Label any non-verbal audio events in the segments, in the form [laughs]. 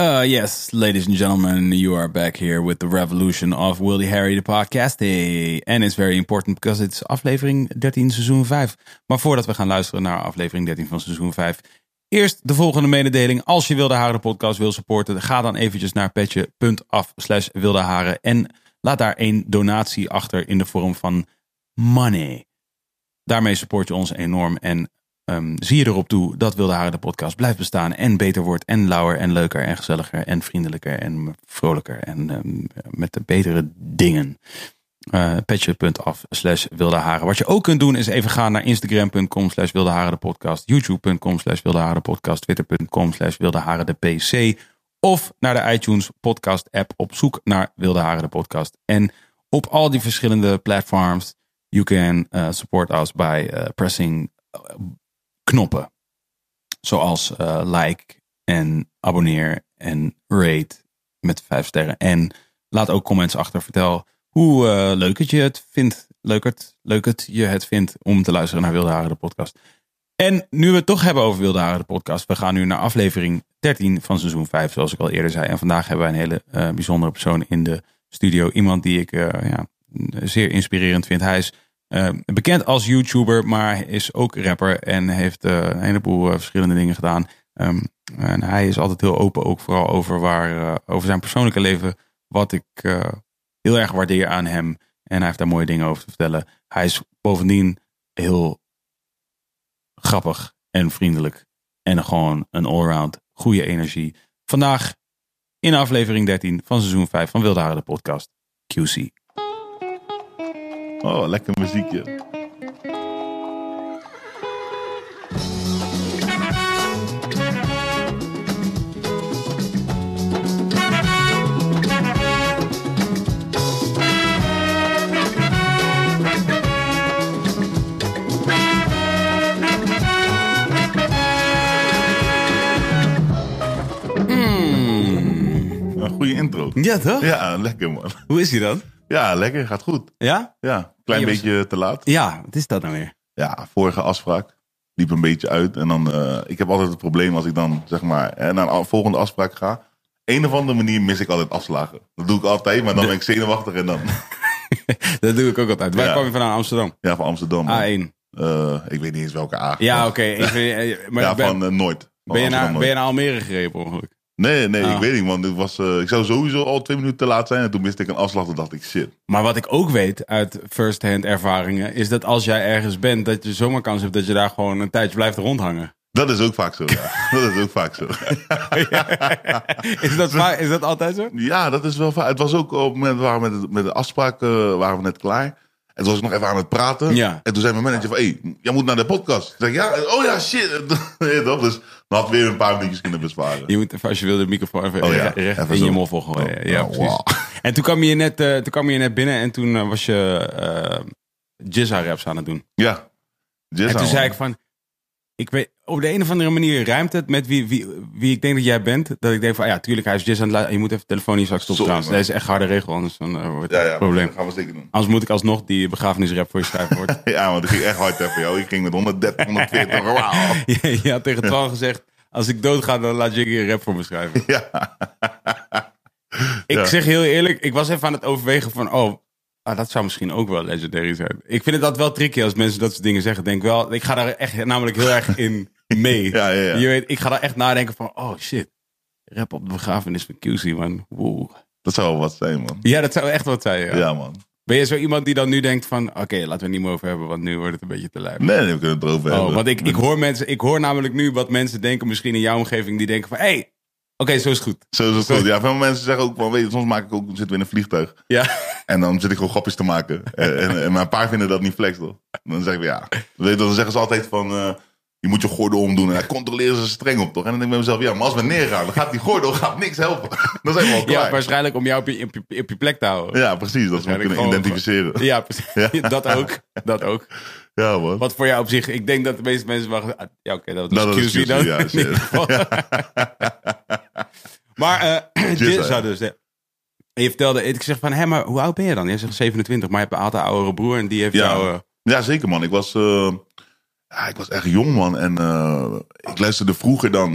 Uh, yes, ladies and gentlemen, you are back here with the revolution of Willie Harry, the podcast. Hey. And it's very important because it's aflevering 13, seizoen 5. Maar voordat we gaan luisteren naar aflevering 13 van seizoen 5, eerst de volgende mededeling. Als je Wilde Haren podcast wil supporten, ga dan eventjes naar petje.af slash Wilde Haren en laat daar een donatie achter in de vorm van money. Daarmee support je ons enorm en um, zie je erop toe dat Wilde Haren de podcast blijft bestaan en beter wordt en lauwer en leuker en gezelliger en vriendelijker en vrolijker en um, met de betere dingen. Uh, Petje.af slash wilde haren. Wat je ook kunt doen is even gaan naar instagram.com slash wilde haren de podcast, youtube.com slash wilde haren de podcast, twitter.com slash wilde haren de pc of naar de iTunes podcast app op zoek naar wilde haren de podcast. En op al die verschillende platforms you can uh, support us by uh, pressing knoppen. Zoals uh, like en abonneer en rate met vijf sterren. En laat ook comments achter. Vertel hoe uh, leuk het je het vindt. Leuk het, leuk het je het vindt om te luisteren naar Wilde Haren de podcast. En nu we het toch hebben over Wilde Haren de podcast. We gaan nu naar aflevering 13 van seizoen 5 zoals ik al eerder zei. En vandaag hebben wij een hele uh, bijzondere persoon in de studio. Iemand die ik ja, zeer inspirerend vind. Hij is uh, bekend als YouTuber, maar is ook rapper en heeft uh, een heleboel uh, verschillende dingen gedaan. Um, en hij is altijd heel open, ook vooral over, waar, over zijn persoonlijke leven, wat ik heel erg waardeer aan hem. En hij heeft daar mooie dingen over te vertellen. Hij is bovendien heel grappig en vriendelijk. En gewoon een allround goede energie. Vandaag in aflevering 13 van seizoen 5 van Wilde Haren de podcast, QC. Oh, lekker muziekje. Mm. Een goede intro. Ja, toch? Ja, lekker man. Hoe is hij dan? Ja, lekker. Gaat goed. Ja? Ja, klein was- beetje te laat. Ja, wat is dat nou weer? Ja, vorige afspraak liep een beetje uit. En dan, eh, ik heb altijd het probleem als ik dan, zeg maar, eh, naar een volgende afspraak ga. Een of andere manier mis ik altijd afslagen. Dat doe ik altijd, maar dan ben ik zenuwachtig en dan, [laughs] Dat doe ik ook altijd. Waar Ja. kwam je vandaan? Amsterdam? ja, van Amsterdam. man. A1. Eh, ik weet niet eens welke A. Ja, oké. Vind- eh, ja, van Nooit. Van ben, je naar, ben je naar Almere gereden per ongeluk? Nee, nee, ik weet niet, want het was, eh, ik zou sowieso al twee minuten te laat zijn. En toen miste ik een afslag. Toen dacht ik, shit. Maar wat ik ook weet uit first-hand ervaringen... is dat als jij ergens bent... dat je zomaar kans hebt dat je daar gewoon een tijdje blijft rondhangen. Dat is ook vaak zo. Ja. [laughs] dat is ook vaak zo. [laughs] Is dat, va- is dat altijd zo? Ja, dat is wel vaak. Het was ook op het moment we waren met, de- met de afspraak eh, waren we net klaar. En toen was ik nog even aan het praten. Ja. En toen zei mijn manager van, hé, jij moet naar de podcast. Ik zeg, ja, oh ja, shit. [laughs] Toch? dus had weer een paar minuutjes kunnen besparen. Je moet even, als je wil, de microfoon even, Oh ja, recht even in zo. je moffel gooien. Oh, ja, oh, precies. wow. En toen kwam, je net, eh, toen kwam je net binnen en toen eh, was je eh Jizza raps aan het doen. Ja. En toen zei ik van, ik weet, op de een of andere manier ruimt het met wie, wie, wie ik denk dat jij bent. Dat ik denk van, ah ja, tuurlijk, hij is Jizz aan het. Je moet even telefoon hier straks stoppen trouwens. Deze is echt harde regel, anders dan, eh, wordt het ja, probleem. dat gaan we zeker doen. Anders moet ik alsnog die begrafenisrap voor je schrijven worden. [laughs] Ja, want ik ging echt hard even, joh. Ik ging met 130, 140. [laughs] Wauw. je, je had tegen Twan gezegd, als ik doodga, dan laat Jiggy een rap voor me schrijven. Ja. Ik Ja. zeg heel eerlijk, ik was even aan het overwegen van, oh, ah, dat zou misschien ook wel legendary zijn. Ik vind het altijd wel tricky als mensen dat soort dingen zeggen. Denk wel, ik ga daar echt namelijk heel erg in [laughs] mee. Ja, ja, ja. Je weet, ik ga daar echt nadenken van, oh shit, rap op de begrafenis van QC, man. Wow. Dat zou wel wat zijn, man. Ja, dat zou echt wat zijn. Ja. Man. Ben je zo iemand die dan nu denkt van, oké, laten we het niet meer over hebben, want nu wordt het een beetje te lijp. Nee, nee, we kunnen het erover hebben. Oh, want ik, ik hoor mensen, ik hoor namelijk nu wat mensen denken, misschien in jouw omgeving, die denken van, hé, hey, oké, zo is het goed. Zo is het goed. Ja, veel mensen zeggen ook van, weet je, soms maak ik ook, zitten we in een vliegtuig. Ja. En dan zit ik gewoon grapjes te maken. en, en, en mijn paar vinden dat niet flex, toch? Dan zeg ik, ja. Weet je, dan zeggen ze altijd van... eh, je moet je gordel omdoen. En hij controleert ze streng op, toch? En dan denk ik bij mezelf, ja, maar als we neergaan, dan gaat die gordel gaat niks helpen. [laughs] dan zijn we al klaar. Ja, waarschijnlijk om jou op je, op je, op je plek te houden. Ja, precies. Dat we Waarschijnlijk kunnen identificeren. Ja, precies. [laughs] Dat ook. Dat ook. Ja, man. Wat voor jou op zich, ik denk dat de meeste mensen wachten. ah, Ja, oké, dat Nou, dat is QC dan. QC, ja, [laughs] [laughs] maar eh [clears throat] Jizza dus. En je vertelde, ik zeg van, hé, maar hoe oud ben je dan? Je zegt 27, maar je hebt een altijd oudere broer en die heeft Ja. jou... eh, Ja, zeker man. Ik was, eh, ja, ik was echt jong man. En ik luisterde vroeger dan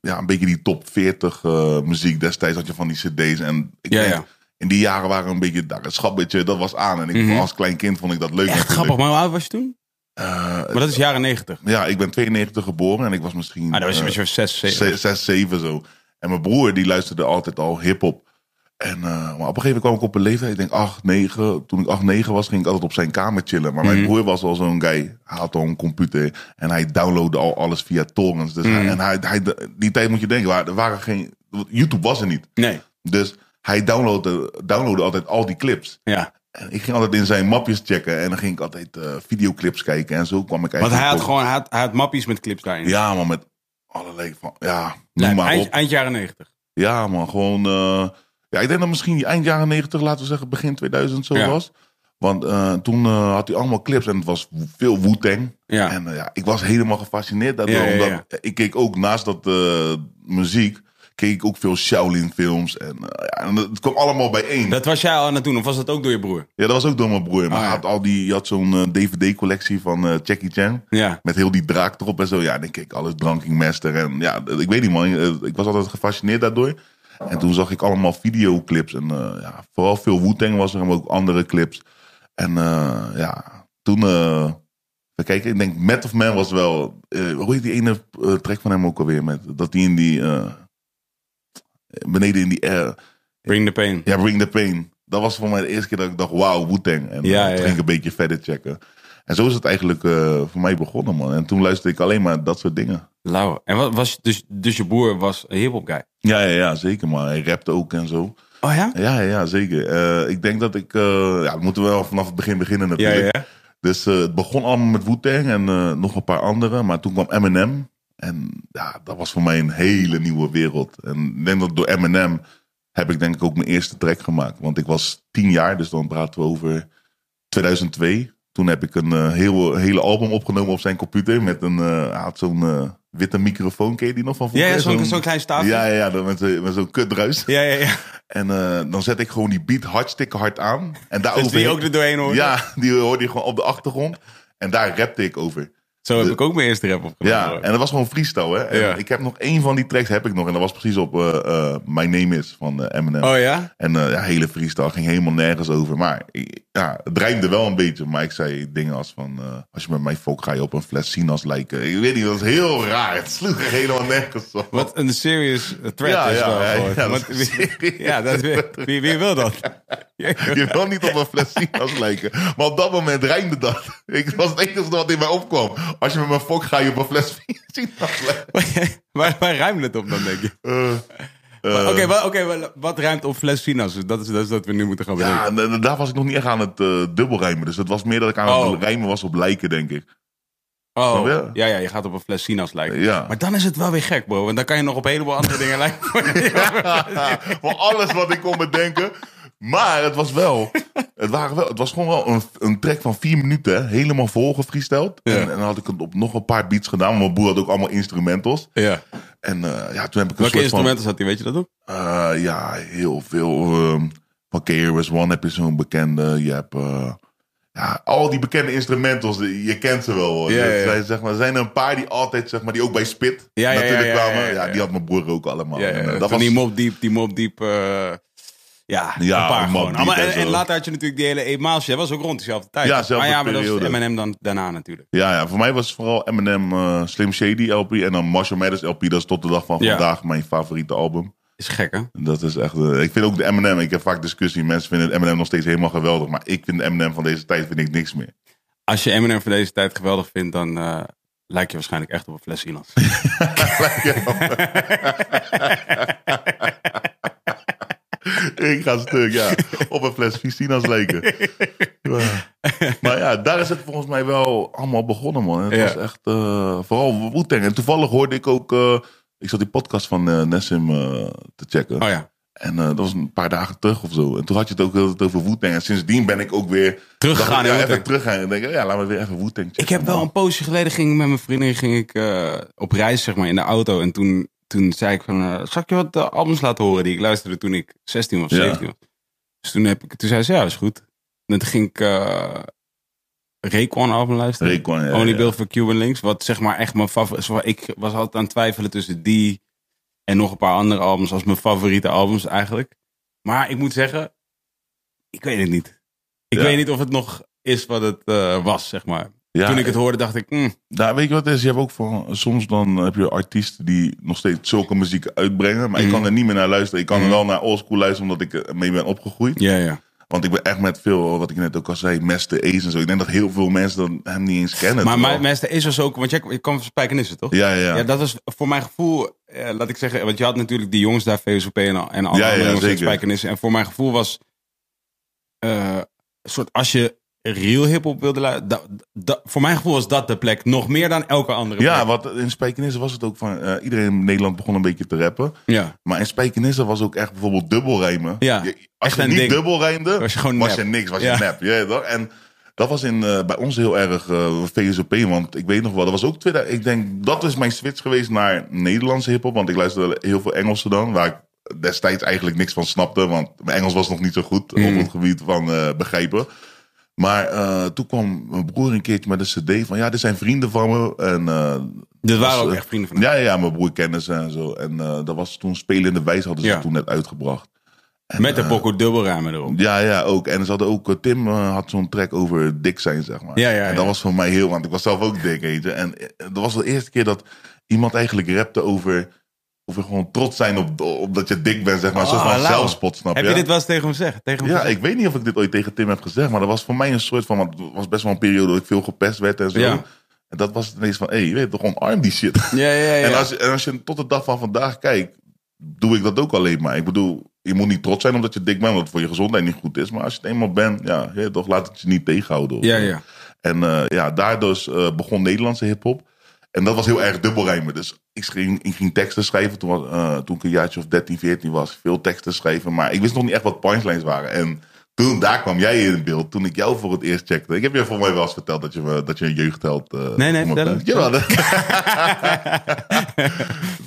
ja, een beetje die top 40 eh, muziek. Destijds had je van die cd's. En ik Ja, denk, ja. in die jaren waren een beetje, het schabbetje, dat was aan. En ik, Mhm. als klein kind vond ik dat leuk. echt natuurlijk. grappig, maar hoe oud was je toen? Maar dat is jaren 90. ja, ik ben 92 geboren en ik was misschien Ah, dan was je, je 6, 7. 6, 7 zo. En mijn broer die luisterde altijd al hip-hop. En, eh, maar op een gegeven moment kwam ik op een leeftijd, ik denk 8, 9. Toen ik 8, 9 was, ging ik altijd op zijn kamer chillen. Maar mijn Mhm. broer was al zo'n guy. Hij had al een computer en hij downloadde al alles via torrents. Dus Mhm. hij, en hij, hij, die tijd moet je denken, waar- er waren geen, YouTube was er niet. Nee, Dus hij downloadde, downloadde altijd al die clips. ja. En ik ging altijd in zijn mapjes checken en dan ging ik altijd eh, videoclips kijken. En zo kwam ik Want eigenlijk hij had op- gewoon, hij had, hij had mappies met clips daarin. Ja, maar met allerlei van, ja, noem Nee, maar eind, op. eind jaren 90. Ja, man, gewoon. eh, ja, ik denk dat misschien die eind jaren 90, laten we zeggen, begin 2000 zo Ja. was. Want eh, toen eh, had hij allemaal clips en het was veel Wu-Tang. Ja. En ja, ik was helemaal gefascineerd daardoor. Ja. Omdat ik keek ook naast dat muziek, keek ik ook veel Shaolin films. En, eh, ja, en het kwam allemaal bijeen. Dat was jij al aan het doen, of was dat ook door je broer? Ja, dat was ook door mijn broer. Maar Oh, ja. had al die, je had zo'n eh, DVD-collectie van eh Jackie Chan. Ja. Met heel die draak erop en zo. Ja, dan keek ik alles Dranking Master. En ja, ik weet niet man. Ik was altijd gefascineerd daardoor. En toen zag ik allemaal videoclips. En ja, vooral veel Wu-Tang was er, maar ook andere clips. En ja, toen... kijken, ik denk Met of Man was wel... hoe heet die ene track van hem ook alweer? Met, dat die in die... beneden in die air... Bring the pain. Ja, Bring the Pain. Dat was voor mij de eerste keer dat ik dacht, wauw, Wu-Tang. En Ja, eh, toen ging ik een beetje verder checken. En zo is het eigenlijk eh, voor mij begonnen, man. En toen luisterde ik alleen maar dat soort dingen. Lauw. En wat was dus, dus je broer was een hip-hop guy? Ja, ja, ja, zeker, man. Hij rapte ook en zo. Oh ja? Ja, ja, zeker. Eh, ik denk dat ik... ja, we moeten wel vanaf het begin beginnen natuurlijk. ja. Dus het begon allemaal met Wu-Tang en nog een paar andere. Maar toen kwam Eminem. En ja, dat was voor mij een hele nieuwe wereld. En ik denk dat door Eminem heb ik denk ik ook mijn eerste track gemaakt. Want ik was tien jaar, dus dan praten we over 2002. Toen heb ik een eh, heel, hele album opgenomen op zijn computer. Met een, eh, had zo'n eh, witte microfoon, ken je die nog van vroeger? ja zo'n klein staafje. Ja, ja, ja, met, zo- met zo'n kutruis. ja, ja. ja. En dan zet ik gewoon die beat hartstikke hard aan. En Dus daarover die ook er doorheen hoorde? Ja, die hoorde je gewoon op de achtergrond. En daar rapte ik over. Zo heb ik ook mijn eerste rap opgenomen. Ja, en dat was gewoon freestyle, hè. Ja. ik heb nog één van die tracks, heb ik nog. En dat was precies op eh, My Name Is van eh, Eminem. Oh ja? En ja, hele freestyle, ging helemaal nergens over. Maar ja, het rijmde wel een beetje. Maar ik zei dingen als van, als je met mij fok, ga je op een fles Sinas lijken. Ik weet niet, dat was heel raar. [laughs] Het sloeg er helemaal nergens op. Wat een serious threat Ja, is ja, ja, ja, dat is wie- [laughs] ja, dat, wie, wie, wie wil dat? [laughs] Je wil niet op een fles Sinas lijken. Maar op dat moment rijmde dat. Ik was het enige wat in mij opkwam. Als je met mijn fok ga je op een fles Sinas lijken. [laughs] waar, waar ruimt het op dan, denk je? Eh, Oké, wat, oké, wat- wat ruimt op fles Finas? Dat is, dat is dat we nu moeten gaan bedenken. Ja, en, daar was ik nog niet echt aan het eh dubbelrijmen. Dus het was meer dat ik aan Oh. het rijmen was op lijken, denk ik. oh, ja, ja, je gaat op een fles Sinas lijken. Ja. Maar dan is het wel weer gek, bro. Want dan kan je nog op een heleboel andere dingen lijken. [laughs] Voor alles wat ik kon bedenken. Maar het was wel. Het, waren wel, het was gewoon wel een, een track van vier minuten. Helemaal vol gefreesteld. Ja. En, en dan had ik het op nog een paar beats gedaan. Want mijn broer had ook allemaal instrumentals. ja. En eh, ja, toen heb ik een Welke soort instrumenten had hij, weet je dat ook? eh, ja, heel veel. ehm, van KRS One heb je zo'n bekende. Je hebt... eh, ja, al die bekende instrumentals, je kent ze wel. Ja, ja, Er ja. zijn, zeg maar, er zijn er een paar die altijd, zeg maar, die ook bij Spit natuurlijk kwamen. ja, die had mijn broer ook allemaal. En, eh, van die Mob Deep, die Mob Deep... ja, Ja, een paar gewoon. Deep Maar- en en, later had je natuurlijk die hele Emailsje. Dat was ook rond dezelfde tijd. Ja, zelfde maar ja, maar dat periode. was M&M dan daarna natuurlijk. Ja, ja, voor mij was het vooral Eminem eh, Slim Shady LP en dan Marshall Mathers LP. Dat is tot de dag van Ja. vandaag mijn favoriete album. Is gek, hè? Dat is echt. eh, ik vind ook de Eminem. Ik heb vaak discussie. Mensen vinden Eminem nog steeds helemaal geweldig, maar ik vind de Eminem van deze tijd vind ik niks meer. Als je Eminem van deze tijd geweldig vindt, dan eh lijk je waarschijnlijk echt op een fles Sinas. [laughs] [laughs] [laughs] ik ga stuk, ja. Op een fles Vicina's lijken. Ja. [laughs] maar ja, daar is het volgens mij wel allemaal begonnen, man. Het Ja. was echt, eh, vooral Wu-Tang. En toevallig hoorde ik ook, eh, ik zat die podcast van eh, Nessim te checken. Oh ja. En dat was een paar dagen terug of zo. En toen had je het ook heel over Wu-Tang. En sindsdien ben ik ook weer... Teruggegaan ja, even teruggaan. En denk ik, ja, laten we weer even checken. Ik heb wel een poosje geleden ging met mijn vriendin ging ik, op reis, zeg maar, in de auto. En toen, toen zei ik van, eh, zal ik je wat eh, albums laten horen die ik luisterde toen ik 16 of Ja. 17 was. Dus toen, heb ik, toen zei ze, ja, is goed. En toen ging ik eh Rayquan album luisteren. Rayquan, ja, Only ja. Built for Cuban Links. Wat zeg maar echt mijn favoriet Ik was altijd aan het twijfelen tussen die en nog een paar andere albums als mijn favoriete albums eigenlijk. Maar ik moet zeggen, ik weet het niet. Ik Ja. weet niet of het nog is wat het was, zeg maar. Ja, Toen ik het hoorde, dacht ik, mm, Nou, weet je wat het is? Je hebt ook van, soms dan heb je artiesten die nog steeds zulke muziek uitbrengen. Maar ik kan er niet meer naar luisteren. Ik kan Mhm. er wel naar oldschool luisteren omdat ik ermee ben opgegroeid. ja, ja. Want ik ben echt met veel, wat ik net ook al zei, Master Ace en zo. Ik denk dat heel veel mensen dan hem niet eens kennen. Maar Master is dus ook, want jij je kwam van Spijkenissen, toch? Ja, ja, Ja, dat was voor mijn gevoel, eh, laat ik zeggen, want je had natuurlijk die jongens daar, VSOP en, al- en alle Ja, ja, andere jongens zeker. Spijkenissen. En voor mijn gevoel was, eh, een soort, als je real hip-hop wilde luisteren, voor mijn gevoel was dat de plek, nog meer dan elke andere plek. Ja, wat in Spijkenisse was het ook van, eh, iedereen in Nederland begon een beetje te rappen. Ja, Maar in Spijkenisse was ook echt bijvoorbeeld dubbelrijmen. Ja, Je- echt als je niet ding. dubbel rijmde, Was je gewoon was je niks, was Ja. je nep. Ja, toch? En dat was in, eh, bij ons heel erg eh VSOP, want ik weet nog wel, dat was ook 2000, ik denk, dat is mijn switch geweest naar Nederlandse hiphop, want ik luisterde heel veel Engelse dan, waar ik destijds eigenlijk niks van snapte, want mijn Engels was nog niet zo goed Mm. op het gebied van begrijpen. Maar eh, toen kwam mijn broer een keertje met een cd van, ja, dit zijn vrienden van me. En eh, dit waren was, ook eh, echt vrienden van ja, ja, mijn broer ze en zo. En dat was toen Spelende Wijs hadden ze Ja. toen net uitgebracht. En, Met de pokoe dubbelruimen erop. ja, ja, ook. En ze hadden ook, Tim had zo'n track over dik zijn, zeg maar. Ja, ja, En dat was voor mij heel, want ik was zelf ook dik, weet je. En dat was de eerste keer dat iemand eigenlijk rapte over, over gewoon trots zijn op, op dat je dik bent, zeg maar. Oh, van zelfspot, snap Heb je? je dit wel eens tegen hem gezegd? Tegen hem Ja, gezegd? ik weet niet of ik dit ooit tegen Tim heb gezegd, maar dat was voor mij een soort van, want het was best wel een periode dat ik veel gepest werd en zo. Ja. En dat was ineens van, hé, hey, je weet toch, omarm die shit. Ja, ja, ja. En, als je, en als je tot de dag van vandaag kijkt, doe ik dat ook alleen maar. Ik bedoel, je moet niet trots zijn omdat je dik bent, omdat het voor je gezondheid niet goed is. Maar als je het eenmaal bent, ja, toch laat het je niet tegenhouden. of ja, ja. En eh, ja, daardoor eh, begon Nederlandse hip-hop. En dat was heel erg dubbelrijmen. Dus ik, ging, ik ging teksten schrijven toen, eh, toen ik een jaartje of 13, 14 was. Veel teksten schrijven. Maar ik wist nog niet echt wat punchlines waren. En toen, daar kwam jij in beeld. Toen ik jou voor het eerst checkte. Ik heb je voor mij wel eens verteld dat je, me- dat je een jeugdheld... eh, Nee, nee, vertel eens. Jawel. [laughs] [laughs]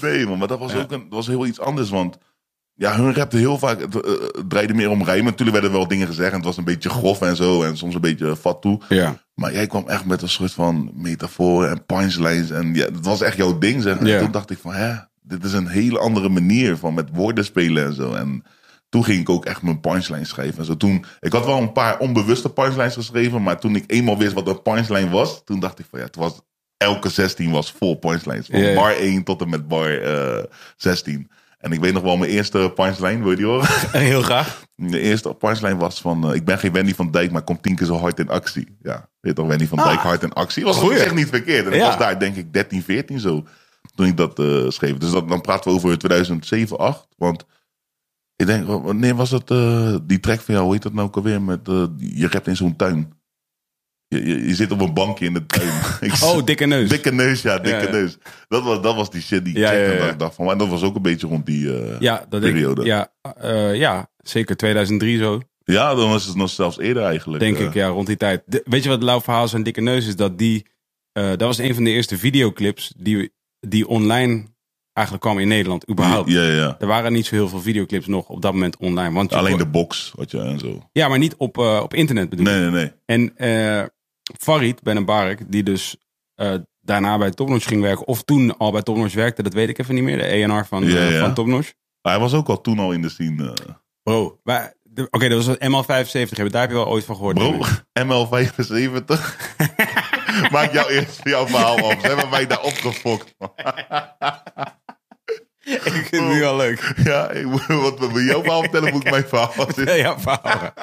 nee, man. Maar dat was ook een, dat was heel iets anders. Want ja, hun rapte heel vaak. Het, eh, het draaide meer om rijmen. Natuurlijk werden er wel dingen gezegd. En het was een beetje grof en zo. En soms een beetje fat toe. Ja. Maar jij kwam echt met een soort van metaforen en punchlines. En ja, dat was echt jouw ding, zeg. En Ja. toen dacht ik van, hè, dit is een hele andere manier van met woorden spelen en zo. En toen ging ik ook echt mijn punchlines schrijven. En zo. Toen, ik had wel een paar onbewuste punchlines geschreven. Maar toen ik eenmaal wist wat een punchline was, toen dacht ik van, ja, het was, elke 16 was vol punchlines. Van Ja, ja. bar 1 tot en met bar eh 16. En ik weet nog wel mijn eerste punchline, wil je die horen? [laughs] Heel graag. De eerste punchline was van... eh, ik ben geen Wendy van Dijk, maar kom tien keer zo hard in actie. Ja, weet je toch, Wendy van Ah. Dijk hard in actie. Was op Goeie. zich niet verkeerd. En ik was daar denk ik 13, 14 zo. Toen ik dat eh, schreef. Dus dat, dan praten we over 2007, 8. Want ik denk, wa- wanneer was het eh, die track van jou? Hoe heet dat nou ook alweer? Met, je rapt in zo'n tuin. Je, je, je zit op een bankje in de tuin. [laughs] Oh, dikke neus. Dikke neus, ja, dikke Ja, neus. Dat was, dat was die shit die ik Ja, checkte. ja, En ja. dat ik dacht van, maar dat was ook een beetje rond die... eh, Ja, dat periode. ik. Ja, eh, ja, zeker 2003 zo. ja, dan was het nog zelfs eerder eigenlijk. Denk eh. ik, ja, rond die tijd. De- weet je wat het lauw verhaal aan Dikke Neus? Is dat die... dat was een van de eerste videoclips die, die online eigenlijk kwam in Nederland, überhaupt. Ja, ja, ja. Er waren niet zo heel veel videoclips nog op dat moment online. Want Alleen kon- de box had je en zo. Ja, maar niet op, op internet bedoel ik. Nee, nee, nee. En Farid Benenbark, die dus eh, daarna bij Topnotch ging werken, of toen al bij Topnotch werkte, dat weet ik even niet meer. De ENR van, Ja, eh, ja. van Topnotch. Maar hij was ook al toen al in de scene. eh. Bro, wij- de- oké, dat was het ML75. Daar heb je wel ooit van gehoord. Bro, [laughs] ML75. [laughs] Maak jou eerst jouw verhaal af. Ze hebben mij daar opgefokt. [laughs] ik vind het nu al leuk. Ja, ik moet, wat wil jouw verhaal vertellen, moet ik mijn verhaal ja, verhaal.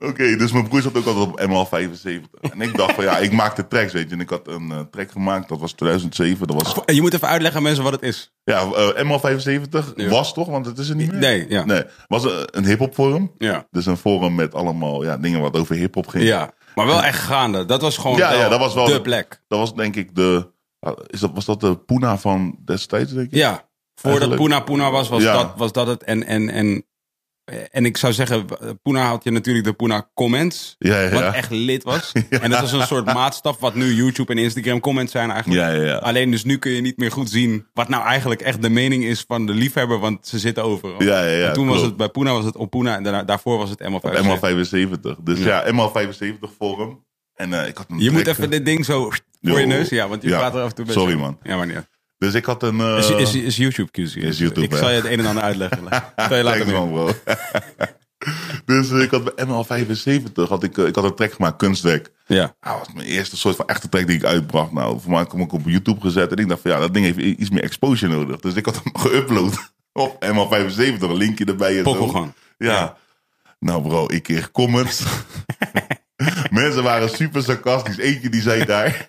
Oké, dus mijn broer zat ook altijd op ML75. En ik dacht van ja, ik maakte tracks, weet je. En ik had een eh, track gemaakt, dat was 2007. Dat was, Je moet even uitleggen aan mensen wat het is. ja, eh, ML75 Ja. was toch, want het is er niet meer. Nee, ja. Nee, was een, een hip-hop forum. Ja. Dus een forum met allemaal ja, dingen wat over hip-hop ging. Ja, maar wel echt gaande. Dat was gewoon Ja, ja, dat was wel de plek. Dat was denk ik de. ah, Is dat, was dat de Puna van destijds, denk ik? Ja, voordat Eigenlijk- Puna Puna was, was, Ja. dat, was dat het. En, en, en, en ik zou zeggen, Puna had je natuurlijk de Puna Comments. Ja, ja, Wat echt lid was. [laughs] En dat was een soort maatstaf wat nu YouTube en Instagram comments zijn eigenlijk. Ja, ja, ja. Alleen dus nu kun je niet meer goed zien wat nou eigenlijk echt de mening is van de liefhebber, want ze zitten overal. Ja, ja, ja, En toen was het, bij Puna was het op Puna en daarna, daarvoor was het ML5. ML75. Dus ja, ML75 forum. En eh, ik had een Je moet even eh, dit ding zo voor je neus, ja, want je praat er af en toe best Sorry, man. Ja, maar niet. Dus ik had een. eh, Is, is, is YouTube QC. Is YouTube, ik hè. zal je het een en ander uitleggen. Zal [laughs] je doen. man, bro. [laughs] dus ik had bij ML75 had ik, eh, ik had een track gemaakt, kunstwerk. Ja. Dat was mijn eerste soort van echte track die ik uitbracht. Nou, voor mij kwam ik op YouTube gezet. En ik dacht van ja, dat ding heeft iets meer exposure nodig. Dus ik had hem [laughs] geüpload op ML75. Een linkje erbij en Pokkel zo. gewoon. Ja. Nou bro, ik kreeg comments. Mensen waren super sarcastisch. Eentje die zei daar,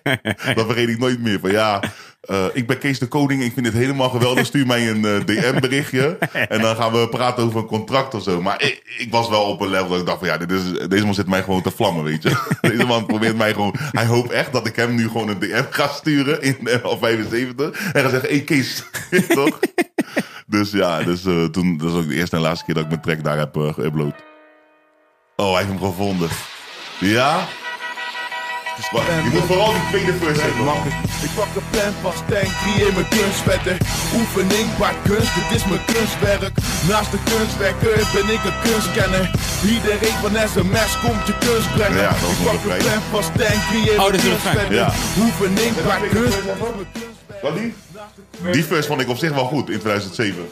dat vergeet ik nooit meer, van ja, eh, ik ben Kees de Koning, ik vind dit helemaal geweldig. Stuur mij een eh, DM berichtje en dan gaan we praten over een contract of zo. Maar ik, ik was wel op een level dat ik dacht van ja, dit is, deze man zit mij gewoon te vlammen, weet je. [laughs] Deze man probeert mij gewoon, hij hoopt echt dat ik hem nu gewoon een DM ga sturen in de 75 en ga zeggen, hey Kees, [laughs] toch? Dus ja, dus, eh, toen, dat is ook de eerste en laatste keer dat ik mijn track daar heb eh, geüpload. Oh, hij heeft hem gevonden. Ja? Wacht, je moet vooral die tweede verse hebben. Ik pak een pen van Stank, creëer mijn kunstwetten. Oefening, maar kunst, dit is mijn kunstwerk. Naast de kunstwerker ben ik een kunstkenner. Iedereen van sms komt je kunst brengen. Ja, dat is ik pak een pen van Stank, creëer Oh, mijn. Ja. Oefening, maar kunst, dit is mijn kunstwerk. Wat die? Die verse vond ik op zich wel goed in 2007.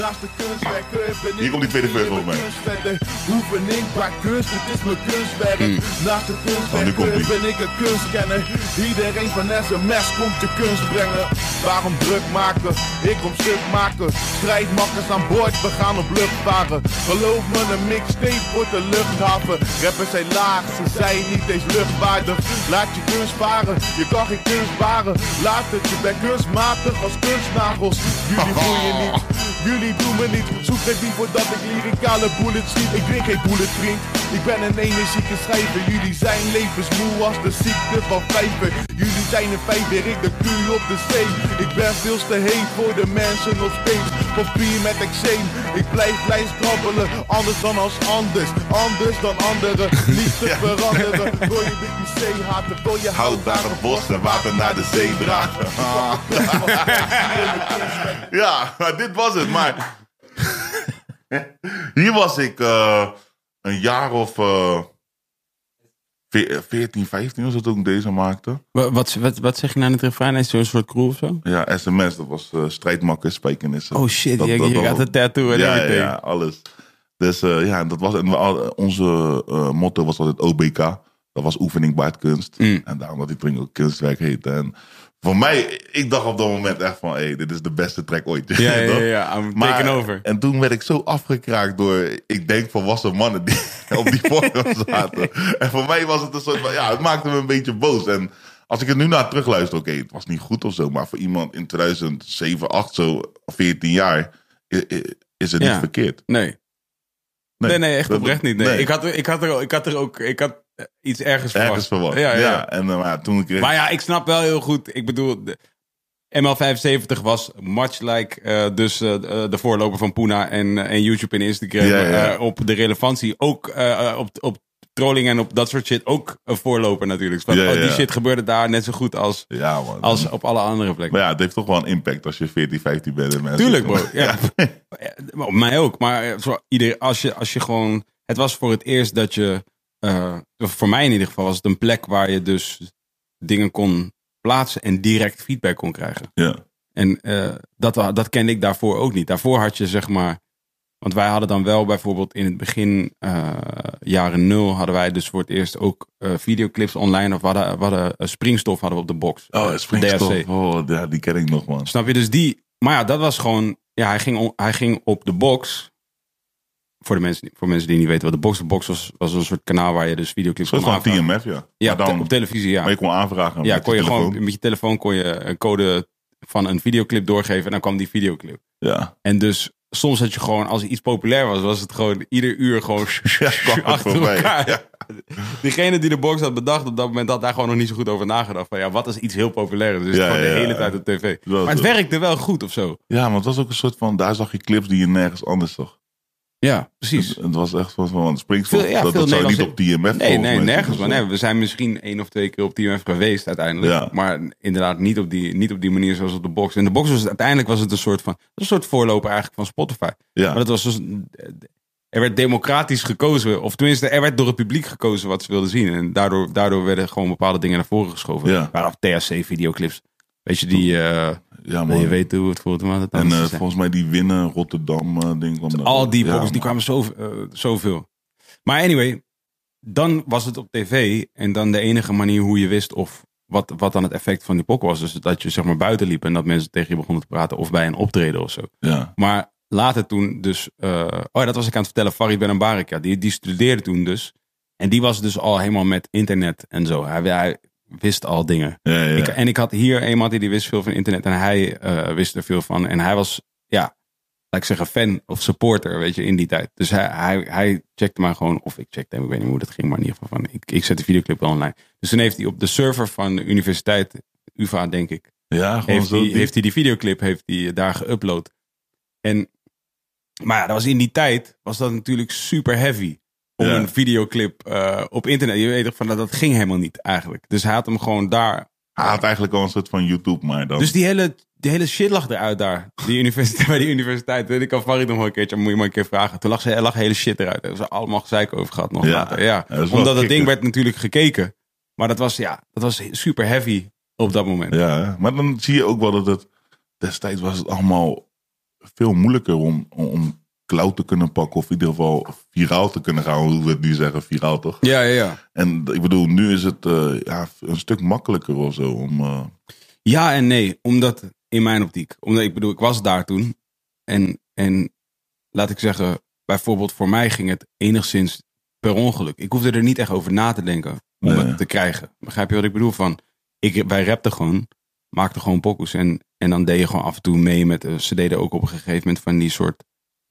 Naast de kunstwerker ben ik Hier komt die tweede verse volgens mij. Oefening, maar kunst, dit is mijn kunstwerk. Naast de Oh, ie. ben ik een kunstkenner. Iedereen van sms komt je kunst brengen. Waarom druk maken? Ik kom stuk maken. Strijdmakkers aan boord, we gaan op lucht varen. Geloof me, een mixtape wordt een luchthaven. Rappers zijn laag, ze zijn niet eens luchtwaardig. Laat je kunst varen, je kan geen kunst baren. Laat het, je bent kunstmatig als kunstnagels. Jullie [laughs] voelen niet, jullie doen me niet. Zoek geen beef voordat ik lyricale bullets schiet. Ik drink geen bullet, vriend. Ik ben een energieke schrijver. Jullie zijn levensmoe als de ziekte van vijver. Jullie zijn een vijver, ik de kuur op de zee. Ik ben veel te heet voor de mensen nog steeds. Papier met eczeem, ik blijf blijf krabbelen. Anders dan als anders, anders dan anderen. [laughs] Niet te veranderen. [laughs] Door je beetje zee haten, wil je Houdbare bossen, water naar de zee dragen. [laughs] Ja, maar dit was het. Maar [laughs] hier was ik eh, een jaar of eh, ve- 14, 15 was het toen ik deze maakte. Wat, wat, wat, wat zeg je nou in het refrein? Is het zo'n soort crew of zo? Ja, sms, dat was eh strijdmakkers, spijkenissen. Oh shit, Dat- dat- gaat een tattoo en ja, ja, everything. ja, alles. Dus eh, ja, dat was, en we onze eh, motto was altijd OBK. Dat was oefening baart kunst. Mm. En daarom dat die drink ook kunstwerk heette. En voor mij, ik dacht op dat moment echt van, hé, dit is de beste track ooit. Ja, ja, [laughs] ja, ja, I'm taking over. En toen werd ik zo afgekraakt door, ik denk, volwassen mannen die [laughs] op die forum [laughs] zaten. En voor mij was het een soort van, ja, het maakte me een beetje boos. En als ik er nu naar terugluister, oké, het was niet goed of zo. Maar voor iemand in 2007, 8, zo 14 jaar, is het Ja. niet verkeerd. Nee. Nee, nee, echt oprecht niet. Nee. nee. Ik, had, er- ik, had er, ik had er ook ik had iets ergens verwacht. Ergens verwacht. Ja, ja. En uh, maar toen kreeg Maar ja, ik snap wel heel goed. Ik bedoel, de ML75 was much like eh, dus eh, de voorloper van Puna en, eh, en YouTube en Instagram. Ja, eh, op de relevantie. Ook eh, eh, op, op trolling en op dat soort shit. Ook een voorloper natuurlijk. Ja, oh, die shit gebeurde daar net zo goed als, Ja, man. als op alle andere plekken. Maar ja, het heeft toch wel een impact als je 14, 15 bent. En Tuurlijk, bro. [laughs] Ja. Mij ook. Maar eh, ieder, als, je, als je gewoon. Het was voor het eerst dat je. Eh, voor mij in ieder geval was het een plek waar je dus dingen kon plaatsen en direct feedback kon krijgen. ja. En eh, dat, dat kende ik daarvoor ook niet. Daarvoor had je zeg maar. Want wij hadden dan wel bijvoorbeeld in het begin, eh, jaren nul, hadden wij dus voor het eerst ook videoclips online. Of we hadden, we hadden springstof hadden we op de box. Oh, springstof. Oh, ja, die ken ik nog, man. Snap je? Dus die. Maar ja, dat was gewoon. Ja, hij ging, hij ging op de box. Voor, de mensen, die- voor mensen die niet weten wat de box de box was, was een soort kanaal waar je dus videoclips kon aanvragen. TMF, ja. Ja, dan, op televisie, ja. maar je kon aanvragen Ja, met kon je telefoon. gewoon met je telefoon kon je een code van een videoclip doorgeven en dan kwam die videoclip. Ja, En dus soms had je gewoon, als iets populair was, was het gewoon ieder uur gewoon [laughs] ja achter elkaar. Ja. [laughs] Diegene die de box had bedacht op dat moment had daar gewoon nog niet zo goed over nagedacht. Van ja, wat is iets heel populair? Dus Ja, gewoon de hele tijd op tv. Maar het werkte wel goed of zo. ja, maar het was ook een soort van, daar zag je clips die je nergens anders zag. Ja, precies. Het, het was echt van, van Springfield, ja, dat, dat zou niet op TMF Nee, nee, nergens. Maar nee, we zijn misschien één of twee keer op TMF geweest uiteindelijk. Ja. Maar inderdaad niet op, die, niet op die manier zoals op de box. En de box was het, uiteindelijk was het een soort van een soort voorloper eigenlijk van Spotify. Ja, Maar dat was dus, er werd democratisch gekozen. Of tenminste, er werd door het publiek gekozen wat ze wilden zien. En daardoor, daardoor werden gewoon bepaalde dingen naar voren geschoven. Ja. Maar op THC-videoclips. Weet je, die... ja wil je man. weet hoe het voelt. Maar dat En eh, volgens mij die winnen Rotterdam eh, ding kwam daar. Al die Ja, boxes, die man. kwamen zo, eh, zoveel. Maar anyway, dan was het op tv. En dan de enige manier hoe je wist of wat, wat dan het effect van die pok was. Dus dat je zeg maar buiten liep en dat mensen tegen je begonnen te praten. Of bij een optreden of zo. Ja, Maar later toen dus... eh, oh ja, dat was ik aan het vertellen. Farid Ben Ambarik, ja, die, die studeerde toen dus. En die was dus al helemaal met internet en zo. Hij, hij wist al dingen. ja, ja. Ik, en ik had hier iemand die, die wist veel van internet en hij eh, wist er veel van. En hij was, ja, laat ik zeggen, fan of supporter, weet je, in die tijd. Dus hij, hij, hij checkte maar gewoon, of ik checkte hem, ik weet niet hoe dat ging, maar in ieder geval van, ik, ik zet de videoclip wel online. Dus toen heeft hij op de server van de universiteit, UvA denk ik, ja, gewoon heeft zo. hij, heeft hij die videoclip heeft hij daar geüpload. En, maar ja, dat was in die tijd, was dat natuurlijk super heavy. Om Ja. een videoclip eh, op internet, je weet toch van, dat, dat ging helemaal niet eigenlijk. Dus hij had hem gewoon daar Hij had eigenlijk al een soort van YouTube, maar dan... dus die hele, die hele shit lag eruit daar. Die universiteit, [laughs] bij die universiteit. Ik kan Farid nog wel een keertje, moet je maar een keer vragen. Toen lag, ze, lag hele shit eruit. Daar hebben ze allemaal gezeik over gehad nog Ja. later. Ja. Dat Omdat het gek, ding werd natuurlijk gekeken. Maar dat was, ja, dat was super heavy op dat moment. Ja, maar dan zie je ook wel dat het... Destijds was het allemaal veel moeilijker om, om cloud te kunnen pakken. Of in ieder geval viraal te kunnen gaan. Hoe we het nu zeggen, viraal toch? Ja, ja, ja. En ik bedoel, nu is het eh, ja, een stuk makkelijker of zo. Om, eh, Ja en nee, omdat in mijn optiek. Omdat ik bedoel, ik was daar toen. En, en laat ik zeggen, bijvoorbeeld voor mij ging het enigszins per ongeluk. Ik hoefde er niet echt over na te denken om Nee. het te krijgen. Begrijp je wat ik bedoel? Van, ik, wij rapten gewoon, maakten gewoon pokoes. En, en dan deed je gewoon af en toe mee met, eh, ze deden ook op een gegeven moment van die soort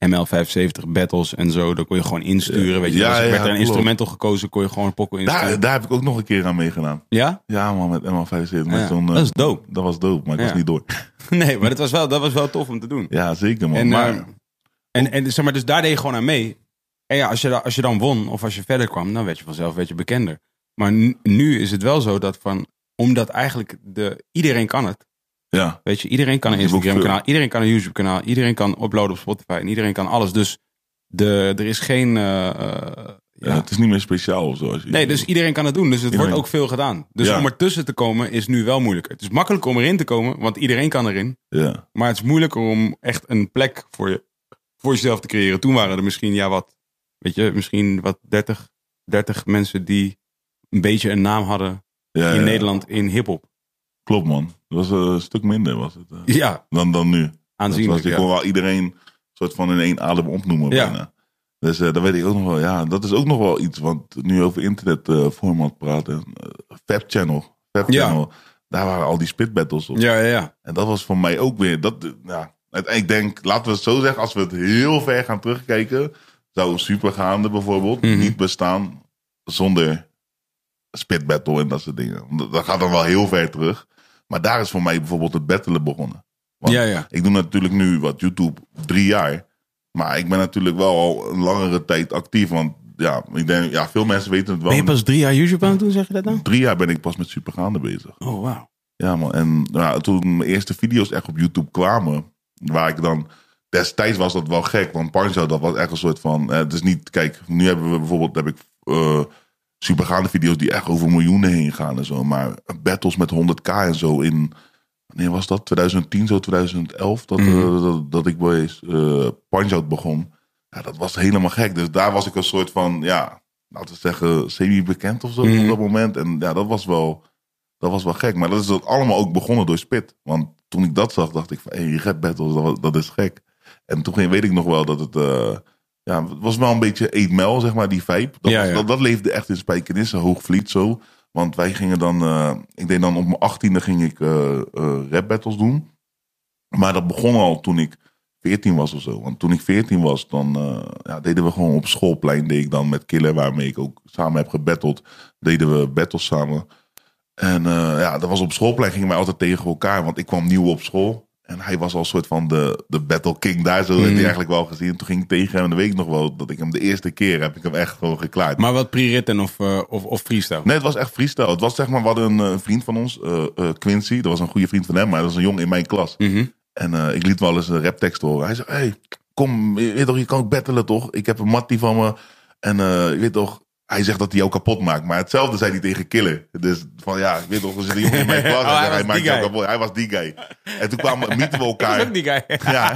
ML75 battles en zo. Dan kon je gewoon insturen, weet je. Ja, Als ja, werd er een klopt. instrumental gekozen, kon je gewoon een pokoe insturen. daar, daar heb ik ook nog een keer aan meegedaan. Ja? Ja man, met ML75. Met Ja, zo'n, eh, dat is dope. Dat was dope, maar ik was niet door. [laughs] Nee, maar dat was wel, dat was wel tof om te doen. Ja, zeker man. En, maar, eh, en, en zeg maar, dus daar deed je gewoon aan mee. En ja, als je, als je dan won of als je verder kwam, dan werd je vanzelf werd je bekender. Maar nu, nu is het wel zo dat van, omdat eigenlijk de, iedereen kan het. Ja, Weet je, iedereen kan een Instagram kanaal, iedereen kan een YouTube kanaal, iedereen kan uploaden op Spotify en iedereen kan alles. Dus de, er is geen, eh, eh, ja. ja. het is niet meer speciaal of zo. Nee, dus iedereen kan het doen. Dus het Iedereen. wordt ook veel gedaan. Dus Ja. om ertussen te komen is nu wel moeilijker. Het is makkelijker om erin te komen, want iedereen kan erin. Ja, Maar het is moeilijker om echt een plek voor, je, voor jezelf te creëren. Toen waren er misschien, ja, wat, weet je, misschien wat 30, 30 mensen die een beetje een naam hadden ja, in. Nederland in hip-hop. Klopt man. Dat was eh, een stuk minder was het, eh, Ja, dan, dan nu. Was, aanzienlijk. je Ja. kon wel iedereen soort van in één adem opnoemen Ja. bijna. Dus eh dat weet ik ook nog wel. Ja, dat is ook nog wel iets. Want nu over internet eh, format praten. Fab Channel. Fab. Channel. Daar waren al die spit battles op. ja, ja, ja. En dat was voor mij ook weer. Dat, ja, ik denk, laten we het zo zeggen. Als we het heel ver gaan terugkijken. Zou Supergaande bijvoorbeeld Mhm. niet bestaan zonder spit battle en dat soort dingen. Dat gaat dan wel heel ver terug. Maar daar is voor mij bijvoorbeeld het battelen begonnen. Want Ja, ja. ik doe natuurlijk nu wat YouTube drie jaar. Maar ik ben natuurlijk wel al een langere tijd actief. Want ja, ik denk, ja, veel mensen weten het wel. Ben je pas drie jaar YouTube aan het doen, zeg je dat nou? Drie jaar ben ik pas met Supergaande bezig. Oh, wauw. Ja man, en ja, toen mijn eerste video's echt op YouTube kwamen, waar ik dan... Destijds was dat wel gek, want Pancho, dat was echt een soort van... eh, het is niet, kijk, nu hebben we bijvoorbeeld, heb ik eh, supergaande video's die echt over miljoenen heen gaan en zo. Maar battles met 100k en zo in, wanneer was dat? 2010, zo 2011, dat, Mhm. eh, dat, dat ik bij uh, Punch-Out begon. Ja, dat was helemaal gek. Dus daar was ik een soort van, ja, laten we zeggen, semi-bekend of zo Mhm. op dat moment. En ja, dat was wel... Dat was wel gek. Maar dat is dat allemaal ook begonnen door Spit. Want toen ik dat zag, dacht ik van... Hé, hey, rap battles, dat, dat is gek. En toen weet ik nog wel dat het... eh, ja, het was wel een beetje 8 Mile, zeg maar, die vibe. Dat, Ja, was- ja. Dat, dat leefde echt in Spijkenisse, Hoogvliet zo. Want wij gingen dan, eh, ik deed dan op mijn achttiende ging ik eh, eh, rap battles doen. Maar dat begon al toen ik 14 was of zo. Want toen ik 14 was, dan ja, deden we gewoon op schoolplein, deed ik dan met Killer, waarmee ik ook samen heb gebatteld, deden we battles samen. En ja, dat was op schoolplein, gingen wij altijd tegen elkaar, want ik kwam nieuw op school. En hij was al een soort van de, de battle king daar, zo heb je eigenlijk wel gezien. Toen ging ik tegen hem en dan weet ik nog wel dat ik hem de eerste keer heb ik hem echt gewoon geklaard. Maar wat pre-written of, eh, of, of freestyle? Nee, het was echt freestyle. Het was zeg maar, we hadden een eh, vriend van ons, eh, Quincy. Dat was een goede vriend van hem, maar dat was een jongen in mijn klas. Mhm. En ik liet wel eens een raptekst horen. Hij zei, hey, kom, je, weet toch, je kan ook battelen toch? Ik heb een mattie van me. En je weet toch, hij zegt dat hij jou kapot maakt. Maar hetzelfde zei hij tegen Killer. Dus van ja, ik weet toch, er zit een jongen in mijn [laughs] klas. Oh, hij maakt jou kapot. Hij was die guy. En toen kwamen, [laughs] mieten we Ik elkaar. ook die guy. Ja,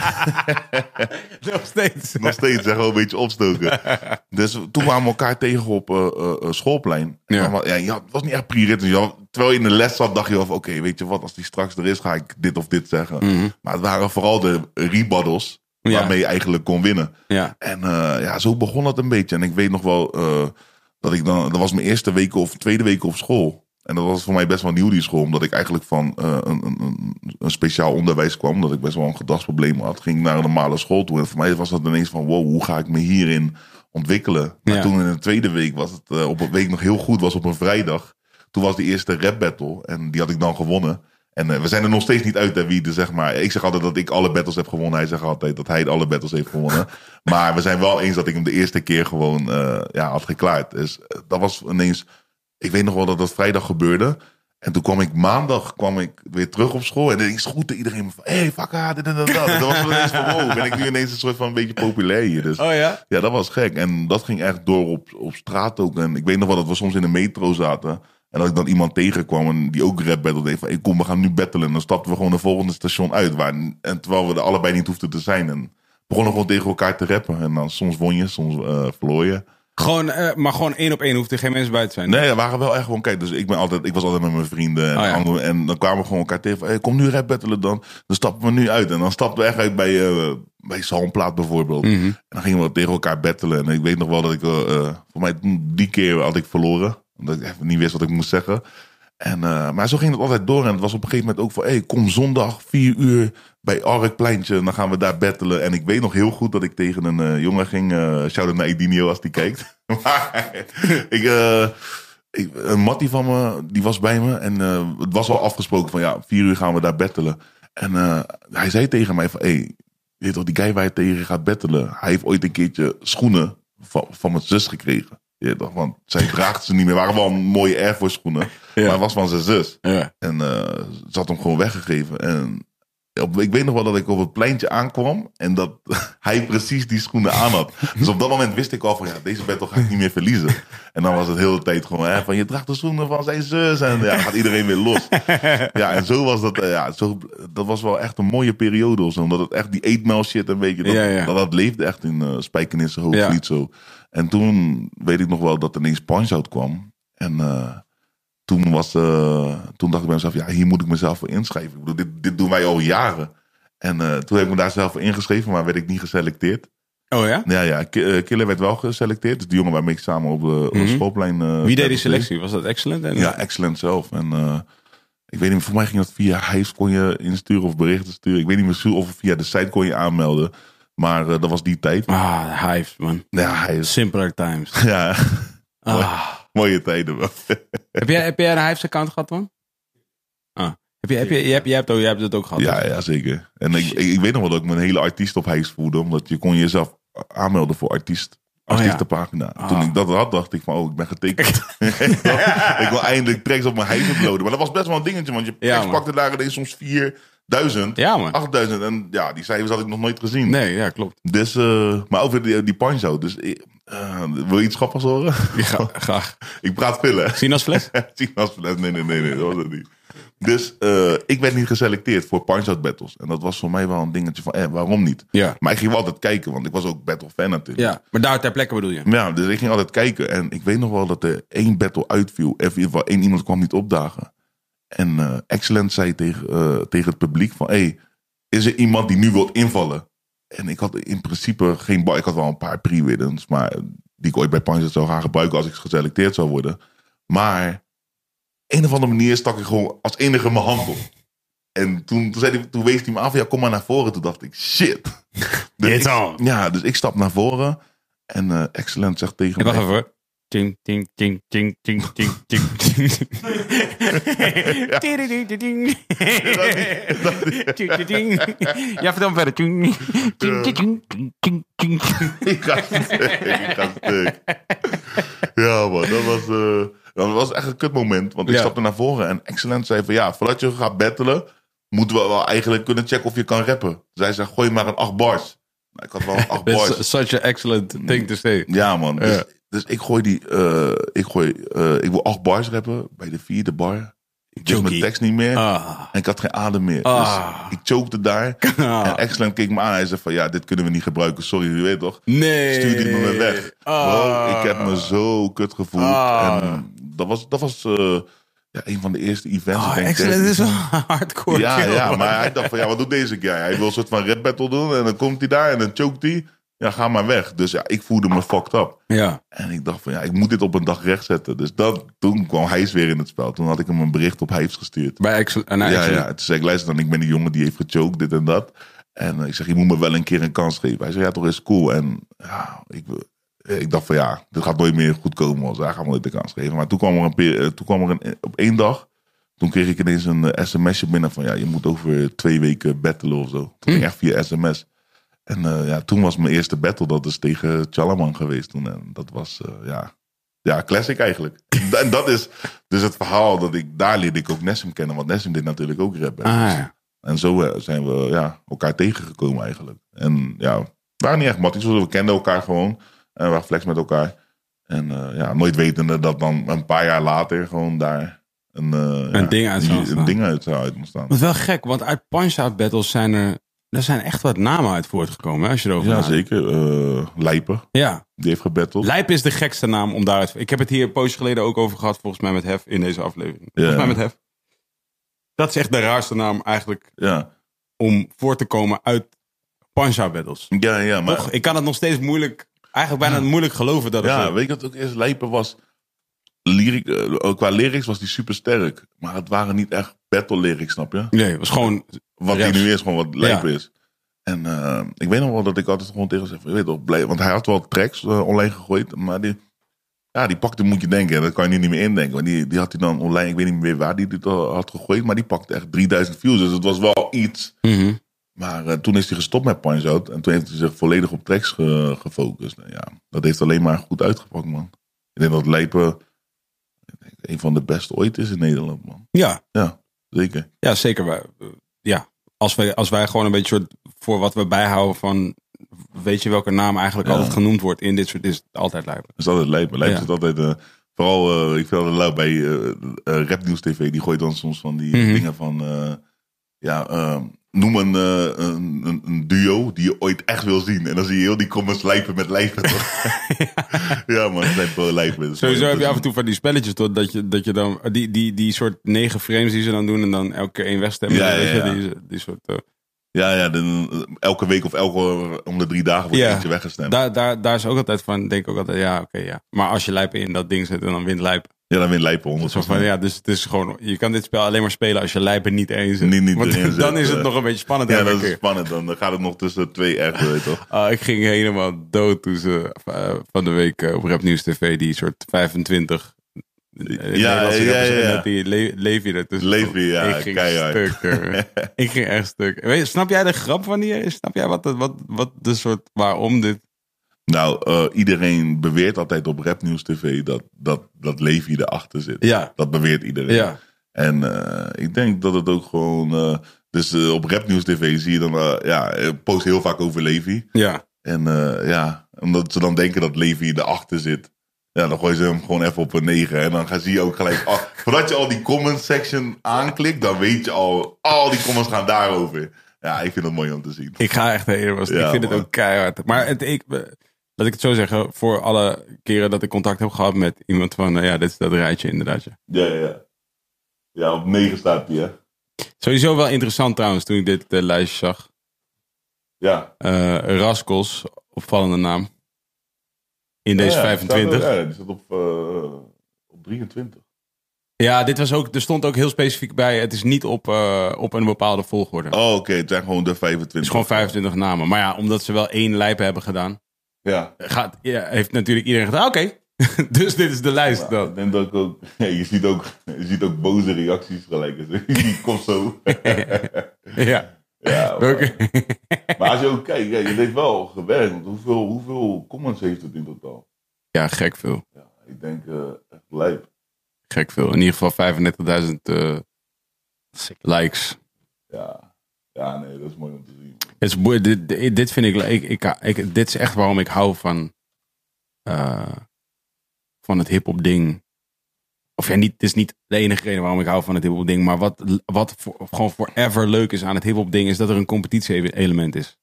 [laughs] Nog steeds. nog steeds, zeg gewoon een beetje opstoken. Dus toen kwamen we elkaar tegen op eh, eh, eh, schoolplein. Ja. Maar, ja, je had- het was niet echt. Je had- Terwijl je in de les zat, dacht je van... Oké, weet je wat, als die straks er is, ga ik dit of dit zeggen. Mhm. Maar het waren vooral de rebuttals waarmee je eigenlijk kon winnen. Ja. En ja, zo begon het een beetje. En ik weet nog wel dat ik dan... Dat was mijn eerste week of tweede week op school. En dat was voor mij best wel nieuw, die school. Omdat ik eigenlijk van eh, een, een, een, speciaal onderwijs kwam. Dat ik best wel een gedragsprobleem had. Ging ik naar een normale school toe. En voor mij was dat ineens van... Wow, hoe ga ik me hierin ontwikkelen? Maar Ja. toen in de tweede week was het... eh, op een week nog heel goed. Was op een vrijdag. Toen was de eerste rap battle. En die had ik dan gewonnen. En eh, we zijn er nog steeds niet uit hè, wie de, zeg maar. Ik zeg altijd dat ik alle battles heb gewonnen. Hij zegt altijd dat hij alle battles heeft gewonnen. [laughs] maar we zijn wel eens dat ik hem de eerste keer gewoon eh, ja, had geklaard. Dus eh, dat was ineens. Ik weet nog wel dat dat vrijdag gebeurde. En toen kwam ik maandag kwam ik weer terug op school. En ik groette iedereen van: hé, hey, fakka, dit en dat. dat. En dat was ineens van: wow, ben ik nu ineens een soort van een beetje populair hier. Dus Oh ja? ja, dat was gek. En dat ging echt door op, op straat ook. En ik weet nog wel dat we soms in de metro zaten. En dat ik dan iemand tegenkwam en die ook rap battle deed. Van, hey, kom, we gaan nu battelen. En dan stapten we gewoon de volgende station uit. Waar, en terwijl we er allebei niet hoefden te zijn. En begonnen gewoon tegen elkaar te rappen. En dan soms won je, soms eh verloor je. Gewoon, eh, maar gewoon één op één hoeft er geen mensen bij te zijn. Nee, er waren wel echt gewoon, kijk, dus ik ben altijd, ik was altijd met mijn vrienden en, Oh ja. anderen, en dan kwamen we gewoon elkaar tegen van, hey, kom nu rap battelen dan. Dan stappen we nu uit. En dan stapten we echt uit bij, eh bij Zalmplaat bijvoorbeeld. Mhm. En dan gingen we tegen elkaar battelen. En ik weet nog wel dat ik, eh, voor mij die keer had ik verloren. Omdat ik niet wist wat ik moest zeggen. En, eh, maar zo ging het altijd door. En het was op een gegeven moment ook van, hey, kom zondag vier uur bij Arkpleintje. En dan gaan we daar battelen. En ik weet nog heel goed dat ik tegen een eh, jongen ging. eh shout-out naar Edinio als die kijkt. [laughs] maar ik... een mattie van me, die was bij me. En het was al afgesproken van ja, vier uur gaan we daar battelen. En hij zei tegen mij van, hé, hey, weet toch, die guy waar je tegen gaat battelen. Hij heeft ooit een keertje schoenen van, van mijn zus gekregen. Weet toch, want zij draagt ze niet meer. waren wel mooie Air Force schoenen. Maar het was van zijn zus. Ja. En eh, ze had hem gewoon weggegeven. En op, ik weet nog wel dat ik op het pleintje aankwam. En dat [laughs] hij precies die schoenen aan had. Dus op dat moment wist ik al van ja, deze battle ga ik niet meer verliezen. En dan was het de hele tijd gewoon hè, van je draagt de schoenen van zijn zus. En ja, gaat iedereen weer los. [laughs] Ja, en zo was dat. eh, ja, zo, dat was wel echt een mooie periode. of zo, Omdat het echt die 8 mile shit een beetje. Dat, Ja, ja. dat, dat leefde echt in uh, Spijkenisse Hoogvliet zo. En toen weet ik nog wel dat er ineens Punch-Out kwam. En eh, toen, was, eh, toen dacht ik bij mezelf, ja, hier moet ik mezelf voor inschrijven. Ik bedoel, dit, dit doen wij al jaren. En eh, toen heb ik me daar zelf voor ingeschreven, maar werd ik niet geselecteerd. Oh ja? Ja, ja, Ki- Killer werd wel geselecteerd. Dus die jongen waarmee ik samen op de, schoolplein... eh, Wie deed die selectie? Was dat excellent? En, ja, excellent zelf. En ik weet niet, voor mij ging dat via Hives kon je insturen of berichten sturen. Ik weet niet meer of via de site kon je aanmelden. Maar eh, dat was die tijd. Ah, Hives, man. Ja, Hives. Simpler times. [laughs] Ja, Ah. mooie tijden wel. [laughs] heb, jij, heb jij een Hives-account gehad, man? Ah. Heb je, heb je, je, hebt, je, hebt, ook, je hebt het ook gehad? Ja, ja, zeker. En ik, ik, ik weet nog wel dat ik mijn hele artiest op Hives voelde. Omdat je kon jezelf aanmelden voor artiest. Oh, ja. Artiestenpagina. Toen Ah. ik dat had, dacht ik van, oh, ik ben getekend. [laughs] ik wil eindelijk tracks op mijn Hives uploaden. Maar dat was best wel een dingetje, want je Ja, man. pakte daar ineens soms 4000, Ja, man. 8000. En ja, die cijfers had ik nog nooit gezien. Nee, ja, klopt. Dus, eh, maar over die, die punch-out. Dus, eh, wil je iets grappigs horen? Ja, [laughs] graag. ik praat veel, hè? Zien als fles? [laughs] Tien als fles. Nee, nee, nee, nee, dat was het niet. Dus eh, ik werd niet geselecteerd voor punch-out battles. En dat was voor mij wel een dingetje van, eh, waarom niet? Ja. Maar ik ging wel altijd kijken, want ik was ook battle fan natuurlijk. Ja, maar daar ter plekke bedoel je? Ja, dus ik ging altijd kijken. En ik weet nog wel dat er één battle uitviel. Of in ieder geval één iemand kwam niet opdagen. En eh Excellent zei tegen, eh, tegen het publiek van... Hey, is er iemand die nu wilt invallen? En ik had in principe geen. Ik had wel een paar pre-widdens, maar die ik ooit bij Punch zou gaan gebruiken als ik geselecteerd zou worden. Maar een of andere manier stak ik gewoon als enige mijn hand op. En toen, toen, zei hij, toen wees hij me af, ja, kom maar naar voren. Toen dacht ik, shit. [laughs] Dus It's ik- on. Ja, dus ik stap naar voren. En eh Excellent zegt tegen Ja, wacht mij... even. hoor. Ting, ting, ting, ting, ting, ting, ting, ting. Ting, ting, ting. Ja, vertel me verder. Ting, ting, ting, ting, ting, ting. Ik ga stuk. Ik ga stuk. Ja, man. Dat was, eh, dat was echt een kut moment. Want ik Ja. stapte naar voren. En Excellent zei van... Ja, voordat je gaat battelen... moeten we wel eigenlijk kunnen checken of je kan rappen. Zij zei, gooi maar een acht bars. Nou, ik had wel een acht bars. Such an excellent thing to say. Ja, man. Dus, Ja. Dus ik gooi die... eh, ik, gooi, eh, ik wil acht bars rappen. Bij de vierde bar... Ik wist mijn tekst niet meer. Ah. En ik had geen adem meer. Ah. Dus ik chokte daar. [laughs] Ah. En Excellent keek me aan. Hij zei van... Ja, dit kunnen we niet gebruiken. Sorry, je weet toch? Nee. stuurde hij me weg. Bro, ik heb me zo kut gevoeld. En dat was, dat was eh, ja, een van de eerste events. Denk excellent is wel hardcore. Ja, kill, ja, maar hij dacht van, ja, wat doet deze guy? Hij wil een soort van rap battle doen en dan komt hij daar en dan choked hij. Ja, ga maar weg. Dus ja, ik voelde me fucked up. Ja. En ik dacht van, ja, ik moet dit op een dag rechtzetten. Dus dat, toen kwam Hijs weer in het spel. Toen had ik hem een bericht op Hijs gestuurd. Bij excellent. en Ja, ja. Toen zei ik, luister dan, ik ben die jongen die heeft gechoked, dit en dat. En eh, ik zeg, je moet me wel een keer een kans geven. Hij zei, ja, toch is cool. En ja, ik, eh, ik dacht van, ja, dit gaat nooit meer goed komen. Als hij gaat me nooit de kans geven. Maar toen kwam er, een, eh, toen kwam er een, op één dag, toen kreeg ik ineens een sms'je binnen van, ja, je moet over twee weken battelen of zo. Toen ging echt via sms. En eh, ja, toen was mijn eerste battle, dat is tegen Chalaman geweest toen. En dat was, eh, ja, ja, classic eigenlijk. [laughs] en dat is dus het verhaal dat ik, daar leerde ik ook Nessim kennen. Want Nessim deed natuurlijk ook rap. Ah, ja. En zo eh, zijn we ja, elkaar tegengekomen eigenlijk. En ja, we waren niet echt matties. We kenden elkaar gewoon. En we waren flex met elkaar. En ja, nooit wetende dat dan een paar jaar later gewoon daar een, ja, ding uit zou die- ontstaan. Een ding uit zou uit ontstaan. Dat is wel gek, want uit Punch-Out Battles zijn er... Er zijn echt wat namen uit voortgekomen, hè, als je erover Ja, zeker. eh Lijpen, Ja, die heeft gebatteld. Lijp is de gekste naam om daaruit... Ik heb het hier een poosje geleden ook over gehad, volgens mij met Hef, in deze aflevering. Volgens mij met Hef. Dat is echt de raarste naam eigenlijk Ja, om voor te komen uit Punch-Out Battles. ja, ja. Maar, Toch? Ik kan het nog steeds moeilijk... Eigenlijk bijna moeilijk geloven dat het ja, zo- weet je wat ook eerst Lijpen was? Lyric, eh, qua lyrics was die super sterk. Maar het waren niet echt battle lyrics, snap je? Nee, het was gewoon... Wat hij nu is, gewoon wat lijpen Ja. is. En eh, ik weet nog wel dat ik altijd gewoon tegen van, je weet toch, blij, want hij had wel tracks eh, online gegooid, maar die, ja, die pakte moet je denken, dat kan je nu niet meer indenken. Want die, die had hij dan online, ik weet niet meer waar die dit al had gegooid, maar die pakte echt 3000 views, dus het was wel iets. Mhm. Maar eh, toen is hij gestopt met Punch Out en toen heeft hij zich volledig op tracks ge- gefocust. Nou ja, dat heeft alleen maar goed uitgepakt, man. Ik denk dat Lijpen een van de beste ooit is in Nederland, man. Ja, Ja, zeker. Ja, zeker. Wij, eh, ja, als wij, als wij gewoon een beetje soort voor wat we bijhouden van. Weet je welke naam eigenlijk Ja. altijd genoemd wordt in dit soort. Is het altijd lijpen. Dat is altijd lijp. Lijp Ja. is altijd... eh, vooral, eh, ik vind het leuk bij eh eh, Rap Nieuws TV. Die gooit dan soms van die Mhm. dingen van... ja, eh, noem een, eh, een, een, duo die je ooit echt wil zien. En dan zie je heel die comments lijpen met lijpen. toch? [laughs] ja man, het wel lijpen. Sowieso heb je af en toe van die spelletjes tot dat je, dat je dan. Die, die, die soort negen frames die ze dan doen en dan elke keer één wegstemmen. Ja, ja. Die, die soort. eh. Ja, ja eh, elke week of elke om de drie dagen wordt Ja. eentje weggestemd. daar, daar, daar is ook altijd van. Denk ik ook altijd. Ja, oké, ja. Maar als je lijpen in dat ding zet en dan wint lijpen. Ja, dan wint lijpen onder. Zo van, ja, dus het is gewoon. Je kan dit spel alleen maar spelen als je lijpen niet eens zet. Niet- niet Want [laughs] zet, dan is het eh. nog een beetje spannend. Ja, dat is spannend. Dan gaat het nog tussen twee echt, weet je toch? [laughs] Ah, ik ging helemaal dood toen ze eh, van de week eh, op Rap Nieuws TV die soort 25. eh, Ja, ja, ja, ja. dat die Le Levi ertussen. Levi, ja, ik ging keihard. stuk. [laughs] ik ging echt stuk. Weet, je, snap jij de grap van die? Snap jij wat, wat, wat de soort waarom dit? Nou, eh, iedereen beweert altijd op Rap TV dat, dat, dat Levi erachter zit. Ja. Dat beweert iedereen. Ja. En eh, ik denk dat het ook gewoon. eh, dus op Rap TV zie je dan. ja, post heel vaak over Levi. Ja. En ja, omdat ze dan denken dat Levi erachter zit. Ja, dan gooien ze hem gewoon even op een 9. En dan zie je ook gelijk. ah, voordat je al die comment section aanklikt, dan weet je al. Al die comments gaan daarover. Ja, ik vind het mooi om te zien. Ik ga echt. Ja, ik vind het ook keihard. Maar het, ik, laat ik het zo zeggen. Voor alle keren dat ik contact heb gehad met iemand van. eh, ja, dit is dat rijtje inderdaad. Ja. Ja, ja, ja. Ja, op 9 staat hij, hè? Sowieso wel interessant trouwens toen ik dit eh, lijstje zag. Ja. Raskos, opvallende naam. In deze Ja, 25. Staat, ook- ja, die staat op, op 23. Ja, dit was ook, er stond ook heel specifiek bij. Het is niet op, op een bepaalde volgorde. Oh, oké. Het zijn gewoon de 25. Het is gewoon 25 namen. Maar ja, omdat ze wel één lijp hebben gedaan, Ja. gaat, ja, heeft natuurlijk iedereen gedaan. Oké, [laughs] dus dit is de lijst Ja, dan. ik denk dat ik ook, ja, je, ziet ook, je ziet ook boze reacties gelijk. [laughs] Die komt zo. [laughs] Ja. ja, maar, Oké. maar als je ook kijkt, ja, je heeft wel gewerkt. Want hoeveel, hoeveel comments heeft het in totaal? Ja, gek veel. Ja, ik denk eh echt lijp. Gek veel. In ieder geval 35.000 eh, likes. Ja. ja, nee, dat is mooi om te zien. Is dit, dit vind ik, ik, ik, ik- Dit is echt waarom ik hou van. eh, van het hip-hop ding. Of ja, niet, het is niet de enige reden waarom ik hou van het hip-hop ding. Maar wat, wat voor, gewoon forever leuk is aan het hip-hop ding. is dat er een competitie-element is.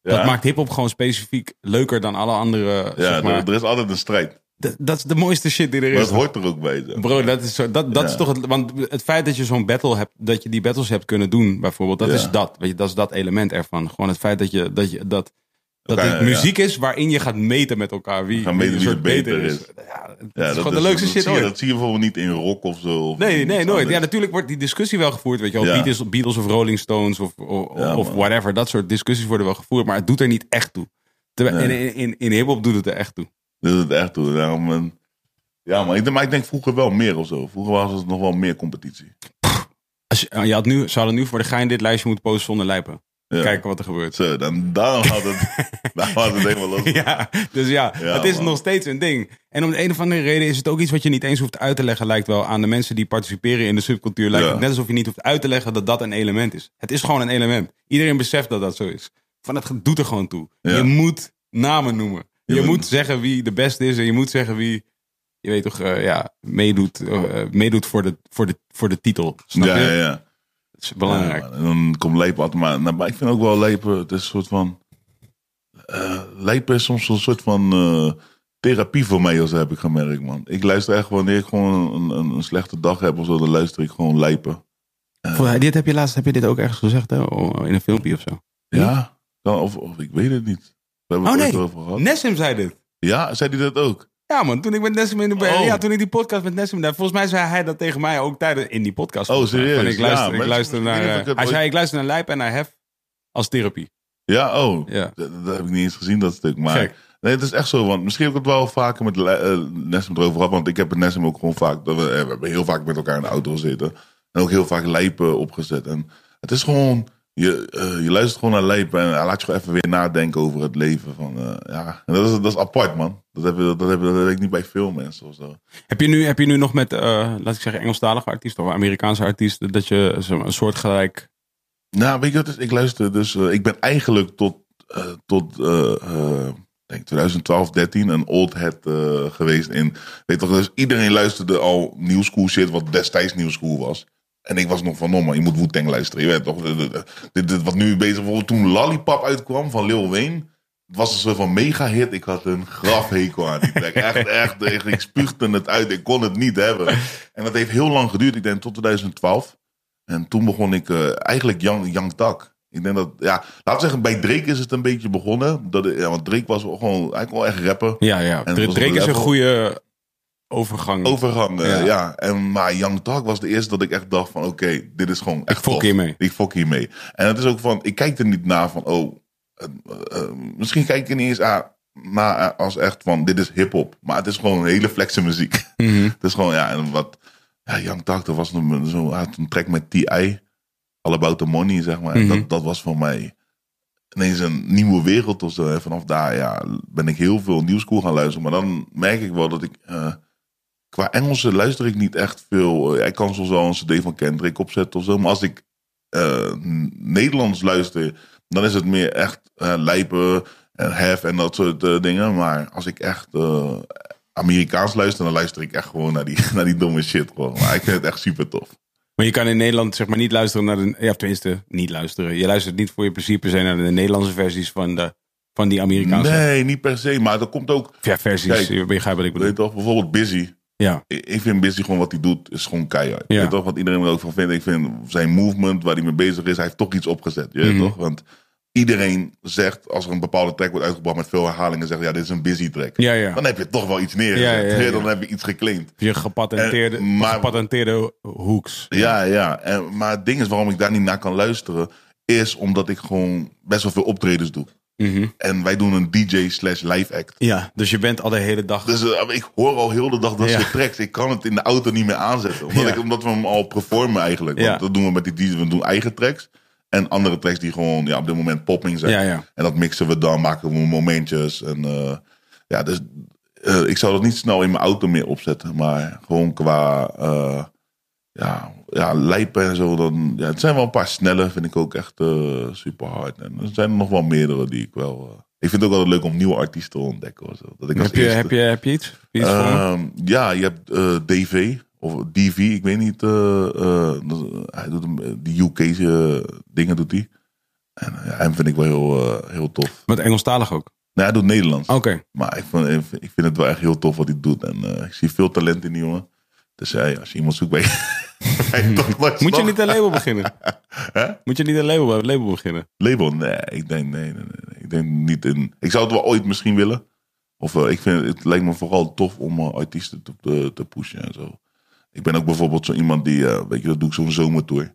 Ja, Dat maakt hip-hop gewoon specifiek leuker dan alle andere. ja zeg maar. er, er is altijd een strijd. Dat, dat is de mooiste shit die er Maar is. dat hoort er ook bij. zeg. Bro, dat is, zo, dat, dat Ja. is toch het. Want het feit dat je zo'n battle hebt, dat je die battles hebt kunnen doen, bijvoorbeeld, dat Ja. is dat. Weet je, dat is dat element ervan. Gewoon het feit dat je dat je dat. Dat muziek is waarin je gaat meten met elkaar wie, Gaan meten wie soort er beter is. Ja, Ja, is dat gewoon de leukste dat shit zie je. Dat zie je bijvoorbeeld niet in rock of zo. Of Nee, nee, nooit. anders. Ja, natuurlijk wordt die discussie wel gevoerd. Weet je wel. Beatles, Beatles of Rolling Stones of, of, whatever. Dat soort discussies worden wel gevoerd, maar het doet er niet echt toe. Terwijl, Nee. in, in, in hip-hop doet het er echt toe. Dat is het echt toe. Daarom, ja, maar ik, denk- maar ik denk vroeger wel meer of zo. Vroeger was het nog wel meer competitie. Als je, je had nu, ze hadden nu voor de gein dit lijstje moeten posten zonder lijpen. Ja. Kijken wat er gebeurt. Zo, dan, daarom had het, [laughs] daarom had het helemaal los. Ja, dus ja, Ja, het is man. nog steeds een ding. En om de een of andere reden is het ook iets wat je niet eens hoeft uit te leggen, lijkt wel aan de mensen die participeren in de subcultuur. Lijkt Ja. het net alsof je niet hoeft uit te leggen dat dat een element is. Het is gewoon een element. Iedereen beseft dat dat zo is. Van het doet er gewoon toe. Je moet namen noemen. Je moet zeggen wie de beste is en je moet zeggen wie, je weet toch, eh, ja, meedoet, eh, meedoet voor, de, voor, de, voor de titel. Snap Ja, je? ja, ja. Dat is belangrijk. Ja, en dan komt Lijpen altijd maar. Nou, maar ik vind ook wel Lijpen, het is een soort van. eh Lijpen is soms een soort van eh, therapie voor mij, als heb ik gemerkt, man. Ik luister echt wanneer ik gewoon een, een, een slechte dag heb of zo, dan luister ik gewoon Lijpen. Voor- dit heb je laatst heb je dit ook ergens gezegd, hè? Oh, In een filmpje of zo. Ja, dan, of, of ik weet het niet. We hebben Oh het ooit nee, over gehad. Nessim zei dit. Ja, zei hij dat ook? Ja man, toen ik met Nessim in de Oh. ja, toen ik die podcast met Nessim daar, volgens mij zei hij dat tegen mij ook tijdens in die podcast. Oh, serieus? Van, ik luister, Ja, ik luister naar. eh, ik hij ooit- zei ik luister naar Lijp en naar Hef als therapie. Ja, oh. Ja. Dat, dat heb ik niet eens gezien, dat stuk. Maar Gek. nee, het is echt zo. Want misschien heb ik het wel vaker met uh, Nessim erover gehad. Want ik heb met Nessim ook gewoon vaak. Dat we, eh, we hebben heel vaak met elkaar in de auto gezeten. En ook heel vaak lijpen opgezet. En het is gewoon. Je, eh, je luistert gewoon naar lijpen. En hij laat je gewoon even weer nadenken over het leven. Van, eh, ja. En dat is, dat is apart, man. Dat heb, je, dat, heb, dat heb ik niet bij veel mensen of zo. Heb je nu, heb je nu nog met, eh, laat ik zeggen, Engelstalige artiesten of Amerikaanse artiesten, dat je een soort gelijk. Nou, weet je wat? is? Ik luister dus. ik ben eigenlijk tot, tot denk 2012, 13 een old head geweest in. Weet toch, dus iedereen luisterde al new school shit, wat destijds new school was. En ik was nog van, no man, je moet Wu-Tang luisteren. Je weet toch, dit, dit- dit, dit wat nu bezig bijvoorbeeld toen Lollipop uitkwam van Lil Wayne. Het was een soort van mega hit. Ik had een grafhekel aan die track. Echt, echt. echt, Ik spuugde het uit. Ik kon het niet hebben. En dat heeft heel lang geduurd. Ik denk tot 2012. En toen begon ik eh, eigenlijk Young, Young Thug. Ik denk dat, ja, laten we zeggen, bij Drake is het een beetje begonnen. Dat, ja, want Drake was gewoon, eigenlijk wel echt rappen. Ja, ja. En Drake een is een goede overgang. Overgang, eh, Ja. ja. En, maar Young Thug was de eerste dat ik echt dacht van, oké, dit is gewoon echt Ik fok hiermee. Ik fok hiermee. En het is ook van, ik kijk er niet naar van, oh, eh, eh, misschien kijk ik er niet eens aan, naar als echt van, dit is hip-hop. Maar het is gewoon een hele flexe muziek. [laughs] Mhm. Het is gewoon, ja, en wat, ja, Young Thug, dat was een, zo, had een track met T.I., All About The Money, zeg maar. En Mhm. dat, dat was voor mij ineens een nieuwe wereld of zo. En vanaf daar, ja, ben ik heel veel nieuwschool gaan luisteren. Maar dan merk ik wel dat ik, eh, qua Engelse luister ik niet echt veel. Eh, ik kan soms wel een cd van Kendrick opzetten of zo. Maar als ik eh, Nederlands luister, dan is het meer echt eh, lijpen en hef en dat soort dingen. Maar als ik echt Amerikaans luister, dan luister ik echt gewoon naar die, [laughs] naar die domme shit. Gewoon. Maar ik vind het echt super tof. Maar je kan in Nederland zeg maar niet luisteren naar de. Ja, tenminste, niet luisteren. Je luistert niet voor je principe zijn naar de Nederlandse versies van, de, van die Amerikaanse. Nee, niet per se. Maar er komt ook, ja, versies. Kijk. je begrijpt wat ik bedoel. toch, bijvoorbeeld Busy. Ja. Ik vind Busy gewoon wat hij doet, is gewoon keihard. Ja. Weet je toch, wat iedereen er ook van vindt. Ik vind zijn movement, waar hij mee bezig is, hij heeft toch iets opgezet. Je weet Mhm. toch? Want iedereen zegt, als er een bepaalde track wordt uitgebracht met veel herhalingen, zegt ja, dit is een busy track. Ja, ja. Dan heb je toch wel iets neergezet. Ja. Dan heb je iets geclaimd. Je gepatenteerde, maar- gepatenteerde hoeks. Ja, ja. En, maar het ding is waarom ik daar niet naar kan luisteren, is omdat ik gewoon best wel veel optredens doe. Mhm. En wij doen een DJ slash live act. Ja, dus je bent al de hele dag... Dus eh, ik hoor al heel de dag dat Ja. soort tracks. Ik kan het in de auto niet meer aanzetten. Omdat, Ja. ik, omdat we hem al performen eigenlijk. Want Ja. dat doen we met die DJ's. We doen eigen tracks. En andere tracks die gewoon ja, op dit moment popping zijn. En dat mixen we dan, maken we momentjes. En eh, ja, dus eh, ik zou dat niet snel in mijn auto meer opzetten. Maar gewoon qua ja, ja, lijpen en zo. Dan, ja, het zijn wel een paar snelle, vind ik ook echt eh, super hard. En er zijn er nog wel meerdere die ik wel... eh, ik vind het ook altijd leuk om nieuwe artiesten te ontdekken. of Zo. Dat ik als Heb je, eerste- heb, je, heb je iets? Ehm, ja, je hebt eh, DV of DV, ik weet niet. hij doet hem, die UK dingen doet hij. En ja, hem vind ik wel heel, heel tof. Met Engelstalig ook? Nee, hij doet Nederlands. Oké. Maar ik vind, ik vind het wel echt heel tof wat hij doet. En ik zie veel talent in die jongen. Dus als je iemand zoekt bij [laughs] toch Moet je niet een label beginnen? [laughs] Moet je niet een label, een label beginnen? Label? Nee, ik denk, nee, nee, nee. Ik denk niet in. Ik zou het wel ooit misschien willen. Of ik vind het lijkt me vooral tof om eh, artiesten te, te, te pushen en zo. Ik ben ook bijvoorbeeld zo iemand die, eh, weet je, dat doe ik zo'n zomertour.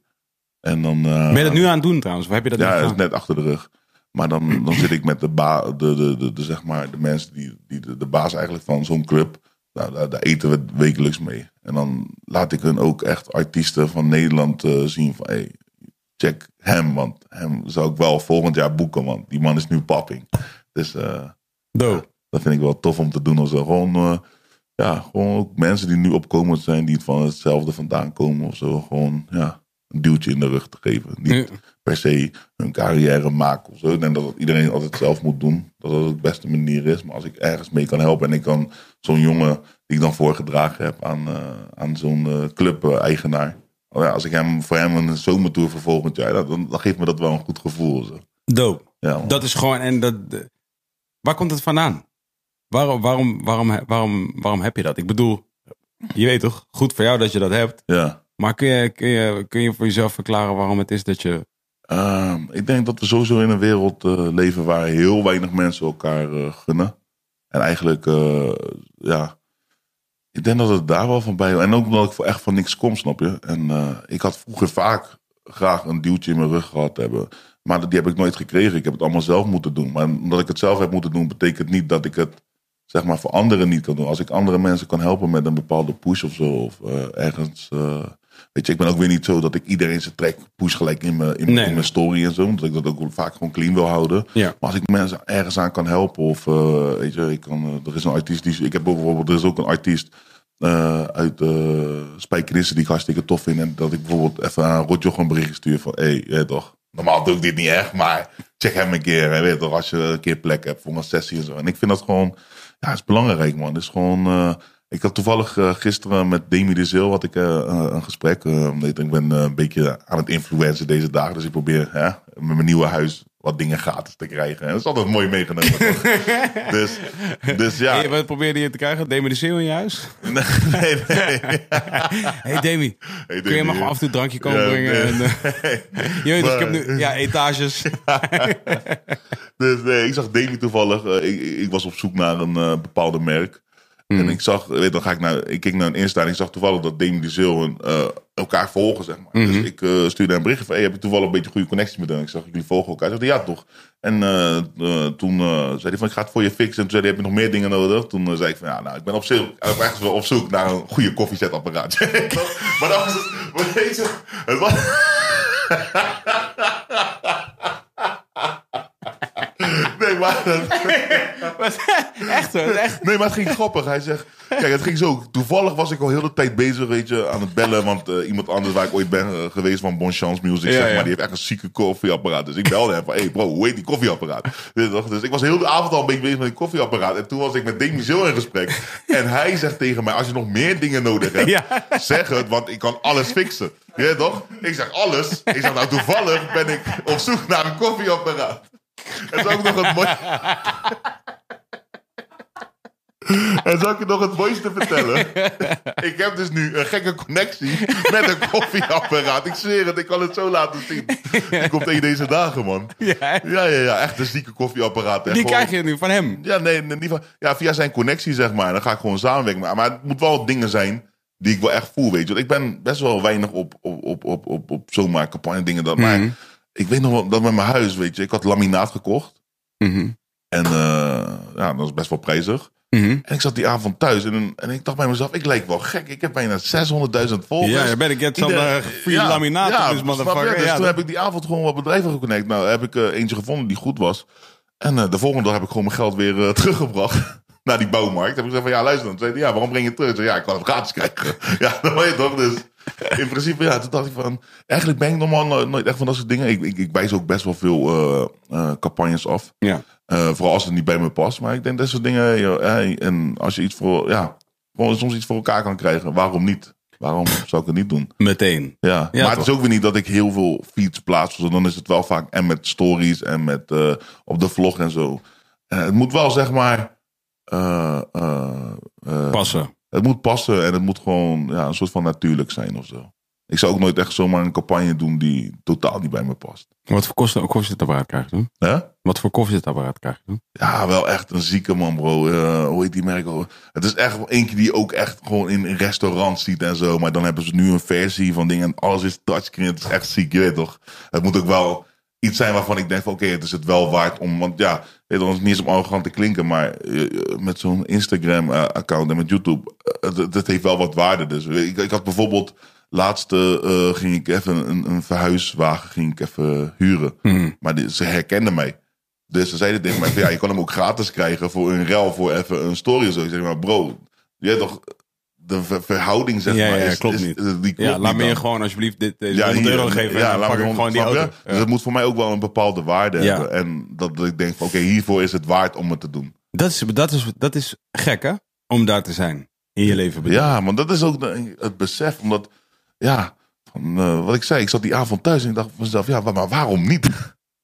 En dan. eh, Ben je dat nu aan het doen trouwens? Of heb je dat Ja, dat is net achter de rug. Maar dan, dan zit ik met de, ba de, de, de, de, zeg maar, de mensen die, die de, de baas eigenlijk van zo'n club. Nou, daar, daar eten we wekelijks mee. En dan laat ik hun ook echt artiesten van Nederland eh, zien van hey, check hem. Want hem zou ik wel volgend jaar boeken, want die man is nu popping. Dus Dope. dat vind ik wel tof om te doen. Of zo. Gewoon, eh, ja, gewoon ook mensen die nu opkomend zijn, die van hetzelfde vandaan komen of zo. Gewoon ja, een duwtje in de rug te geven. Niet Ja. Per se hun carrière maken of zo. Ik denk dat het iedereen altijd zelf moet doen. Dat dat de beste manier is. Maar als ik ergens mee kan helpen en ik kan zo'n jongen die ik dan voorgedragen heb aan, eh, aan zo'n eh, club-eigenaar. Oh ja, als ik hem voor hem een zomertour voor volgend jaar, dan, dan geeft me dat wel een goed gevoel. Zo. Dope. Ja. Dat is gewoon... En dat, de- waar komt het vandaan? Waarom, waarom, waarom, waarom, waarom heb je dat? Ik bedoel, je weet toch? Goed voor jou dat je dat hebt. ja. Maar kun je, kun je, kun je voor jezelf verklaren waarom het is dat je... Ehm, ik denk dat we sowieso in een wereld eh, leven waar heel weinig mensen elkaar eh, gunnen. En eigenlijk, eh, ja, ik denk dat het daar wel van bij En ook omdat ik echt van niks kom, snap je? En ik had vroeger vaak graag een duwtje in mijn rug gehad hebben. Maar die heb ik nooit gekregen. Ik heb het allemaal zelf moeten doen. Maar omdat ik het zelf heb moeten doen, betekent niet dat ik het zeg maar voor anderen niet kan doen. Als ik andere mensen kan helpen met een bepaalde push of zo, of ergens. Weet je, ik ben ook weer niet zo dat ik iedereen zijn track push gelijk in mijn, in, Nee. in mijn story en zo. Omdat ik dat ook vaak gewoon clean wil houden. Ja. Maar als ik mensen ergens aan kan helpen, of eh, weet je, ik kan, eh, er is een artiest die. Ik heb bijvoorbeeld, er is ook een artiest. eh, uit uh, Spijkenissen die ik hartstikke tof vind. En dat ik bijvoorbeeld even aan Rotjoch een bericht stuur van... Hé, hey, toch, normaal doe ik dit niet echt, maar check hem een keer. Hè, weet je toch, als je een keer plek hebt voor een sessie en zo. En ik vind dat gewoon, ja, het is belangrijk man. Het is gewoon, ik had toevallig eh, gisteren met Demi de Zeel had ik, eh, een- een gesprek. eh, ik ben eh, een beetje aan het influencen deze dagen. Dus ik probeer hè, met mijn nieuwe huis wat dingen gratis te krijgen. En dat is altijd mooi meegenomen. [laughs] dus, dus ja. Hey, wat probeerde je te krijgen? Demi de Zeeuw in je huis? [laughs] Nee, nee, nee. [laughs] hey Demi, Hey, kun je mag af en toe een drankje komen Ja, brengen? nee. En, eh, je weet toch, ik heb nu ja, etages. Dus nee, ik zag Demi toevallig. eh, ik, ik was op zoek naar een eh, bepaalde merk. Hmm. En ik zag, weet, dan ga ik naar, ik keek naar een Insta en ik zag toevallig dat Demi de en, eh, elkaar volgen, zeg maar. Mhm. Dus ik eh, stuurde een berichtje van, hey, heb je toevallig een beetje goede connectie met hem? Ik zag, jullie volgen elkaar. Hij zei, ja toch. En eh, toen zei hij van, ik ga het voor je fixen. En toen zei hij, heb je nog meer dingen nodig? Toen zei ik van, ja, nou, ik ben op zoek, ik wel op zoek naar een goede koffiezetapparaat. [laughs] maar dat was het, maar het was... [laughs] [laughs] Maar... echt hoor, echt. Nee, maar het ging grappig. Hij zegt, kijk, het ging zo. Toevallig was ik al heel de tijd bezig, weet je, aan het bellen. Want eh, iemand anders waar ik ooit ben eh, geweest van Bon Chance Music, Ja, zeg ja. maar, die heeft echt een zieke koffieapparaat. Dus ik belde hem van, hey bro, hoe heet die koffieapparaat? Dus ik was heel de avond al een beetje bezig met die koffieapparaat. En toen was ik met Demi Zil in gesprek. En hij zegt tegen mij, als je nog meer dingen nodig hebt, Ja. zeg het, want ik kan alles fixen. Weet toch? Ik zeg alles. Ik zeg, nou toevallig ben ik op zoek naar een koffieapparaat. En zo ook nog het mooie... [laughs] En zal ik je nog het mooiste vertellen? ik heb dus nu een gekke connectie met een koffieapparaat. Ik zweer het, ik kan het zo laten zien. Die komt tegen deze dagen, man. Ja, Ja, ja. Echt een zieke koffieapparaat. Die gewoon- krijg je nu van hem. Ja, nee, niet van, ja, via zijn connectie, zeg maar. Dan ga ik gewoon samenwerken. Maar, maar het moet wel dingen zijn die ik wel echt voel, weet je. Want ik ben best wel weinig op, op, op, op, op, op zomaar campagne dingen. Dat, Mhm. Maar ik weet nog wel, dat met mijn huis, weet je. Ik had laminaat gekocht. Mhm. En eh, ja, dat was best wel prijzig. Mhm. En ik zat die avond thuis en, en ik dacht bij mezelf, ik lijk wel gek. Ik heb bijna 600.000 volgers. Ja, je bent get some Ieder- uh, free laminaat ja, je? motherfucker. Dus Ja, toen dat- heb ik die avond gewoon wat bedrijven geconnect. Nou, heb ik eh, eentje gevonden die goed was. En eh, de volgende dag heb ik gewoon mijn geld weer eh, [laughs] teruggebracht. Naar die bouwmarkt. Heb ik gezegd van ja, luister dan. Zei ja, waarom breng je het terug? Ik zei, ja, ik kan het gratis krijgen. [laughs] ja, dat weet je toch. Dus [laughs] in principe, ja, toen dacht ik van... Eigenlijk ben ik normaal nooit, nooit echt van dat soort dingen. Ik, ik, ik wijs ook best wel veel eh, eh, campagnes af. ja. Eh, vooral als het niet bij me past. Maar ik denk dat soort dingen. joh, hey, en als je iets voor. Ja, soms iets voor elkaar kan krijgen. Waarom niet? Waarom [laughs] zou ik het niet doen? Meteen. Ja, Ja, maar het is ook weer niet dat ik heel veel feeds plaats. Dan is het wel vaak en met stories en met op de vlog en zo. Het moet wel zeg maar. Passen. Het moet passen en het moet gewoon ja, een soort van natuurlijk zijn of zo. Ik zou ook nooit echt zomaar een campagne doen die totaal niet bij me past. Wat voor kosten, koffiezetapparaat krijg je? Wat voor koffiezetapparaat krijg je? Ja, wel echt een zieke man, bro. Eh, hoe heet die merk? Het is echt eentje die ook echt gewoon in een restaurant ziet en zo. Maar dan hebben ze nu een versie van dingen. En alles is touchscreen. Het is echt ziek, je weet toch? Het moet ook wel iets zijn waarvan ik denk van... Oké, het is het wel waard om... Want ja, weet het is niet eens om arrogant te klinken. Maar eh, met zo'n Instagram-account en met YouTube... eh, het heeft wel wat waarde. Dus ik, ik had bijvoorbeeld... Laatste eh, ging ik even een, een verhuiswagen ging ik even huren. Hmm. Maar die, ze herkenden mij. Dus ze zeiden tegen mij, ja, je kan hem ook gratis krijgen voor een rel, voor even een story of zo. Ik zeg maar, bro, je hebt toch, de ver- verhouding zeg Ja, maar, ja, is, klopt is- niet. die klopt Ja, laat me je gewoon alsjeblieft dit, deze Ja, 100 hier, euro geven. ja, en laat pak me ik gewoon die auto. Dus het moet voor mij ook wel een bepaalde waarde Ja. hebben. En dat ik denk van, oké, hiervoor is het waard om het te doen. Dat is, dat, is, dat is gek, hè? Om daar te zijn. In je leven. bedoel. Ja, maar dat is ook de- het besef. Omdat, ja, van, eh, wat ik zei, ik zat die avond thuis en ik dacht van mezelf, ja, maar waarom niet?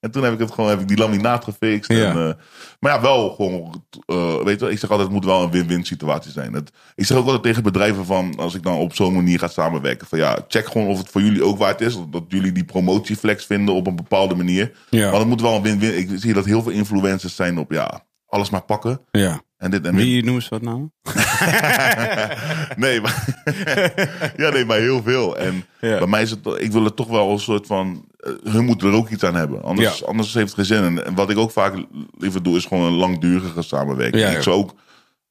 En toen heb ik het gewoon, heb ik die laminaat gefixt. Ja. En, eh, maar ja, wel gewoon, eh, weet je, wel, ik zeg altijd, het moet wel een win-win situatie zijn. Het, ik zeg ook altijd tegen bedrijven van, als ik dan op zo'n manier ga samenwerken, van ja, check gewoon of het voor jullie ook waard is. Dat jullie die promotieflex vinden op een bepaalde manier. Ja. Maar het moet wel een win-win. Ik zie dat heel veel influencers zijn op, ja, alles maar pakken. ja. En dit en dit. Wie noemen ze wat nou? [laughs] nee, maar, [laughs] ja, nee, maar heel veel. En Ja. bij mij is het, ik wil het toch wel een soort van, eh, hun moeten er ook iets aan hebben. Anders, Ja. anders heeft het geen zin. En, en wat ik ook vaak liever doe, is gewoon een langdurige samenwerking. Ja. Ik zou ook,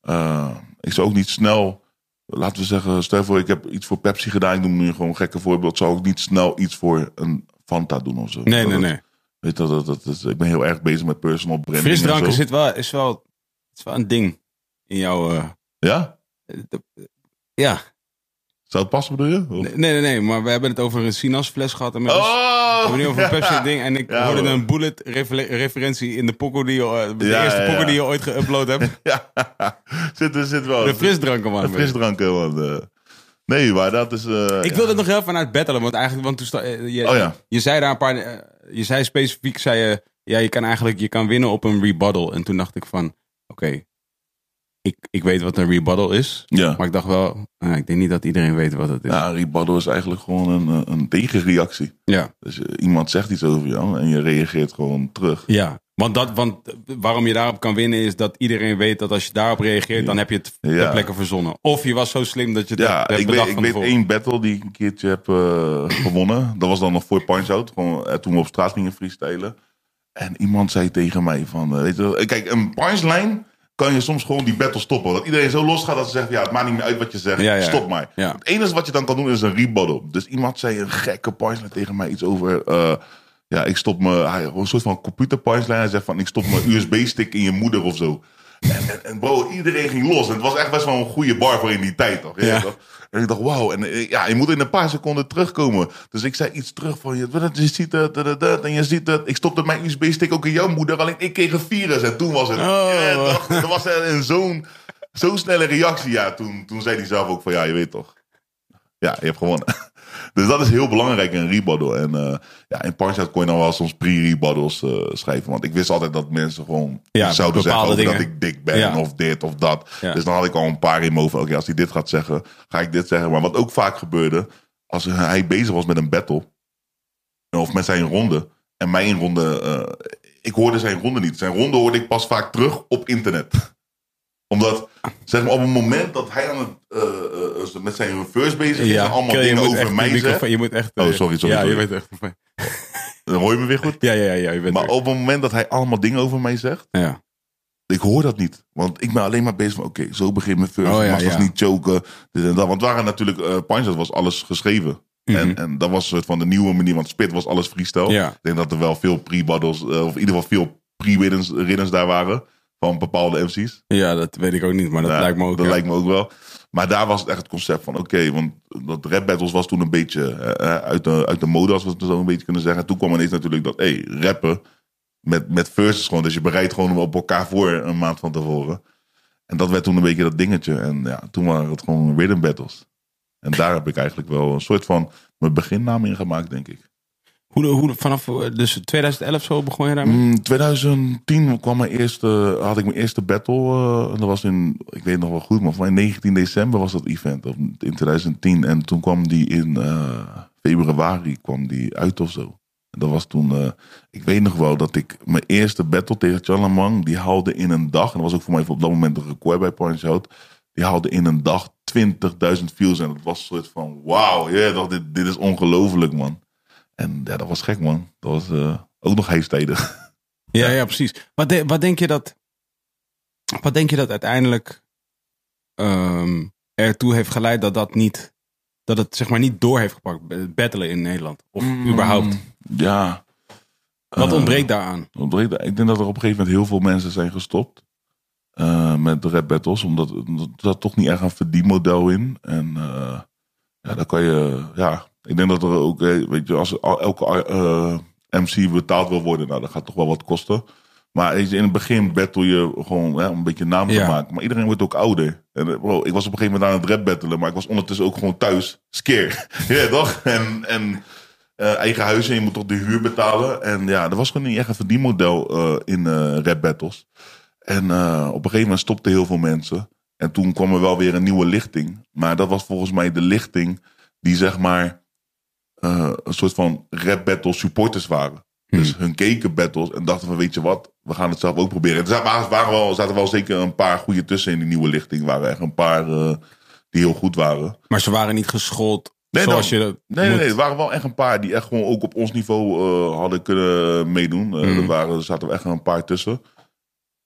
eh, ik zou ook niet snel, laten we zeggen, stel voor, ik heb iets voor Pepsi gedaan. Ik noem nu gewoon een gekke voorbeeld. Zou ik niet snel iets voor een Fanta doen of zo. Nee, Dat nee, het- nee. Weet dat, dat, dat, ik ben heel erg bezig met personal branding. en Frisdranken zit wel, is, wel, is wel een ding in jouw... eh, Ja? ja. Zou het passen, bedoel je? Nee, nee, nee. Maar we hebben het over een sinasfles gehad. En Oh! we hebben nu over een. [laughs] Pepsi ding. En ik Ja, hoorde een bullet referentie in de pokoe die je, eh, de Ja, eerste ja, die je ooit geüpload hebt. [laughs] Ja, zit, er zit wel. De frisdranken, man. De frisdranken, man. eh. Nee, maar dat is... eh, Ik wilde nog heel vanuit battelen, want eigenlijk, want toen eh, je, Oh ja. je zei daar een paar, eh, je zei specifiek, zei je, ja, je kan eigenlijk, je kan winnen op een rebuttal. En toen dacht ik van, oké, ik, ik weet wat een rebuttal is, Ja. maar ik dacht wel, eh, ik denk niet dat iedereen weet wat het is. Ja, rebuttal is eigenlijk gewoon een, eh, een tegenreactie. Ja, Dus eh, iemand zegt iets over jou en je reageert gewoon terug. ja. Want, dat, want eh, waarom je daarop kan winnen is dat iedereen weet dat als je daarop reageert, dan heb je het ter Ja. plekke verzonnen. Of je was zo slim dat je het Ja, hebt ik weet, ik weet één battle die ik een keertje heb gewonnen. Dat was dan nog voor Punch Out. Gewoon toen we op straat gingen freestylen. En iemand zei tegen mij van... eh, weet je, wel, kijk, een punchline kan je soms gewoon die battle stoppen. Dat iedereen zo los gaat dat ze zeggen... Ja, het maakt niet meer uit wat je zegt. Ja, ja. Stop maar. Ja. Het enige wat je dan kan doen is een rebuttal. Dus iemand zei een gekke punchline tegen mij. Iets over... eh, ja, ik stop me... Hij, een soort van computer punchline. Hij zegt van... Ik stop mijn USB-stick in je moeder of zo. En, en, bro, iedereen ging los. En het was echt best wel een goede bar voor in die tijd, toch? Ja. toch? En ik dacht, wauw. En eh, ja, je moet in een paar seconden terugkomen. Dus ik zei iets terug van, je, je ziet dat, dat, dat, en je ziet het. Ik stopte mijn USB-stick ook in jouw moeder. Alleen ik kreeg een virus. En toen was het... Oh. Ja, toch? Er was er een zo'n zo'n snelle reactie. Ja, toen, toen zei hij zelf ook van, ja, je weet toch. Ja, je hebt gewonnen. Dus dat is heel belangrijk in een rebuttal. En eh, ja, in Punch-Out kon je dan wel soms pre-rebuttals eh, schrijven. Want ik wist altijd dat mensen gewoon Ja, zouden zeggen dat ik dik ben Ja. of dit of dat. Ja. Dus dan had ik al een paar in. Oké, als hij dit gaat zeggen, ga ik dit zeggen. Maar wat ook vaak gebeurde, als hij bezig was met een battle of met zijn ronde en mijn ronde, eh, ik hoorde zijn ronde niet. Zijn ronde hoorde ik pas vaak terug op internet. Omdat, zeg maar, op het moment dat hij aan het, eh, eh, met zijn reverse bezig is en allemaal dingen over mij zegt, Je moet echt... Oh, eh, sorry, sorry, Ja, sorry. je bent echt... [laughs] dan hoor je me weer goed. Ja, ja, ja, je bent Maar er. op het moment dat hij allemaal dingen over mij zegt, Ja. ik hoor dat niet. Want ik ben alleen maar bezig van, oké, zo begin mijn first. Oh, ja, mag ja. niet choken. Dit en dat. Want waren natuurlijk, eh Punch Out was alles geschreven. Mhm. En, en dat was soort van de nieuwe manier, want Spit was alles freestyle. Ja. Ik denk dat er wel veel pre-battles, eh, of in ieder geval veel pre-riddens riddens daar waren. Van bepaalde MC's. ja, dat weet ik ook niet, maar dat Ja, lijkt me ook... Dat ja. lijkt me ook wel. Maar daar was het echt het concept van, oké, want dat rap battles was toen een beetje eh, eh, uit, de, uit de mode, als we het zo een beetje kunnen zeggen. Toen kwam ineens natuurlijk dat, hé, rappen met, met verses gewoon. Dus je bereidt gewoon op elkaar voor een maand van tevoren. En dat werd toen een beetje dat dingetje. En ja, toen waren het gewoon rhythm battles. En daar heb ik eigenlijk wel een soort van mijn beginnaam in gemaakt, denk ik. Hoe, hoe, vanaf eh, dus 2011 zo begon je daarmee? Mm, 2010 kwam mijn eerste, had ik mijn eerste battle. eh, dat was in, ik weet nog wel goed, maar mij 19 december was dat event. In 2010. En toen kwam die in eh, februari kwam die uit of zo. En dat was toen, ik weet nog wel dat ik mijn eerste battle tegen Chalamang, die haalde in een dag. En dat was ook voor mij op dat moment een record bij Punch Out. Die haalde in een dag 20.000 views. En dat was een soort van, wauw, dacht, dit, dit is ongelooflijk man. En ja, dat was gek man. Dat was eh, ook nog heestijden. [laughs] Ja, ja, precies. Wat, de- wat denk je dat... Wat denk je dat uiteindelijk ehm, ertoe heeft geleid dat dat niet... Dat het zeg maar niet door heeft gepakt, battelen in Nederland? Of überhaupt? Ja. Wat Eh, ontbreekt daaraan? ontbreekt- Ik denk dat er op een gegeven moment heel veel mensen zijn gestopt. eh, met de rap battles. Omdat er zat toch niet echt een verdienmodel in. En eh, ja, dan kan je... Ja, ik denk dat er ook... eh, Weet je, als al- elke eh, MC betaald wil worden... Nou, dat gaat toch wel wat kosten. Maar in het begin battle je gewoon hè, een beetje naam te Ja. maken. Maar iedereen wordt ook ouder. En, eh, bro, ik was op een gegeven moment aan het rap battelen. Maar ik was ondertussen ook gewoon thuis. Skeer. [laughs] ja, toch? En... en eigen huis en je moet toch de huur betalen. En ja, er was gewoon niet echt een verdienmodel eh, in eh rap battles. En op een gegeven moment stopten heel veel mensen. En toen kwam er wel weer een nieuwe lichting. Maar dat was volgens mij de lichting die zeg maar eh, een soort van rap battle supporters waren. Dus hun keken battles en dachten van weet je wat, we gaan het zelf ook proberen. Er zaten, waren wel, zaten wel zeker een paar goede tussen in die nieuwe lichting. Er waren echt een paar eh, die heel goed waren. Maar ze waren niet geschoold Nee, zoals dan- je dat Nee, nee, moet. nee, er waren wel echt een paar die echt gewoon ook op ons niveau eh, hadden kunnen meedoen. Eh, Mhm. er, waren, er zaten echt een paar tussen.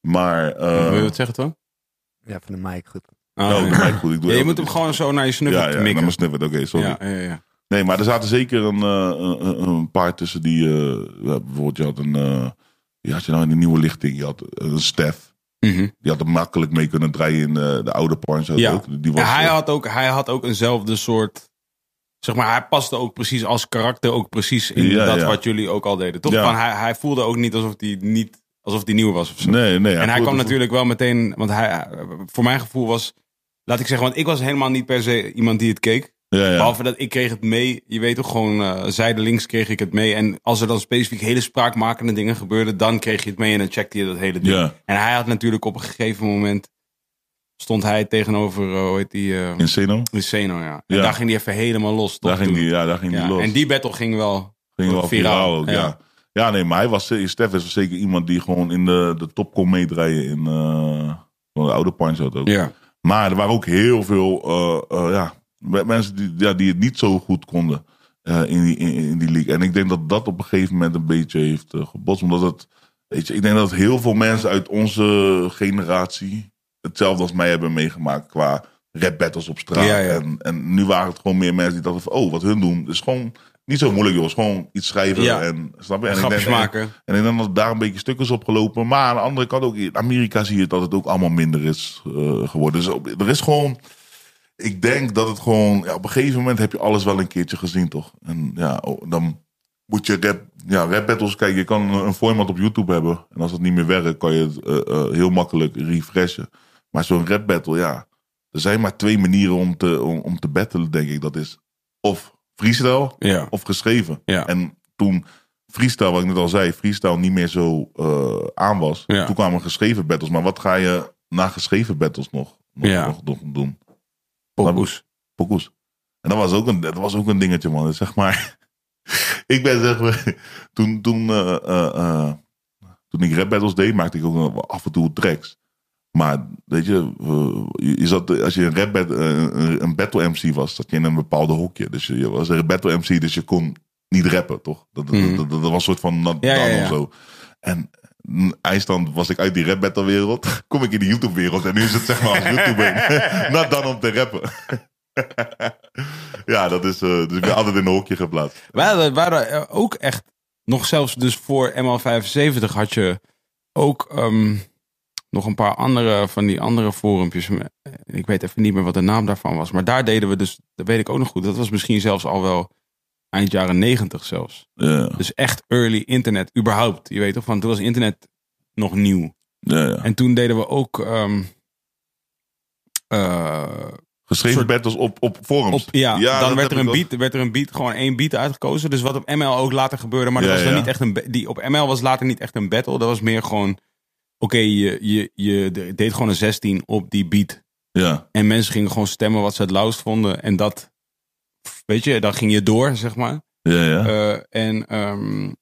Maar... eh, Wil je wat zeggen, Toon? Ja, van de mic goed. Oh, nou, ja. dat lijkt goed. Ik doe Ja, je moet hem gewoon zo naar je snuffel Ja, ja, naar mikken. mijn snippet. Oké, sorry. ja, ja, ja. Nee, maar er zaten zeker een, eh, een, paar tussen die... eh, bijvoorbeeld, je had een... eh die had je nou in de nieuwe lichting. Je had een Stef. Mhm. Die had er makkelijk mee kunnen draaien in eh, de oude Punch Ja. ook. Die was, Ja, hij, eh, had ook, hij had ook eenzelfde soort. Zeg maar, hij paste ook precies als karakter ook precies in Ja, dat ja. wat jullie ook al deden. Toch? Van, hij, hij voelde ook niet alsof hij niet alsof hij nieuw was of zo. Nee, nee. en hij kwam natuurlijk wel meteen, want hij, voor mijn gevoel was, laat ik zeggen, want ik was helemaal niet per se iemand die het keek. Ja, ja. Behalve dat ik kreeg het mee, je weet toch gewoon, eh zijdelings kreeg ik het mee. En als er dan specifiek hele spraakmakende dingen gebeurden, dan kreeg je het mee en dan checkte je dat hele ding. Ja. En hij had natuurlijk op een gegeven moment, stond hij tegenover, eh, hoe heet die... eh, In Seno? in Seno, ja. En daar ging hij even helemaal los. toch, Daar ging die, ja, daar ging die los. En die battle ging wel. Ging wel Viraal, ja. ja. nee, maar hij was, Stef is zeker iemand die gewoon in de, de top kon meedraaien in van de oude punch ook. Ja. Maar er waren ook heel veel ja, mensen die, ja, die het niet zo goed konden eh, in, die, in, in die league. En ik denk dat dat op een gegeven moment een beetje heeft eh, gebotst. Omdat het, weet je, ik denk dat heel veel mensen uit onze generatie hetzelfde als mij hebben meegemaakt qua rap battles op straat. Ja, ja. En, en nu waren het gewoon meer mensen die dachten van, oh, wat hun doen is gewoon niet zo moeilijk, joh. Is gewoon iets schrijven Ja. en snap je? En ik denk- maken. en denk dat daar een beetje stuk is opgelopen. Maar aan de andere kant ook in Amerika zie je dat het ook allemaal minder is eh, geworden. Dus op- er is gewoon. Ik denk dat het gewoon. Ja, op een gegeven moment heb je alles wel een keertje gezien, toch? En ja, oh, dan moet je rap, ja, rap battles kijken. Je kan een format op YouTube hebben. En als dat niet meer werkt, kan je het eh, eh, heel makkelijk refreshen. Maar zo'n rap battle, ja. Er zijn maar twee manieren om te, om, om te battelen, denk ik. Dat is of freestyle Ja. of geschreven. Ja. En toen freestyle, wat ik net al zei, freestyle niet meer zo eh, aan was. Ja. Toen kwamen geschreven battles. Maar wat ga je na geschreven battles nog, nog, Ja. nog, nog doen? Pokoes. Pokoes. En dat was ook een, dat was ook een dingetje, man. Dus zeg maar, [laughs] ik ben zeg maar, toen, toen, eh, eh, eh, toen ik rap battles deed, maakte ik ook af en toe tracks. Maar weet je, je zat, als je een rap bat- eh, een, battle MC was, zat je in een bepaalde hokje. Dus je, je was een battle MC, dus je kon niet rappen, toch? Dat, dat, Mhm. dat, dat was een soort van nat Ja, ja, dan ja. of zo. En eindstand was ik uit die rap battle wereld, kom ik in de YouTube wereld en nu is het zeg maar als YouTuber, [laughs] not dan om te rappen. [laughs] ja, dat is, eh, dus ik ben altijd in een hokje geplaatst. Wij wij hadden eh, ook echt, nog zelfs dus voor ML75 had je ook ehm, nog een paar andere van die andere forumpjes. Eh, Ik weet even niet meer wat de naam daarvan was. Maar daar deden we dus, dat weet ik ook nog goed. Dat was misschien zelfs al wel eind jaren negentig zelfs. Ja, Dus echt early internet, überhaupt. Je weet toch, van toen was internet nog nieuw. ja, ja. En toen deden we ook ehm, eh, Geschreven soort- battles op, op forums. Op, ja, dat dan werd er, een beat, werd er een beat, gewoon één beat uitgekozen. Dus wat op ML ook later gebeurde. Maar dat Ja, was dan ja. niet echt een. Die, op ML was later niet echt een battle. Dat was meer gewoon. Oké, je, je, je de- deed gewoon een 16 op die beat. Ja, En mensen gingen gewoon stemmen wat ze het lauwst vonden. En dat. Weet je, dan ging je door, zeg maar. ja, ja. Eh, en ehm,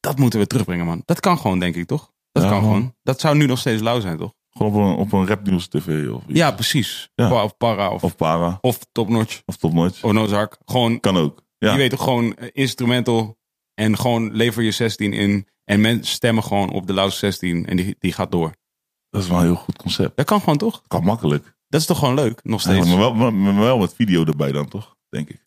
dat moeten we terugbrengen, man. Dat kan gewoon, denk ik, toch? Dat Ja, kan man. gewoon. Dat zou nu nog steeds lauw zijn, toch? Gewoon op een, op een rapnieuws tv of iets. Ja, precies. Ja. Of para of, Of para. of topnotch. Of topnotch. Of Nozark. Gewoon Kan ook. Ja. Je weet toch gewoon eh, instrumental en gewoon lever je 16 in. En mensen stemmen gewoon op de lauwste 16 en die, die gaat door. Dat is wel een heel goed concept. Dat kan gewoon toch? Kan makkelijk. Dat is toch gewoon leuk, nog steeds? Ja, maar, wel, maar, maar wel met video erbij dan, toch? Denk ik.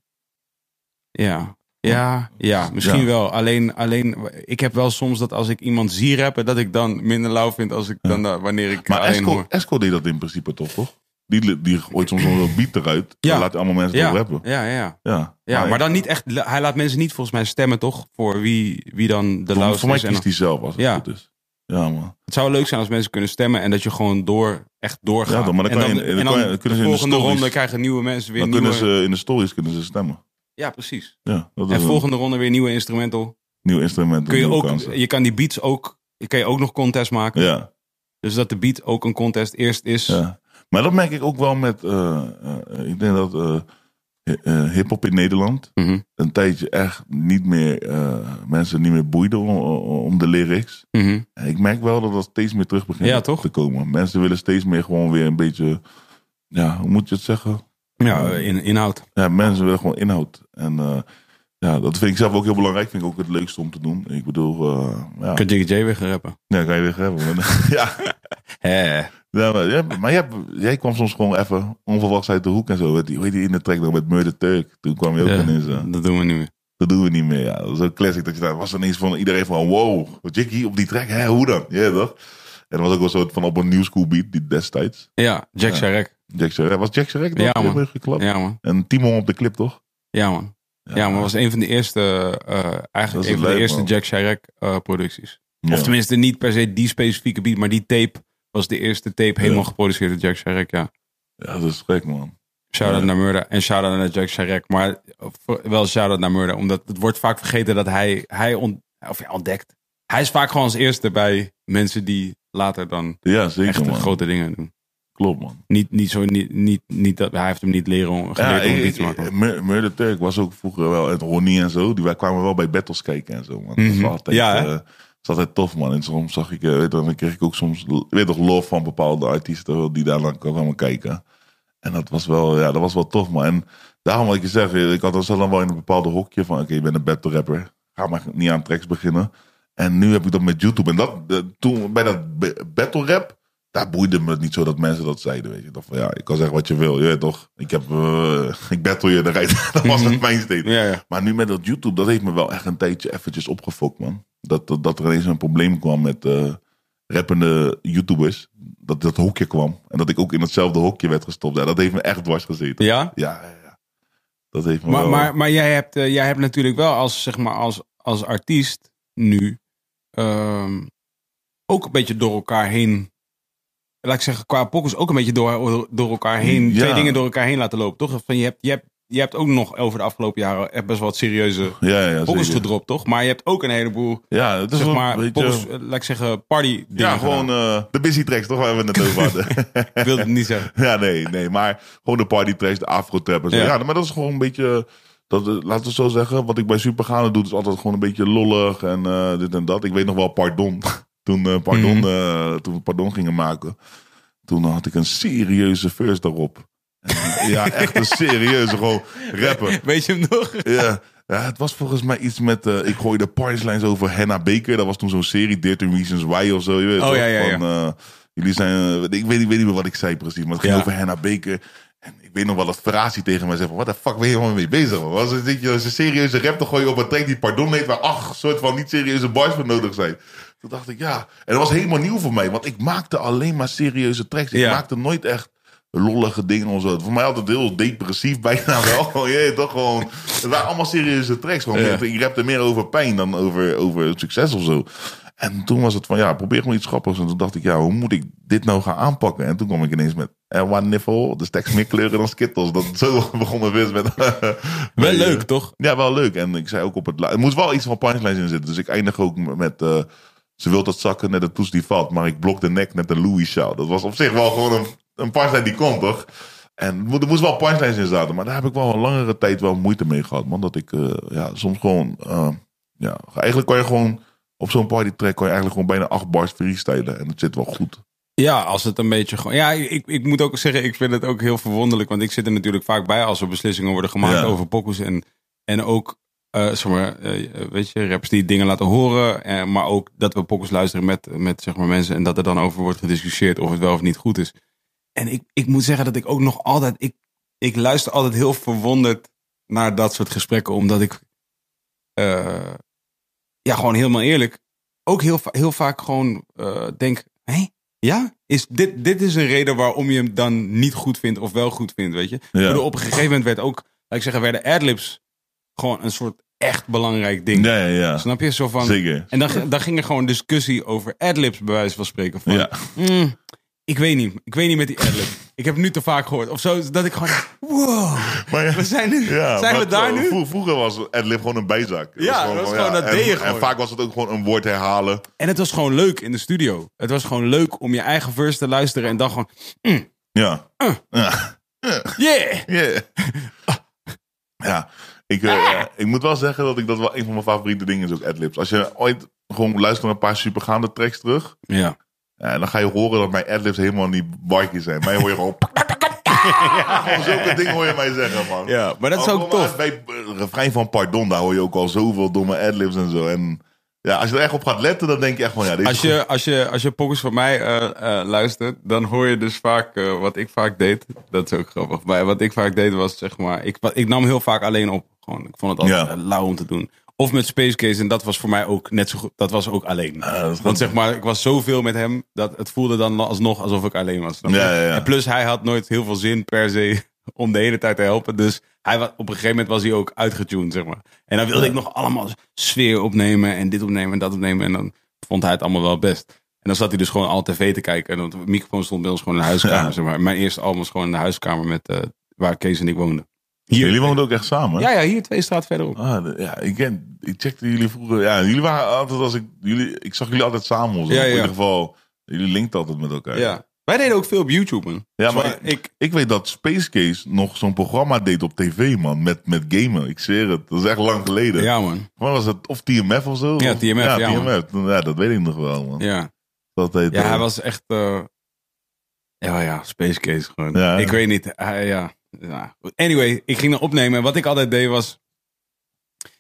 Ja, ja, ja misschien Ja. wel. Alleen, alleen, ik heb wel soms dat als ik iemand zie rappen, dat ik dan minder lauw vind als ik dan da- wanneer ik Maar alleen Esco, hoor. Esco deed dat in principe toch, toch? Die, die gooit soms wel beat eruit. Ja. Laat allemaal mensen Ja, rappen. ja, ja, ja. Ja, Ja, maar dan niet echt. Hij laat mensen niet volgens mij stemmen, toch? Voor wie, wie dan de lauwste voor mij is. Kiest hij zelf als het goed is. Ja, man. Het zou leuk zijn als mensen kunnen stemmen en dat je gewoon door, echt doorgaat. Ja, dan- maar dan en dan, je- dan en dan kan je- dan kunnen ze in de volgende ronde krijgen nieuwe mensen weer Dan nieuwe... kunnen ze in de stories kunnen ze stemmen. Ja, precies. Ja, dat is En een volgende ronde weer nieuwe instrumental. nieuw instrument. Kun je, nieuwe ook, kansen. je kan die beats ook, je kan je ook nog contest maken. Ja, Dus dat de beat ook een contest eerst is. ja. Maar dat merk ik ook wel met... eh, eh, ik denk dat eh eh, hip-hop in Nederland... Mhm, een tijdje echt niet meer... eh, mensen niet meer boeiden om, om de lyrics. mhm. En ik merk wel dat dat steeds meer terug begint Ja, toch? te komen. Mensen willen steeds meer gewoon weer een beetje... Ja, hoe moet je het zeggen? Ja, in, inhoud. Ja, mensen willen gewoon inhoud. En eh, ja, dat vind ik zelf ook heel belangrijk. Vind ik ook het leukste om te doen. Ik bedoel, eh, ja, Kan Jiggy J weer gaan rappen. ja, kan je weer maar- [laughs] ja, ja, maar, ja, maar jij, jij kwam soms gewoon even onverwachts uit de hoek en zo. Weet je, hoe heet die in de track nog met Murder Turk? Toen kwam je ook Ja, ineens. eh, dat doen we nu weer. dat doen we niet meer. Ja. Dat is ook classic. Dat je daar was ineens van iedereen van wow, Jiggy op die track, hè, hoe dan? Ja, toch? En dat was ook wel zo van op een new school beat die destijds. Ja, Jack Ja. Jack was Jack Sharek Ja, man. geklapt? Ja, man. En Timon op de clip, toch? Ja, man. Ja, maar was een van de eerste, eh, eigenlijk een van de eerste man. Jack Chirac eh, producties. Ja. Of tenminste niet per se die specifieke beat, maar die tape was de eerste tape helemaal Ja. geproduceerd door Jack Chirac, ja. Ja, dat is gek, man. Shout-out Ja. naar Murder en shout-out naar Jack Chirac. Maar voor- wel shout-out naar Murder, omdat het wordt vaak vergeten dat hij, hij ont, of ja, ontdekt. Hij is vaak gewoon als eerste bij mensen die later dan Ja, zeker, echt man. grote dingen doen. Klopt, man. Niet, niet zo, niet, niet, niet dat, hij heeft hem niet leren Ja, geleerd om ik, iets te ik, maken. Mur- Murder Turk was ook vroeger wel, en Ronnie en zo, die wij kwamen wel bij battles kijken en zo, man. Dat was Mhm. altijd, Ja, eh, dat was altijd tof, man. En soms zag ik, eh, weet je, dan kreeg ik ook soms, weet toch, love van bepaalde artiesten die daar dan kwamen kijken. En dat was wel, ja, dat was wel tof, man. En daarom wat ik je zeg, ik had dan zo dan wel in een bepaalde hokje van, oké, je bent een battle rapper. Ga maar niet aan tracks beginnen. En nu heb ik dat met YouTube. En dat, eh, toen, bij dat ba- battle rap, daar boeide me het niet zo dat mensen dat zeiden, weet je. Dat van, ja, ik kan zeggen wat je wil, je weet toch. Ik heb, eh, [laughs] ik battle je eruit. [laughs] dat was Mhm. het mijn state. Ja, ja. Maar nu met dat YouTube, dat heeft me wel echt een tijdje eventjes opgefokt, man. Dat, dat, dat er ineens een probleem kwam met eh, rappende YouTubers. Dat dat hokje kwam. En dat ik ook in hetzelfde hokje werd gestopt. Ja, dat heeft me echt dwars gezeten. Ja? Ja, ja, ja. Dat heeft me Maar, wel... maar, maar jij, hebt, eh, jij hebt natuurlijk wel als, zeg maar, als, als artiest nu ehm, ook een beetje door elkaar heen. Laat ik zeggen, qua pokkels ook een beetje door, door elkaar heen. Ja. Twee dingen door elkaar heen laten lopen, toch? Van je, hebt, je hebt je hebt ook nog over de afgelopen jaren best wel wat serieuze Ja, ja, gedropt, toch? Maar je hebt ook een heleboel, Ja, het is zeg wel, maar, weet je, pokus, eh, laat ik zeggen, party dingen Ja, gewoon eh, de busy tracks, toch? Waar we het net over hadden. [laughs] Ik wilde het niet zeggen. ja, nee, nee. Maar gewoon de party tracks, de afro trap en zo. Ja. Ja. maar dat is gewoon een beetje... Dat, eh, laten we zo zeggen, wat ik bij Supergaande doe, is altijd gewoon een beetje lollig en dit en dat. Ik weet nog wel, pardon. Toen, eh, pardon, Mhm. eh, toen we pardon gingen maken, toen had ik een serieuze verse daarop. En, [laughs] ja, echt een serieuze, gewoon rappen. [laughs] Weet je hem nog? Ja, ja, het was volgens mij iets met. eh, ik gooide punchlines over Hannah Baker. Dat was toen zo'n serie, 13 Reasons Why of zo. Je weet Oh, ja, ja, ja. Van, jullie zijn. ik, weet, ik weet niet meer wat ik zei precies, maar het ging Ja. over Hannah Baker. En ik weet nog wel dat Ferraci tegen mij zei: van, Wat de fuck ben je helemaal mee bezig? Man? Was het je, als een serieuze rap te gooien op een track die pardon heet, waar acht soort van niet serieuze bars voor nodig zijn. Toen dacht ik ja. En dat was helemaal nieuw voor mij, want ik maakte alleen maar serieuze tracks. Ik Ja. maakte nooit echt lollige dingen of zo. Voor mij altijd heel depressief bijna [laughs] wel. Je weet toch gewoon. Het waren allemaal serieuze tracks. Gewoon. Ja. Ik rapte meer over pijn dan over, over succes of zo. En toen was het van ja, probeer gewoon iets grappigs. En toen dacht ik, ja, hoe moet ik dit nou gaan aanpakken? En toen kwam ik ineens met One Niffle, de tekst meer kleuren dan Skittles. Dat, zo [laughs] begon mijn vis met. [laughs] Wel eh, leuk, toch? Ja, wel leuk. En ik zei ook op het. la- Er moest wel iets van punchlines in zitten. Dus ik eindig ook met. eh, ze wil dat zakken net de toets die valt, maar ik blok de nek net de Louis shout. Dat was op zich wel gewoon een, een punchline die kon, toch? En er mo- moest wel punchlines in zaten, maar daar heb ik wel een langere tijd wel moeite mee gehad, man. Dat ik eh, ja, soms gewoon. eh, ja, eigenlijk kan je gewoon. Op zo'n party track kan je eigenlijk gewoon bijna acht bars freestylen. En dat zit wel goed. Ja, als het een beetje gewoon. Ja, ik, ik moet ook zeggen, ik vind het ook heel verwonderlijk. Want ik zit er natuurlijk vaak bij als er beslissingen worden gemaakt Ja. over pokus. En, en ook, eh, zeg maar, eh, weet je, rappers die dingen laten horen. eh, maar ook dat we pokus luisteren met, met zeg maar, mensen. En dat er dan over wordt gediscussieerd of het wel of niet goed is. En ik, ik moet zeggen dat ik ook nog altijd. Ik, ik luister altijd heel verwonderd naar dat soort gesprekken. Omdat ik. ja, gewoon helemaal eerlijk. Ook heel, heel vaak gewoon denk. Hé, ja? Is dit, dit is een reden waarom je hem dan niet goed vindt of wel goed vindt, weet je? Ja. op een gegeven moment werd ook, laat ik zeggen, werden adlibs gewoon een soort echt belangrijk ding. Ja, ja. Snap je? Zo van, Zeker. en dan, dan ging er gewoon discussie over adlibs, bij wijze van spreken. Van, Ja. "Mm, ik weet niet. Ik weet niet met die adlib. ik heb het nu te vaak gehoord. Of zo, dat ik gewoon, wow, Maar ja, we zijn nu, Ja, zijn we daar nu? vro- Vroeger was adlib gewoon een bijzak. Ja, dat was gewoon, dat en, deed je En gewoon. vaak was het ook gewoon een woord herhalen. En het was gewoon leuk in de studio. Het was gewoon leuk om je eigen verse te luisteren en dan gewoon, Ja. Uh. Ja. yeah! Yeah. [laughs] ja, ik, eh, ja, ik moet wel zeggen dat ik dat wel een van mijn favoriete dingen is ook adlibs. Als je ooit gewoon luistert naar een paar supergaande tracks terug, Ja. ja, dan ga je horen dat mijn adlibs helemaal niet barkjes zijn. Mij hoor je gewoon... [laughs] Gewoon [laughs] zulke dingen hoor je mij zeggen, man. Ja, maar dat is ook tof. Bij het refrein van Pardon, daar hoor je ook al zoveel domme adlibs en zo. En ja, als je er echt op gaat letten, dan denk je echt van ja, Als je, als je, als je pokus van mij eh, eh, luistert, dan hoor je dus vaak eh, wat ik vaak deed. Dat is ook grappig. Maar wat ik vaak deed was, zeg maar, ik, ik nam heel vaak alleen op. Gewoon, ik vond het altijd Ja. lauw om te doen. Of met Space Case, en dat was voor mij ook net zo goed. Dat was ook alleen. goed. Want zeg maar, ik was zoveel met hem, dat het voelde dan alsnog alsof ik alleen was. ja. En plus, hij had nooit heel veel zin per se om de hele tijd te helpen. Dus hij was, op een gegeven moment was hij ook uitgetuned, zeg maar. En dan wilde ik nog allemaal sfeer opnemen en dit opnemen en dat opnemen. En dan vond hij het allemaal wel best. En dan zat hij dus gewoon al tv te kijken. En de microfoon stond bij ons gewoon in de huiskamer, Ja. zeg maar. Mijn eerste album was gewoon in de huiskamer met, eh, waar Kees en ik woonden. Hier. Jullie woonden ook echt samen? Ja, ja, hier twee straat verderop. Ah, ja, ik, ken, ik checkte jullie vroeger. Ja, jullie waren altijd als ik jullie. Ik zag jullie altijd samen. Zo. Ja, In ieder geval, jullie linkten altijd met elkaar. Ja. Wij deden ook veel op YouTube, man. Ja, Dus maar ik, ik weet dat Space Case nog zo'n programma deed op tv, man. Met, met gamen. Ik zweer het. Dat is echt lang geleden. Ja, man. Maar was het of TMF of zo? Ja, TMF, Ja, ja, man. TMF. Ja, dat weet ik nog wel, man. Ja. Dat heet, Ja, hij was echt. eh, ja, ja, Space Case gewoon. Ja. Ik weet niet. Hij, ja. Anyway, ik ging er opnemen. En wat ik altijd deed was.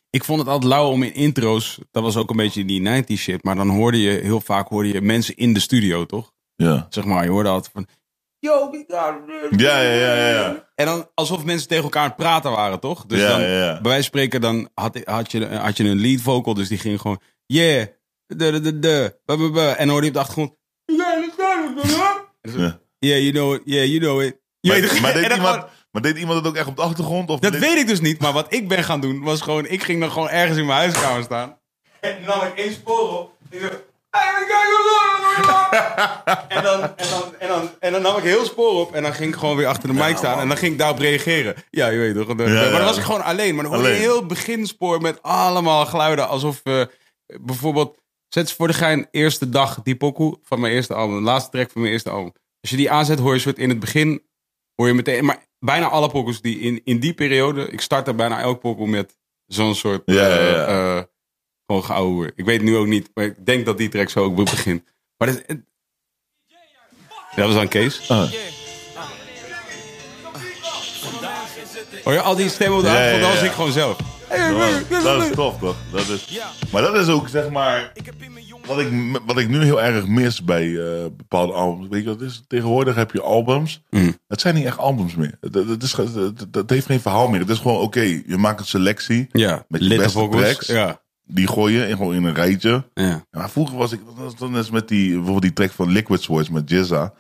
Ik vond het altijd lauw om in intro's. Dat was ook een beetje die 90 shit. Maar dan hoorde je heel vaak hoorde je mensen in de studio, toch? Ja. Zeg maar, je hoorde altijd van. Yo, we got it." Ja, ja, ja, ja, ja. En dan alsof mensen tegen elkaar aan het praten waren, toch? Dus Ja, dan, ja, ja. bij wijze van spreken, dan had, had, je, had je een lead vocal, dus die ging gewoon, yeah, de, de, de, de, ba, ba, ba. en dan hoorde je op de achtergrond, Ja. yeah, you know it, yeah, you know it. Je Maar, deed [laughs] iemand, gewoon- maar deed iemand het ook echt op de achtergrond? Of dat deed- weet ik dus niet, maar wat ik ben gaan doen, was gewoon, ik ging dan gewoon ergens in mijn huiskamer staan. [laughs] En dan nam ik één spoor op, ik [laughs] En dan, en, dan, en, dan, en dan nam ik heel spoor op en dan ging ik gewoon weer achter de mic staan en dan ging ik daarop reageren. Ja, je weet toch. de- Ja, maar ja. dan was ik gewoon alleen. Maar dan hoorde je een Alleen. heel beginspoor met allemaal geluiden alsof eh, bijvoorbeeld... Zet ze voor de gein eerste dag die pokoe van mijn eerste album. De laatste track van mijn eerste album. Als je die aanzet hoor je soort in het begin... Hoor je meteen... Maar bijna alle pokoes die in, in die periode... Ik startte bijna elk pokoe met zo'n soort... Ja, ja, eh, ja. eh, gewoon geouwe. Ik weet nu ook niet, maar ik denk dat die track zo ook begint. Maar dat, is- dat was aan Kees. Hoor je al die stemmen op de achtergrond, dan was ik gewoon zelf. Dat, dat is tof, toch? Dat is, maar dat is ook, zeg maar... Wat ik, wat ik nu heel erg mis bij eh, bepaalde albums. Weet je wat is? Tegenwoordig heb je albums. Mm. Het zijn niet echt albums meer. Het, is, het heeft geen verhaal meer. Het is gewoon, oké, je maakt een selectie. Ja, Met je beste tracks. Ja, Die gooi je in, gewoon in een rijtje. ja. Maar vroeger was ik, dat was dan eens met die, bijvoorbeeld die track van Liquid Swords met Jizza.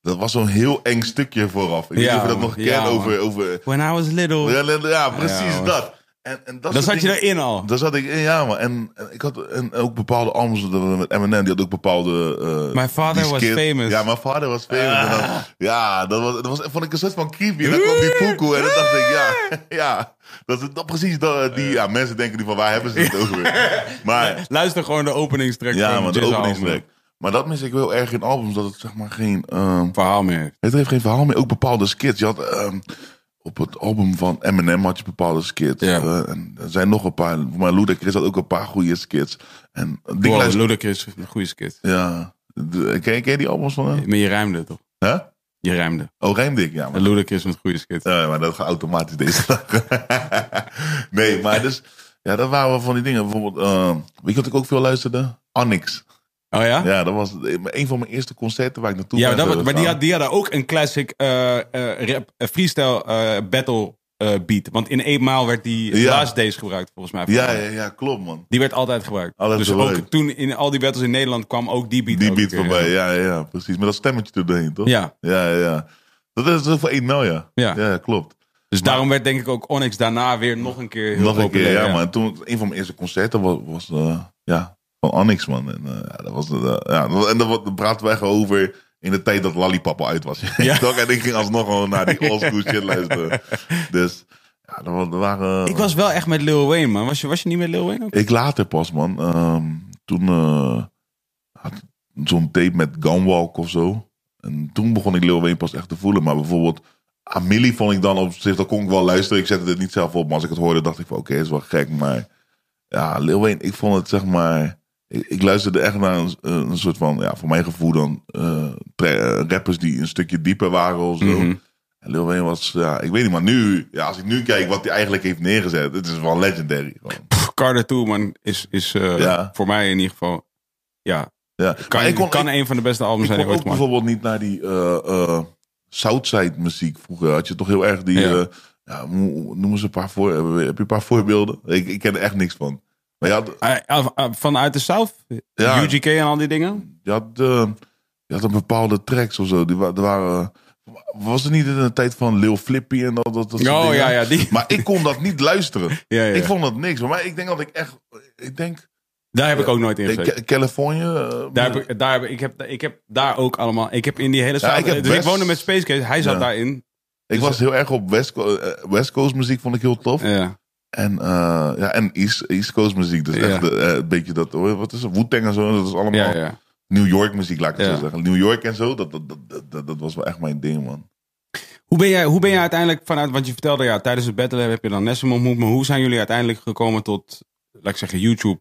Dat was zo'n heel eng stukje vooraf. Ik weet niet of je dat nog kent over, over When I was little. ja, ja, precies dat. En, en dat Dan zat je dingen- erin al. Daar zat ik in, ja, man. En, en ik had en ook bepaalde albums met Eminem, die had ook bepaalde. eh, My father die was famous. Ja, mijn vader was famous. En dan, ja, dat, was, dat was, vond ik een soort van creepy. En dan kwam die poekoe en dan dacht ik, ja, [laughs] ja. Dat is dat, precies dat, die, ja, mensen denken nu van waar hebben ze het over? Maar Luister gewoon de openingstrack ja, man, de album. Maar dat mis ik wel erg in albums, dat het zeg maar geen. ehm, Verhaal meer. het heeft geen verhaal meer. Ook bepaalde skits. Je had ehm, op het album van Eminem had je bepaalde skits. Ja. En er zijn nog een paar. Maar Ludacris had ook een paar goede skits. En die Wow, Ludacris, een goede skit. Ja. De- ken, je- ken je die albums van hem? Maar je rijmde toch? Hè? Je rijmde. Oh, Rijmdik, ja. Maar, Ludacris met goede skit. ja, maar dat gaat automatisch deze dag. [laughs] nee, maar dus... Ja, dat waren wel van die dingen. Bijvoorbeeld, eh, weet je wat ik ook veel luisterde? Onyx. Oh ja? Ja, dat was een van mijn eerste concerten waar ik naartoe Ja, dat, was- maar die, had, die hadden ook een classic eh, eh, rap, eh, freestyle battle beat. Want in 8 Mile werd die Ja. Last Days gebruikt, volgens mij. Ja, ja, ja, klopt, man. Die werd altijd gebruikt. Altijd dus ook toen in al die battles in Nederland kwam ook die beat. Die ook beat voorbij, Ja. ja, ja, ja, precies. Met dat stemmetje er doorheen, toch? Ja. Ja, ja, ja. Dat is voor 1 mil, ja. Ja. ja, klopt. Dus daarom werd denk ik ook Onyx daarna weer nog een keer heel Nog een populair. keer, ja, man. Toen, een van mijn eerste concerten was, was ja, van Onyx, man. En, eh, ja, dat was, eh, ja, en dan praten wij gewoon over in de tijd dat Lollipop al uit was. [laughs] Ja. Toch? En ik ging alsnog gewoon naar die oldschool shit luisteren. [laughs] Dus, ja, wa- waren... Ik was wel echt met Lil Wayne, man. Was je, was je niet met Lil Wayne ook? Ik later pas, man. Ehm, toen eh, had zo'n tape met Gunwalk of zo. En toen begon ik Lil Wayne pas echt te voelen. Maar bijvoorbeeld Amelie vond ik dan op zich, dat kon ik wel luisteren. Ik zette het niet zelf op, maar als ik het hoorde dacht ik van oké, is wel gek. Maar ja, Lil Wayne, ik vond het zeg maar... Ik, ik luisterde echt naar een, een soort van, ja, voor mijn gevoel dan... eh, eh, rappers die een stukje dieper waren of zo. Mhm. En Lil Wayne was, ja, ik weet niet, maar nu... Ja, als ik nu kijk wat hij eigenlijk heeft neergezet, het is wel legendary. Gewoon. Pff, Carter 2, man, is, is eh, Ja. voor mij in ieder geval... Ja, Ja, kan, maar ik kon, kan ik- een van de beste albums Ik zijn die ooit bijvoorbeeld niet naar die eh Southside muziek vroeger. Had je toch heel erg die... Ja. Ja. noem eens een paar voor. Heb je een paar voorbeelden? Ik, ik ken er echt niks van. Maar Vanuit de South? Ja. UGK en al die dingen? je had, je had een bepaalde tracks of zo. Die, wa- waren... Was het niet in de tijd van Lil Flippy en dat, dat, dat soort Oh dingen? ja, ja, die. Maar ik kon dat niet luisteren. [laughs] Ja, ja. Ik vond dat niks. Maar ik denk dat ik echt... Ik denk... Daar heb ik ook nooit in eh, gezeten. Ca- California... eh, Daar heb ik, daar heb ik, heb, ik heb daar ook allemaal. Ik heb in die hele Ja, ik dus ik woonde met Space Case. Hij zat Ja. daarin. ik was heel erg op West, Co- eh, West Coast muziek vond ik heel tof. Ja. En, eh, ja, en East, East Coast muziek. Dus echt eh, een beetje dat, hoor, wat is het, Wu-Tang en zo. Dat is allemaal. New York muziek, laat ik het zo zeggen. New York en zo, dat, dat, dat, dat, dat was wel echt mijn ding, man. Hoe ben, jij, hoe ben jij uiteindelijk vanuit, want je vertelde ja, tijdens het battle heb je dan Nessim ontmoet, maar hoe zijn jullie uiteindelijk gekomen tot, laat ik zeggen, YouTube?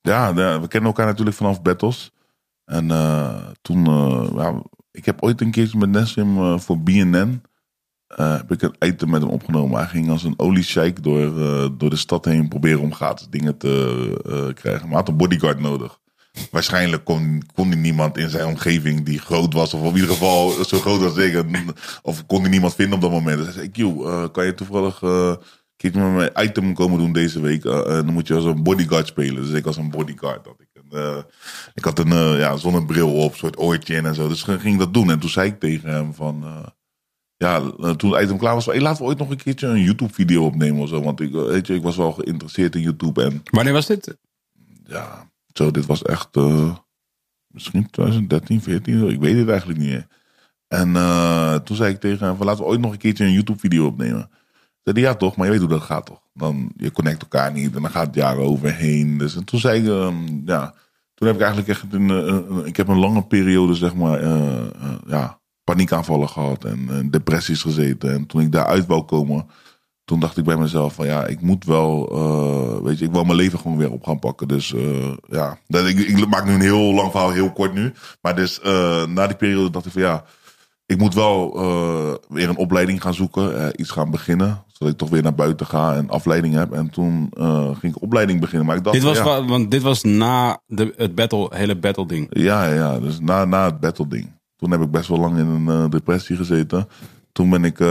Ja, we kennen elkaar natuurlijk vanaf battles. En eh, toen, ja, ik heb ooit een keertje met Nessim voor BNN, eh, heb ik een item met hem opgenomen. Hij ging als een oliesjeik door, eh, door de stad heen proberen om gratis dingen te eh, krijgen. Maar had een bodyguard nodig. Waarschijnlijk kon, kon hij niemand in zijn omgeving die groot was. Of in ieder geval zo groot als ik. Of kon hij niemand vinden op dat moment. Dus hij zei, eh, kan je toevallig keertje met mijn item komen doen deze week? Dan moet je als een bodyguard spelen. Dus ik als een bodyguard. Had ik, een, ik had een ja, zonnebril op, soort oortje en zo. Dus ging ik dat doen. En toen zei ik tegen hem van... ja, eh, toen het item klaar was, hey, laten we ooit nog een keertje een YouTube-video opnemen of zo. Want ik, eh, weet je, ik was wel geïnteresseerd in YouTube. En Wanneer was dit? ja, zo, dit was echt. eh, misschien 2013, 14, ik weet het eigenlijk niet meer. En toen zei ik tegen hem, van, laten we ooit nog een keertje een YouTube video opnemen. Zei hij, ja toch, maar je weet hoe dat gaat toch? Dan, je connect elkaar niet en dan gaat het jaren overheen. Dus, en toen zei ik, ehm, ja, toen heb ik eigenlijk echt een, ik heb een lange periode, zeg maar, ja, paniekaanvallen gehad en depressies gezeten. En toen ik daaruit wou komen, toen dacht ik bij mezelf van ja, ik moet wel, eh, weet je, ik wil mijn leven gewoon weer op gaan pakken. Dus eh, ja, dat, ik, ik maak nu een heel lang verhaal, heel kort nu. Maar dus eh, na die periode dacht ik van ja, ik moet wel weer een opleiding gaan zoeken, iets gaan beginnen. Zodat ik toch weer naar buiten ga en afleiding heb. En toen ging ik opleiding beginnen. Maar ik dacht, Dit was, ja, want dit was na de, het battle, hele battle ding. ja, ja, dus na, na het battle ding. Toen heb ik best wel lang in een eh, depressie gezeten. Toen ben ik, eh,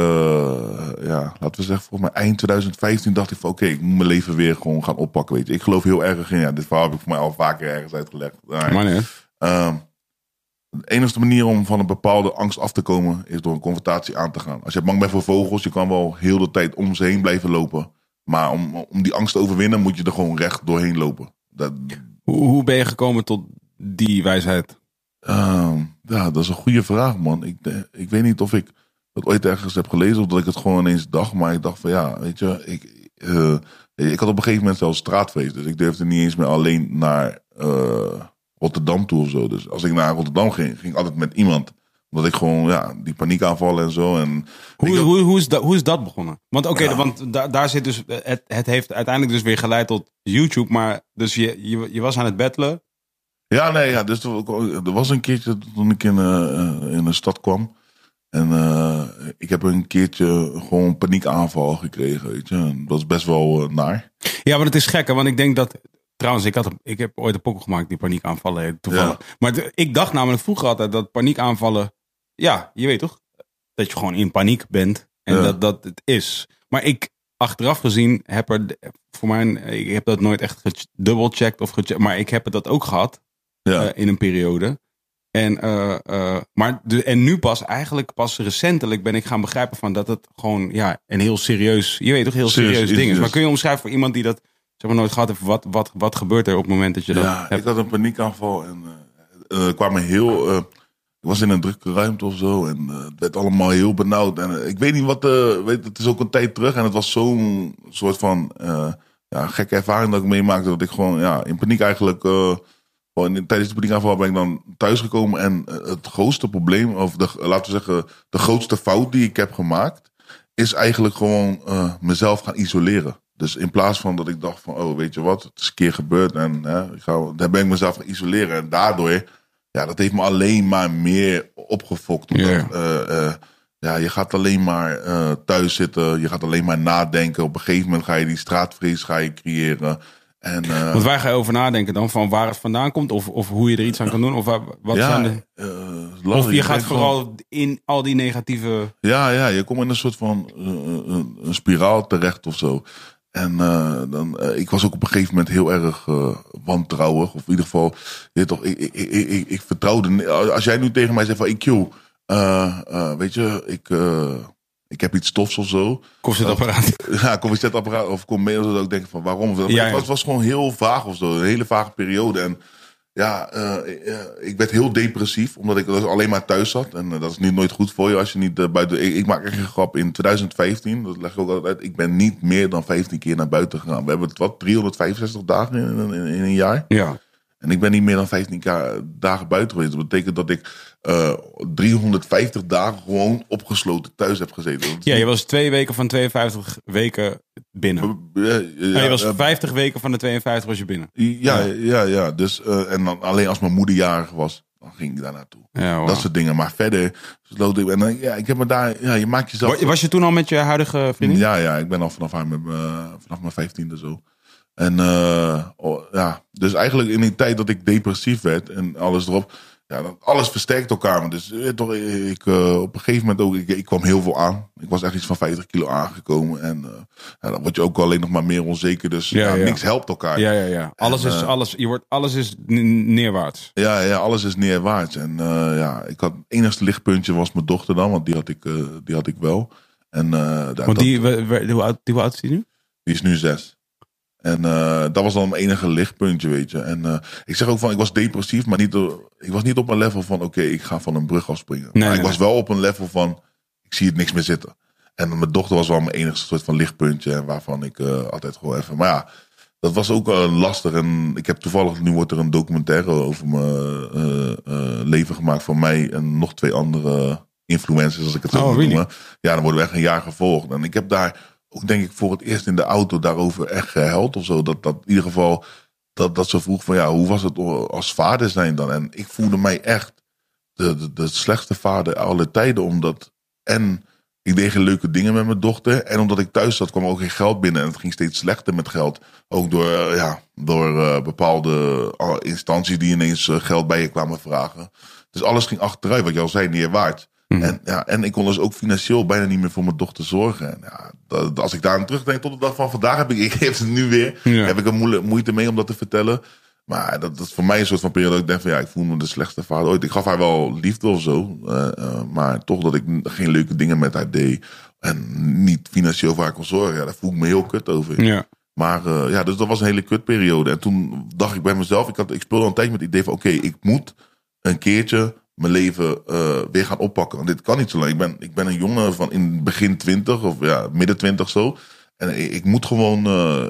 ja, laten we zeggen, volgens mij eind 2015 dacht ik van oké, ik moet mijn leven weer gewoon gaan oppakken. Weet je, ik geloof heel erg in, ja, dit verhaal heb ik voor mij al vaker ergens uitgelegd. Maar, Maar nee. Ehm, de enige manier om van een bepaalde angst af te komen is door een confrontatie aan te gaan. Als je bang bent voor vogels, je kan wel heel de tijd om ze heen blijven lopen. Maar om, om die angst te overwinnen, moet je er gewoon recht doorheen lopen. Dat, Hoe, hoe ben je gekomen tot die wijsheid? Ehm, ja, dat is een goede vraag, man. Ik, ik weet niet of ik dat ooit ergens heb gelezen of dat ik het gewoon ineens dacht. Maar ik dacht van ja, weet je, ik, eh, ik had op een gegeven moment zelfs straatfeest. Dus ik durfde niet eens meer alleen naar eh, Rotterdam toe of zo. Dus als ik naar Rotterdam ging, ging ik altijd met iemand. Omdat ik gewoon, ja, die paniekaanvallen en zo. En Hoe, hoe, hoe, is, dat, hoe is dat begonnen? Want oké, Ja. want da- daar zit dus, het, het heeft uiteindelijk dus weer geleid tot YouTube. Maar dus je, je, je was aan het battelen. Ja, nee, ja, dus er was een keertje toen ik in, eh, in een stad kwam. En eh, ik heb een keertje gewoon paniekaanval gekregen, weet je. En dat was best wel naar. Ja, maar het is gek, hè, want ik denk dat... Trouwens, ik, had, ik heb ooit een pokkel gemaakt die paniekaanvallen heet, toevallig. Maar het- ik dacht namelijk vroeger altijd dat paniekaanvallen... Ja, je weet toch? Dat je gewoon in paniek bent. En Ja. dat dat het is. Maar ik, achteraf gezien, heb er... Voor mij, ik heb dat nooit echt gedubbelcheckt of gecheckt. Maar ik heb dat ook gehad. Ja, eh, in een periode. En, eh, eh, maar de, en nu pas, eigenlijk pas recentelijk ben ik gaan begrijpen van dat het gewoon ja, een heel serieus, je weet toch, heel Serieus serieus ding is. Maar kun je omschrijven voor iemand die dat zeg maar, nooit gehad heeft, wat, wat, wat gebeurt er op het moment dat je dat ja hebt? ik had een paniekaanval en kwam heel... ik was in een drukke ruimte of zo en het werd allemaal heel benauwd. En ik weet niet wat, eh weet, het is ook een tijd terug en het was zo'n soort van ja, gekke ervaring dat ik meemaakte. Dat ik gewoon ja, in paniek eigenlijk... in- tijdens de paniekaanval ben ik dan thuisgekomen en eh, het grootste probleem, of de, laten we zeggen, de grootste fout die ik heb gemaakt, is eigenlijk gewoon eh, mezelf gaan isoleren. Dus in plaats van dat ik dacht van, oh, weet je wat, het is een keer gebeurd en hè, ik ga, daar ben ik mezelf gaan isoleren. En daardoor, ja, dat heeft me alleen maar meer opgefokt. Omdat, Ja. eh, ja, je gaat alleen maar thuis zitten, je gaat alleen maar nadenken. Op een gegeven moment ga je die straatvrees ga je creëren. En, eh, Want waar ga je over nadenken dan? Van waar het vandaan komt? Of, of hoe je er iets aan kan doen? Of waar- wat ja, zijn de... eh, Of je gaat gewoon- vooral in al die negatieve... Ja, ja, je komt in een soort van eh, een, een spiraal terecht of zo. En dan, ik was ook op een gegeven moment heel erg wantrouwig. Of in ieder geval, je toch, ik, ik, ik, ik, ik vertrouwde. Als jij nu tegen mij zegt van, ik joh, weet je, ik, ik heb iets stofs of zo. Koffiezetapparaat. [laughs] Ja, koffiezetapparaat of kom mee of zo. dat Ik denk van, waarom? Maar Ja, het, ja. was, het was gewoon heel vaag of zo. Een hele vage periode. En ja, eh, eh, ik werd heel depressief. Omdat ik dus alleen maar thuis zat. En eh, dat is niet nooit goed voor je als je niet buiten... Ik, ik maak echt een grap. In 2015, dat leg ik ook altijd uit. Ik ben niet meer dan 15 keer naar buiten gegaan. We hebben het, wat, 365 dagen in, in, in een jaar. Ja. En ik ben niet meer dan 15 ka- dagen buiten geweest. Dat betekent dat ik eh 350 dagen gewoon opgesloten thuis heb gezeten. Ja, je was twee weken van 52 weken binnen. Ja, je was ja, 50 weken van de 52 was je binnen. Ja, ja, ja. Dus, eh, en dan alleen als mijn moeder jarig was, dan ging ik daar naartoe. Ja, wow. Dat soort dingen. Maar verder sloot ik. En dan, ja, ik heb me daar. Ja, je maakt jezelf. Wa- Was je toen al met je huidige vriendin? Ja, ja, ik ben al vanaf haar met me- vanaf mijn vijftiende zo. En eh, oh, ja, dus eigenlijk in die tijd dat ik depressief werd en alles erop, ja, alles versterkt elkaar. Maar dus eh, toch, ik, eh, op een gegeven moment ook, ik, ik kwam heel veel aan. Ik was echt iets van 50 kilo aangekomen. En ja, dan word je ook alleen nog maar meer onzeker. Dus Ja, niks helpt elkaar. Ja, ja, ja. Alles En, is, alles, je wordt, alles is neerwaarts. Ja, ja, alles is neerwaarts. En ja, ik had het enigste lichtpuntje was mijn dochter dan, want die had ik, die had ik wel. En Want die, we- die, hoe oud is die nu? die is nu zes. En eh, dat was dan mijn enige lichtpuntje, weet je. En eh, ik zeg ook van, ik was depressief, maar niet, eh, ik was niet op een level van, oké, ik ga van een brug afspringen. Nee, maar ik was wel op een level van, ik zie het niks meer zitten. En mijn dochter was wel mijn enige soort van lichtpuntje, en waarvan ik altijd gewoon even, maar ja, dat was ook eh, lastig. En ik heb toevallig, nu wordt er een documentaire over mijn leven gemaakt van mij en nog twee andere influencers, als ik het zo Oh, moet really? noemen. Ja, dan worden we echt een jaar gevolgd. En ik heb daar ook denk ik voor het eerst in de auto daarover echt gehuild of zo. Dat, dat in ieder geval, dat, dat ze vroeg van ja, hoe was het als vader zijn dan? En ik voelde mij echt de, de, de slechtste vader alle tijden. Omdat, en ik deed geen leuke dingen met mijn dochter. En omdat ik thuis zat, kwam ook geen geld binnen. En het ging steeds slechter met geld. Ook door, eh, ja, door eh, bepaalde eh, instanties die ineens geld bij je kwamen vragen. Dus alles ging achteruit, wat je al zei, niet Mhm. En, ja, en ik kon dus ook financieel bijna niet meer voor mijn dochter zorgen. En ja, dat, als ik daar aan terugdenk tot de dag van vandaag, heb ik, [laughs] ik heb het nu weer. Ja. Heb ik er moeite, moeite mee om dat te vertellen. Maar dat, dat is voor mij een soort van periode dat ik denk van ja, ik voel me de slechtste vader ooit. Ik gaf haar wel liefde of zo. eh, eh, maar toch dat ik geen leuke dingen met haar deed. En niet financieel voor haar kon zorgen. Ja, daar voel ik me heel kut over. Ja. Maar eh, ja, dus dat was een hele kutperiode. En toen dacht ik bij mezelf, ik, had, ik speelde al een tijd met het idee van oké, ik moet een keertje mijn leven eh, weer gaan oppakken. Want dit kan niet zo lang. Ik ben, ik ben een jongen van in begin twintig of ja, midden twintig zo. En ik, ik moet gewoon eh,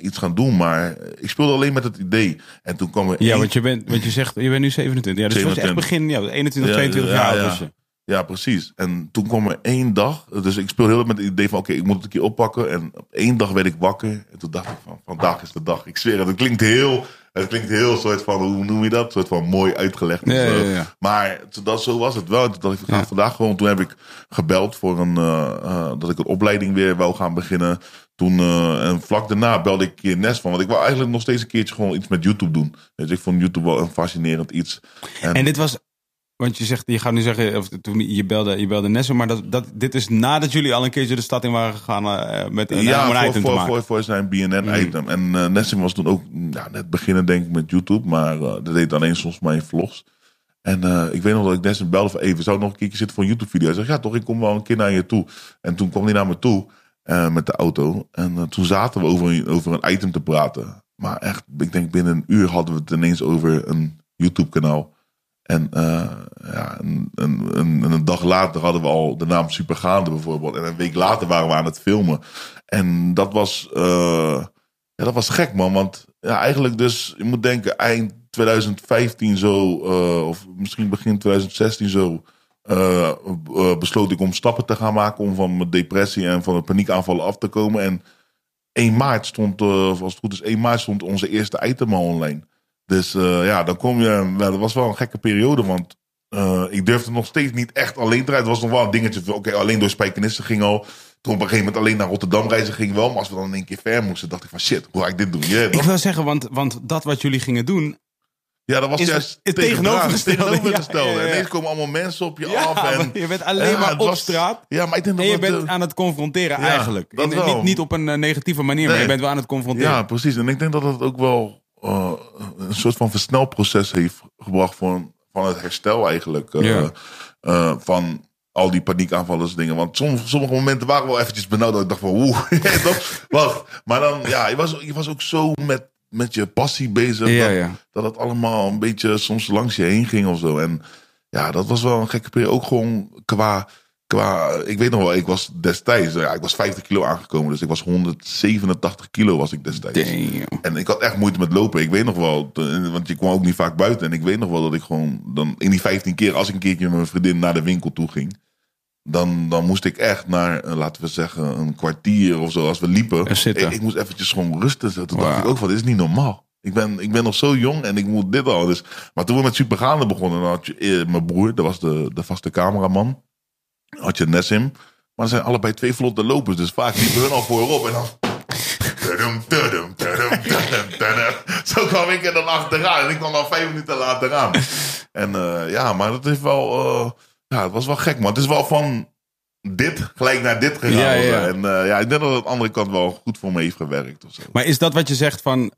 iets gaan doen. Maar ik speelde alleen met het idee. En toen kwam er Ja, één- want je bent, want je zegt, je bent nu 27. Ja, dus het was echt 27. begin, ja, 21, Ja, 22 ja, jaar. ja. Ja, precies. En toen kwam er één dag. Dus ik speelde heel erg met het idee van: oké, ik moet het een keer oppakken. En op één dag werd ik wakker. En toen dacht ik: van vandaag is de dag. Ik zweer het. Het klinkt heel. Het klinkt heel soort van, hoe noem je dat? soort van mooi uitgelegd. of Ja, zo. ja, ja. Maar dat, zo was het wel. En Toen dacht ik, vandaag gewoon. Toen heb ik gebeld voor een, eh, eh, dat ik een opleiding weer wou gaan beginnen. Toen, eh, en vlak daarna belde ik een keer Nes van. Want ik wou eigenlijk nog steeds een keertje gewoon iets met YouTube doen. Dus ik vond YouTube wel een fascinerend iets. En dit was, want je zegt, je gaat nu zeggen, of toen je belde, je belde Nesso, maar dat, dat, dit is nadat jullie al een keertje de stad in waren gegaan eh, met een, ja, item voor, te voor, maken. voor, voor zijn BNN-item. En eh Nessim was toen ook ja, net beginnen, denk ik, met YouTube. Maar eh, dat deed alleen soms in vlogs. En ik weet nog dat ik Nessim belde van... even zou ik nog een keertje zitten voor een YouTube-video? Hij zegt, ja toch, ik kom wel een keer naar je toe. En toen kwam hij naar me toe met de auto. En toen zaten we over een, over een item te praten. Maar echt, ik denk binnen een uur hadden we het ineens over een YouTube-kanaal. En uh, ja, een, een, een, dag later hadden we al de naam Supergaande bijvoorbeeld. En een week later waren we aan het filmen. En dat was, uh, ja, dat was gek man. Want ja, eigenlijk dus, je moet denken eind 2015 zo, uh, of misschien begin 2016 zo... Besloot ik om stappen te gaan maken om van mijn depressie en van de paniekaanvallen af te komen. En 1 maart stond, als het goed is, 1 maart stond onze eerste item al online. Dus uh, ja, dan kom je. Nou, dat was wel een gekke periode, want uh, ik durfde nog steeds niet echt alleen te rijden. Het was nog wel een dingetje. Oké, okay, alleen door Spijkenissen ging al. Toen op een gegeven moment alleen naar Rotterdam reizen ging wel. Maar als we dan in één keer ver moesten, dacht ik van shit, hoe ga ik dit doen? Yeah, ik wil zeggen, want, want dat wat jullie gingen doen. Ja, dat was is juist het tegenovergestelde. tegenovergestelde. Ja, ja, ja. Ineens komen allemaal mensen op je af. En, je bent alleen maar op was- straat. Ja, maar ik denk dat En je dat, bent eh, aan het confronteren eigenlijk. dat In- niet, niet op een eh, negatieve manier, maar je bent wel aan het confronteren. Ja, precies. En ik denk dat het ook wel uh, een soort van versnelproces heeft gebracht van, van het herstel eigenlijk. Uh, Ja. uh, van al die paniekaanvallers dingen. Want soms, sommige momenten waren wel eventjes benauwd. Dat ik dacht van oeh, [laughs] wacht. Maar dan, ja, je was, je was ook zo met, met je passie bezig. Ja, dat, ja. dat het allemaal een beetje soms langs je heen ging of zo. En ja, dat was wel een gekke periode. Ook gewoon qua... Qua, ik weet nog wel, ik was destijds, ja, ik was 50 kilo aangekomen. Dus ik was 187 kilo was ik destijds. Damn. En ik had echt moeite met lopen. Ik weet nog wel, want je kwam ook niet vaak buiten. En ik weet nog wel dat ik gewoon dan in die 15 keer, als ik een keertje met mijn vriendin naar de winkel toe ging, dan, dan moest ik echt naar, eh, laten we zeggen, een kwartier of zo, als we liepen. Ik, ik moest eventjes gewoon rusten. Toen dacht ik ook van, dit is niet normaal. Ik ben, ik ben nog zo jong en ik moet dit al. Dus, maar toen we met Supergaande begonnen, dan had je eh, mijn broer, dat was de, de vaste cameraman. Had je Nessim. Maar ze zijn allebei twee vlotte lopers. Dus vaak liepen hun al voorop en dan... Tudum, tudum, tudum, tudum, tudum. Zo kwam ik er dan achteraan. En ik kwam dan vijf minuten later aan. En eh, ja, maar dat is wel... eh, ja, het was wel gek, man. Het is wel van dit gelijk naar dit gegaan. Ja, ja, ja. En eh, ja, ik denk dat het aan de andere kant wel goed voor me heeft gewerkt. Of zo. Maar is dat wat je zegt van...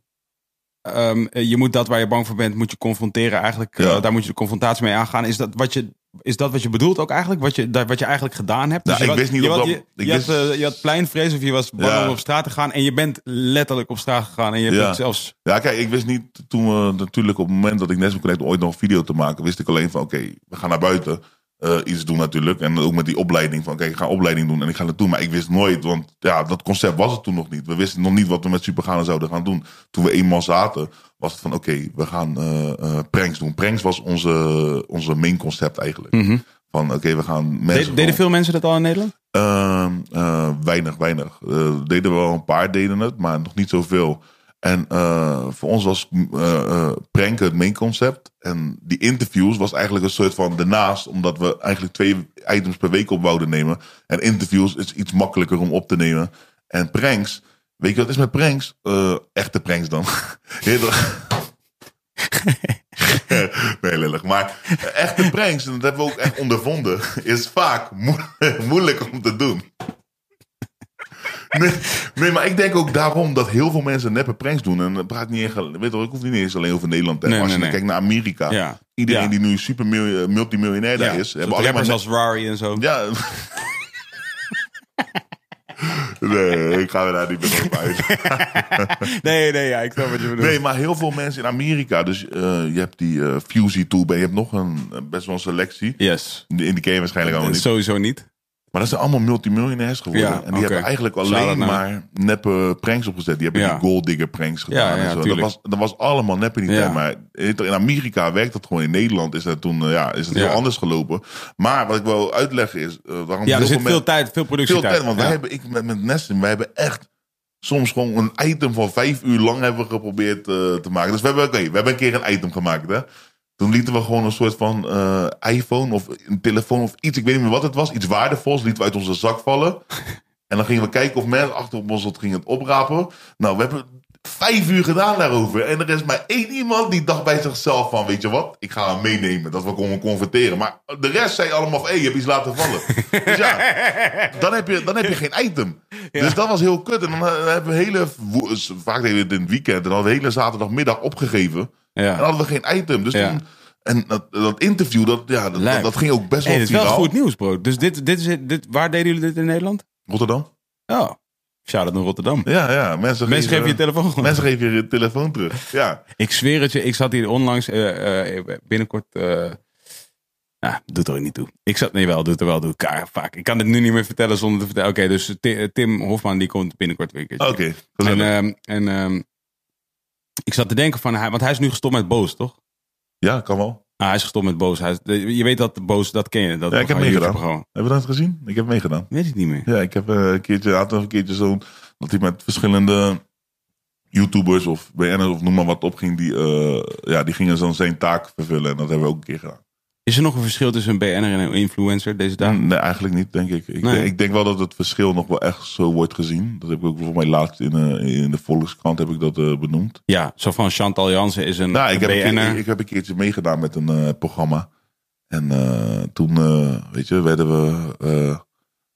ehm, je moet dat waar je bang voor bent, moet je confronteren eigenlijk. Ja. daar moet je de confrontatie mee aangaan. Is dat wat je, is dat wat je bedoelt ook eigenlijk? Wat je, wat je eigenlijk gedaan hebt? Nou, je ik was- wist niet je, was- je, ik je had, eh, je had pleinvrees of je was bang Ja. om op straat te gaan. En je bent letterlijk op straat gegaan. En je Ja. het zelfs... Ja, kijk, ik wist niet toen we natuurlijk op het moment dat ik Nesmo Connect ooit nog een video te maken, wist ik alleen van oké, we gaan naar buiten eh, iets doen natuurlijk. En ook met die opleiding van oké, ik ga opleiding doen en ik ga het doen. Maar ik wist nooit, want ja, dat concept was het toen nog niet. We wisten nog niet wat we met Superganen zouden gaan doen. Toen we eenmaal zaten, was het van oké, we gaan eh, pranks doen. Pranks was onze, onze main concept eigenlijk. Van oké, we gaan mensen... Mhm. Gewoon- deden veel mensen dat al in Nederland? Ehm, eh, weinig, weinig. Deden wel een paar deden het, maar nog niet zoveel. En eh, voor ons was eh, pranken het main concept. En die interviews was eigenlijk een soort van daarnaast, omdat we eigenlijk twee items per week op wouden nemen. En interviews is iets makkelijker om op te nemen. En pranks, weet je wat is met pranks? Echte pranks dan. [laughs] [laughs] Nee, lullig. Maar echte pranks, en dat hebben we ook echt ondervonden, is vaak mo- [laughs] moeilijk om te doen. Nee, nee, maar ik denk ook daarom dat heel veel mensen neppe pranks doen. En dat praat niet echt, weet je, ik hoef niet eens alleen over Nederland te hebben. Nee, Als je nee. kijkt naar Amerika, Ja. iedereen Ja. die nu super mil- multimiljonair daar is, hebben net- als Rari en zo. ja. [laughs] Nee, ik ga er daar niet meer over uit. [laughs] Nee, nee, ja, ik snap wat je bedoelt. Nee, maar heel veel mensen in Amerika. Dus eh, je hebt die eh Fusey Tool, je hebt nog een eh, best wel een selectie. Yes. In die ken je waarschijnlijk allemaal niet. Sowieso niet. Maar dat zijn allemaal multimiljonairs geworden. Ja, en die hebben eigenlijk alleen naar- maar neppe pranks opgezet. Die hebben Ja. die gold digger pranks gedaan. Ja, ja, en zo. Dat, was, dat was allemaal nep in die Ja. tijd. Maar in Amerika werkt dat gewoon. In Nederland is dat toen eh, ja, is het heel anders gelopen. Maar wat ik wil uitleggen is... eh, waarom Ja, er zit veel tijd, veel productietijd. veel tijd. Want wij hebben, ik met, met Nestin, wij hebben echt soms gewoon een item van vijf uur lang hebben we geprobeerd eh, te maken. Dus we hebben, oké, we hebben een keer een item gemaakt. Hè? Toen lieten we gewoon een soort van eh, iPhone of een telefoon of iets. Ik weet niet meer wat het was. Iets waardevols lieten we uit onze zak vallen. [laughs] En dan gingen we kijken of mensen achter op ons dat gingen het oprapen. Nou, we hebben vijf uur gedaan daarover. En er is maar één iemand die dacht bij zichzelf van... Weet je wat, ik ga hem meenemen. Dat we konden confronteren. Maar de rest zei allemaal van... Hé, je hebt iets laten vallen. [laughs] dus ja, dan heb je, dan heb je geen item. Dus dat was heel kut. En dan eh, hebben we hele... Vaak deden we het in het weekend. En dan hadden we hele zaterdagmiddag opgegeven. En hadden we geen item. Dus toen... En dat, dat interview, dat, ja, dat, dat, dat ging ook best wel Hey, dit is wel goed nieuws, bro. Dus dit, dit is, dit, waar deden jullie dit in Nederland? Rotterdam? Oh, shout-out naar Rotterdam. Ja, ja. Mensen, Mensen geven je telefoon gewoon. Mensen geven je telefoon terug. Ja. [laughs] Ik zweer het je, ik zat hier onlangs, eh, eh, binnenkort... eh nou, doet er niet toe. Ik zat, nee wel, doet er wel toe. Ka- Vaak. Ik kan het nu niet meer vertellen zonder te vertellen. Oké, dus Ti- Tim Hofman die komt binnenkort weer een keertje. Oké. En, gezellig. ehm, en ehm, ik zat te denken van, hij, want hij is nu gestopt met Boos, toch? ja, kan wel. Ah, hij is gestopt met Boos. Hij je weet dat Boos, dat ken je. Dat Ja, ik heb meegedaan. Hebben we dat gezien? Ik heb meegedaan. Weet ik niet meer. Ja, ik heb eh, een keertje, had een keertje zo'n, dat hij met verschillende YouTubers of BN'ers of noem maar wat opging, die, eh, ja, die gingen dan zijn taak vervullen. En dat hebben we ook een keer gedaan. Is er nog een verschil tussen een BN'er en een influencer deze dagen? Nee, eigenlijk niet, denk ik. Ik, Nee. denk, ik denk wel dat het verschil nog wel echt zo wordt gezien. Dat heb ik ook voor mij laatst in, eh, in de Volkskrant heb ik dat eh, benoemd. Ja, zo van Chantal Jansen is een Nou, ik heb, BN'er. ik heb een keertje meegedaan met een eh, programma. En toen, weet je, werden we.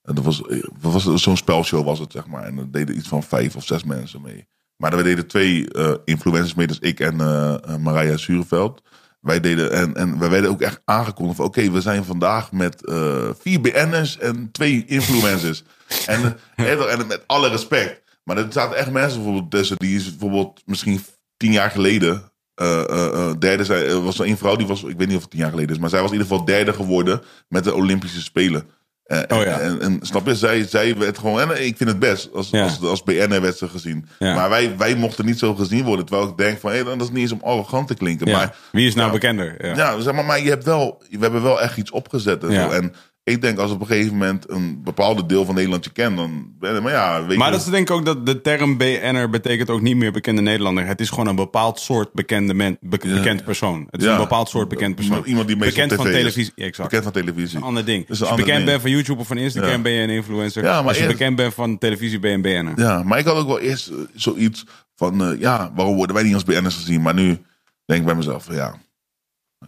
en dat was, was zo'n spelshow was het, zeg maar. En er deden iets van vijf of zes mensen mee. Maar er deden twee influencers mee, dus ik en Marija Sureveld. Wij deden, en, en wij werden ook echt aangekondigd van, oké, we zijn vandaag met eh, vier BN'ers en twee influencers. [laughs] en, eh, en met alle respect. Maar er zaten echt mensen bijvoorbeeld tussen, die is bijvoorbeeld misschien tien jaar geleden eh, derde zij, er was er één vrouw die was, ik weet niet of het tien jaar geleden is, maar zij was in ieder geval derde geworden met de Olympische Spelen. Eh, Oh ja. en, en snap je, zij, zij werd gewoon, en ik vind het best, als, Ja. als, als BN'er werd ze gezien. Ja. Maar wij, wij mochten niet zo gezien worden, terwijl ik denk van, hé, dat is niet eens om arrogant te klinken. Maar Wie is nou bekender? Ja. zeg maar, maar je hebt wel, we hebben wel echt iets opgezet en Ja. zo. En ik denk als op een gegeven moment een bepaalde deel van Nederland je kent, dan ben je, maar ja, weet Maar je. dat is denk ik ook dat de term BN'er betekent ook niet meer bekende Nederlander. Het is gewoon een bepaald soort bekende men, be- bekend persoon. Het is Ja. een bepaald soort bekend persoon. Iemand die meestal bekend van televisie. Ja, exact. Bekend van televisie. Een ander ding. Is Als je bekend ding. bent van YouTube of van Instagram ben je een influencer. Ja, maar Als je eerst- bekend bent van televisie ben je een BN'er. Ja, maar ik had ook wel eerst eh, zoiets van, eh, ja, waarom worden wij niet als BN'ers gezien? Maar nu denk ik bij mezelf ja,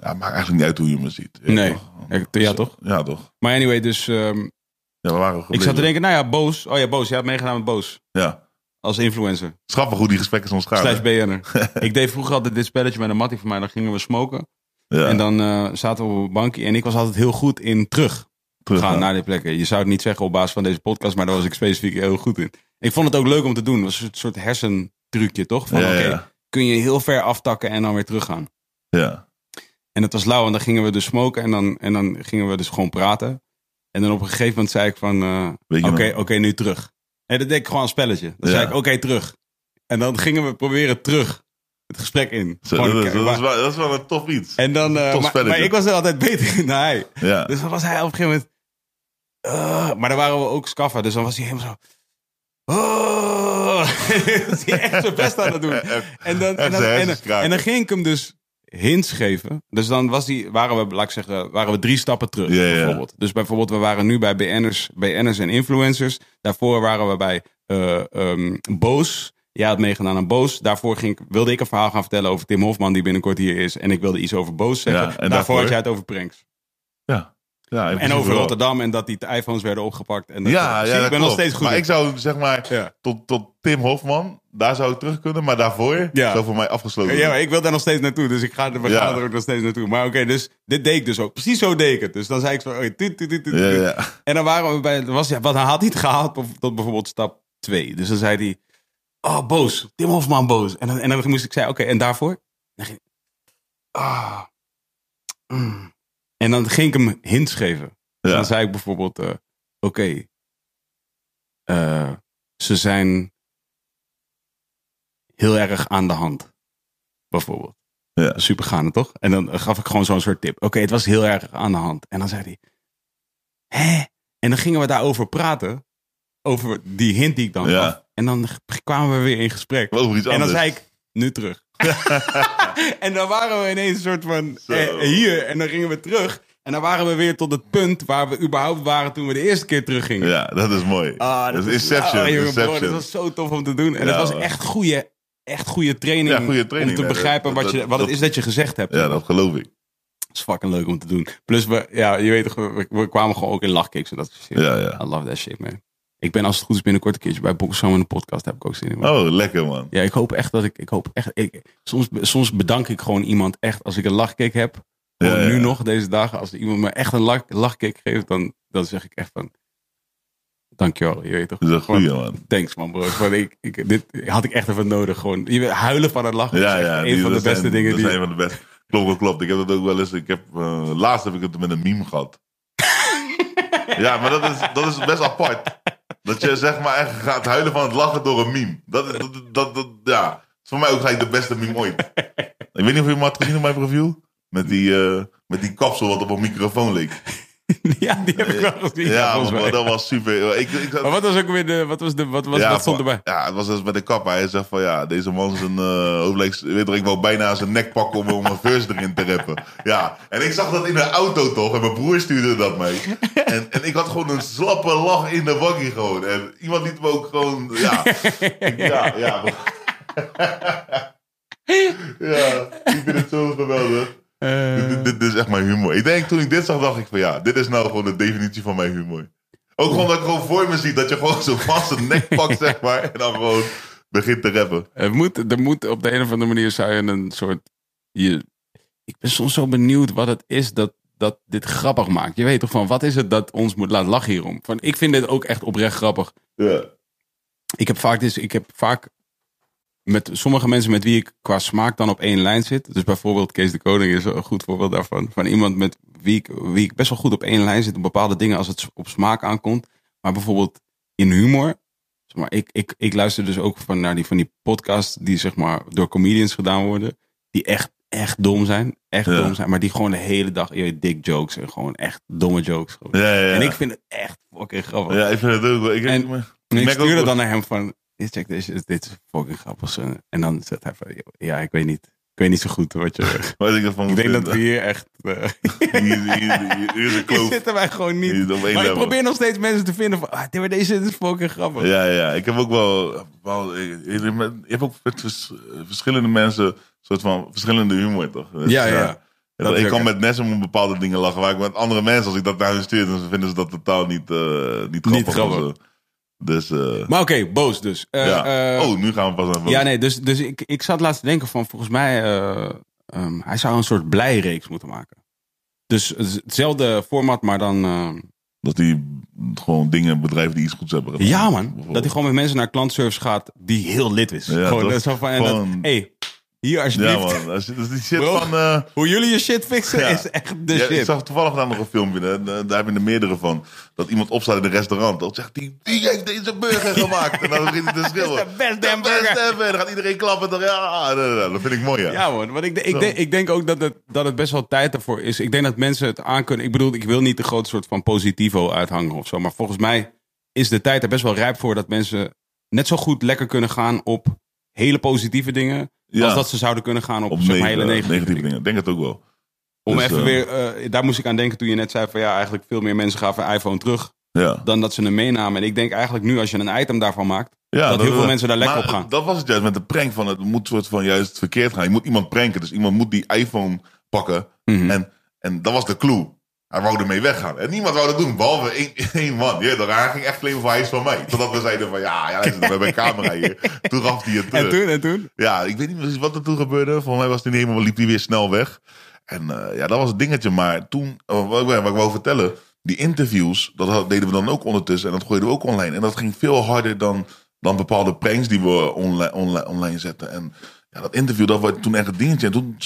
ja maakt eigenlijk niet uit hoe je me ziet. Nee. Ja, ja, toch? Ja, toch? Maar anyway, dus ehm, Ja, we waren ik zat te denken, nou ja, Boos. Oh ja, Boos. Je hebt meegedaan met Boos. Ja, Als influencer. schappig hoe die gesprekken soms gaan. Slash hè? BN'er. [laughs] ik deed vroeger altijd dit spelletje met een mattie van mij. Dan gingen we smoken. Ja. En dan eh, zaten we op een bankje. En ik was altijd heel goed in terug Teruggaan. gaan naar die plekken. Je zou het niet zeggen op basis van deze podcast, maar daar was ik specifiek heel goed in. Ik vond het ook leuk om te doen. Het was een soort hersentrucje, toch? Van oké, kun je heel ver aftakken en dan weer teruggaan. Ja. En het was lauw en dan gingen we dus smoken en dan, en dan gingen we dus gewoon praten. En dan op een gegeven moment zei ik van, eh, oké, nog? oké, nu terug. En dat deed ik gewoon een spelletje. Dan Ja. zei ik, oké, terug. En dan gingen we proberen terug het gesprek in. Zo, dat, is, dat, is wel, dat is wel een tof iets. en dan, eh, tof maar, ik was er altijd beter in dan hij. ja. Dus dan was hij op een gegeven moment. "Ah," maar dan waren we ook scaffa, dus dan was hij helemaal zo. [laughs] Oh, was hij echt zijn best aan het doen. [laughs] En dan, en, dan, en dan ging ik hem dus hints geven. Dus dan was die, waren we, laat ik zeggen, waren we drie stappen terug. Bijvoorbeeld. Dus bijvoorbeeld, we waren nu bij BN'ers, BN'ers en influencers. Daarvoor waren we bij eh ehm, Boos. Jij had meegedaan aan Boos. Daarvoor ging, ik- wilde ik een verhaal gaan vertellen over Tim Hofman, die binnenkort hier is. En ik wilde iets over Boos zeggen. Ja, en daarvoor, daarvoor? had jij het over pranks. ja. Ja En over wel. Rotterdam en dat die iPhones werden opgepakt. En dat Ja, ja, ik ben nog steeds goed. Maar in. ik zou zeg maar Ja. tot, tot Tim Hofman, daar zou ik terug kunnen. Maar daarvoor Ja. zou voor mij afgesloten Ja, maar ik wil daar nog steeds naartoe, dus ik ga, we Ja. gaan er ook nog steeds naartoe. Maar oké, dus dit deed ik dus ook. Precies zo deed ik het. Dus dan zei ik zo, ja. En dan waren we bij, was, ja, wat hij had niet gehaald tot- bijvoorbeeld stap 2. Dus dan zei hij, oh boos, Tim Hofman boos. En dan, en dan moest ik zeggen, oké, en daarvoor? Ah, mm. En dan ging ik hem hints geven. Dus dan zei ik bijvoorbeeld, eh, oké, eh, ze zijn heel erg aan de hand. Bijvoorbeeld. Ja. Super gaande, toch? En dan gaf ik gewoon zo'n soort tip. Oké, het was heel erg aan de hand. En dan zei hij, hè? En dan gingen we daarover praten. Over die hint die ik dan Ja. gaf. En dan kwamen we weer in gesprek. Over iets En dan anders. zei ik, nu terug. [laughs] en dan waren we ineens een soort van eh, hier. En dan gingen we terug. En dan waren we weer tot het punt waar we überhaupt waren toen we de eerste keer teruggingen. Ja, dat is mooi. Ah, dat is Inception. jongen, bro, Inception. dat was zo tof om te doen. En Ja, dat was echt goede, echt goede training, Ja, goede training, om te begrijpen dat- wat, je, dat- wat het dat- is dat je gezegd hebt. Ja, dat geloof ik. Dat is fucking leuk om te doen. Plus, we, ja, je weet we, we kwamen gewoon ook in lachkicks en dat soort shit. Ja, ja. I love that shit, man. Ik ben als het goed is binnenkort een keertje bij Bokkelsam in de podcast. Heb ik ook zin in. Oh, lekker man. Ja, ik hoop echt dat ik, ik hoop echt, ik, soms, soms bedank ik gewoon iemand echt als ik een lachkick heb. Ja, ja. nu nog, deze dagen, als iemand me echt een lach, lachkick geeft, dan, dan zeg ik echt van, dankjewel, je weet toch. Dat is een Gewoon, goeie man. Thanks man bro. Gewoon, ik, ik, dit had ik echt even nodig. Gewoon, je huilen van het lachen Ja, is ja. een van de beste zijn, dingen dat die... zijn van de beste. Klopt, klopt, klopt. Ik heb dat ook wel eens. Ik heb, eh, laatst heb ik het met een meme gehad. [laughs] ja, maar dat is, dat is best apart. Dat je zeg maar echt gaat huilen van het lachen door een meme. Dat, dat, dat, dat, ja. Is voor mij ook gelijk de beste meme ooit. Ik weet niet of je hem had gezien op mijn profiel. Met die, eh, met die kapsel wat op een microfoon leek. [laughs] ja, die heb ik wel gezien. Ja, maar dat was super. Ik, ik, Maar wat was ook weer de, wat was de, wat, was, ja, wat stond erbij? Ja, het was dus met de kap. Hij zegt van ja, deze man is een uh. Weet je, ik wou bijna zijn nek pakken om, om een verse erin te rappen. Ja, en ik zag dat in de auto toch. En mijn broer stuurde dat mee. En, en ik had gewoon een slappe lach in de waggie gewoon. En iemand liet me ook gewoon, ja. ik- [laughs] ja, ja. [laughs] ja, ik vind het zo geweldig. Eh, Dit, dit, dit is echt mijn humor. Ik denk toen ik dit zag, dacht ik van ja, dit is nou gewoon de definitie van mijn humor. Ook gewoon dat ik gewoon voor me zie dat je gewoon zo vast een nek pakt, zeg maar. En dan gewoon begint te rappen. Er moet, er moet op de een of andere manier zou je een soort. Je, ik ben soms zo benieuwd wat het is dat, dat dit grappig maakt. Je weet toch van wat is het dat ons moet laten lachen hierom? Van, ik vind dit ook echt oprecht grappig. Ja. Ik heb vaak, dus, ik heb vaak met sommige mensen met wie ik qua smaak dan op één lijn zit. Dus bijvoorbeeld Kees de Koning is een goed voorbeeld daarvan. Van iemand met wie ik, wie ik best wel goed op één lijn zit op bepaalde dingen als het op smaak aankomt. Maar bijvoorbeeld in humor. Zeg maar, ik, ik, ik luister dus ook van naar die, van die podcasts die zeg maar door comedians gedaan worden. Die echt, echt dom zijn. Echt Ja. dom zijn. Maar die gewoon de hele dag dick jokes en gewoon echt domme jokes. Ja, ja. En ik vind het echt fucking grappig. Ja, ik vind het ook wel. Ik, En- ik, ik ook stuurde dan naar hem van, "Dit- check, dit is, dit is fucking grappig. zo." En dan zegt hij van, ja, ik weet niet. Ik weet niet zo goed wat je... [laughs] wat ik ervan ik denk dat we hier echt... eh, [laughs] Hier, hier, hier, hier is een [laughs] hier kloof. zitten wij gewoon niet. Maar ik probeer nog steeds mensen te vinden van, ah, dit- maar deze is fucking grappig. Ja, ja, ik heb ook wel. wel je, je hebt ook met vers- verschillende mensen, soort van verschillende humor, toch? Dus, Ja, ja. Dat ik kan met Nessum om bepaalde dingen lachen, waar ik met andere mensen, als ik dat naar hun stuur, dan vinden ze dat totaal niet, eh, niet grappig. grappig. Dus, eh, Maar oké, boos dus. Eh, ja. eh, oh, nu gaan we pas aan Ja, nee, dus, dus ik, ik zat laatst te denken van, volgens mij... eh, ehm, hij zou een soort blijreeks moeten maken. Dus het- hetzelfde format, maar dan... ehm, Dat die gewoon dingen, bedrijven die iets goeds hebben gedaan. ja man, dat hij gewoon met mensen naar klantservice gaat die heel lid is. Ja, gewoon, toch? dat is zo van, en dat, hey, hier Ja alsjeblieft. man, als die shit Bro. van... eh, Hoe jullie je shit fixen Ja. is echt de ja, ik shit. zag toevallig daar nog een filmpje, hè, daar daar heb je er meerdere van. Dat iemand opstaat in een restaurant. Dat zegt hij, die heeft deze burger gemaakt. En dan begint hij te schreeuwen. [laughs] Is de best "De damn burger." best ever. Dan gaat iedereen klappen. Dan, ja, dat vind ik mooi ja. Ja man, want ik, ik, denk, ik denk ook dat het, dat het best wel tijd ervoor is. Ik denk dat mensen het aankunnen. Ik bedoel, ik wil niet de grote soort van positivo uithangen of zo. Maar volgens mij is de tijd er best wel rijp voor dat mensen net zo goed lekker kunnen gaan op hele positieve dingen. Ja. Als dat ze zouden kunnen gaan op, Op hele negatieve, negatieve dingen. Ik denk het ook wel. Om Dus, even eh, weer, eh, daar moest ik aan denken toen je net zei van ja, eigenlijk veel meer mensen gaven een iPhone terug Ja. dan dat ze hem meenamen. En ik denk eigenlijk nu als je een item daarvan maakt, Ja, dat heel veel mensen daar lekker op gaan. Dat was het juist met de prank van het moet soort van juist verkeerd gaan. Je moet iemand pranken, dus iemand moet die iPhone pakken. Mhm. En, en dat was de clue. Hij wou ermee weggaan. En niemand wou dat doen, behalve één, [laughs] één man. Ja, hij ging echt claimen van hij is van mij. Totdat we zeiden van ja, ja we hebben een camera hier. [laughs] Toen gaf hij het terug. en toen, en toen? Ja, ik weet niet precies wat er toen gebeurde. Volgens mij was hij niet helemaal, liep hij weer snel weg. En eh, ja, dat was het dingetje. Maar toen, eh, wat, ik- wat ik wou vertellen, die interviews, dat deden we dan ook ondertussen. En dat gooiden we ook online. En dat ging veel harder dan, dan bepaalde pranks die we online, online, online zetten. En ja, dat interview, dat was toen echt het dingetje. En toen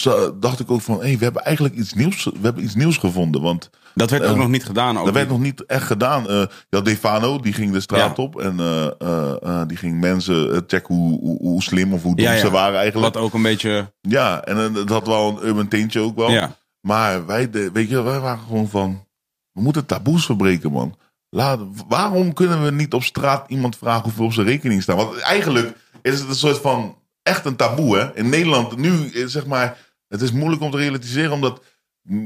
dacht ik ook van, hé, hey, we hebben eigenlijk iets nieuws, we hebben iets nieuws gevonden. Want Dat werd ook Eh, nog niet gedaan. Ook dat werd nog niet echt gedaan. Eh ja, Defano, die ging de straat Ja. op. En eh, die ging mensen checken hoe, hoe, hoe slim of hoe dom Ja, ze waren eigenlijk. Wat ook een beetje, Ja, en dat had wel een urban tintje ook wel. Maar wij, de, weet je, wij waren gewoon van... We moeten taboes verbreken, man. Laat, waarom kunnen we niet op straat iemand vragen hoeveel op zijn rekening staat? Want eigenlijk is het een soort van echt een taboe, hè? In Nederland nu, eh, zeg maar... Het is moeilijk om te realiseren, omdat...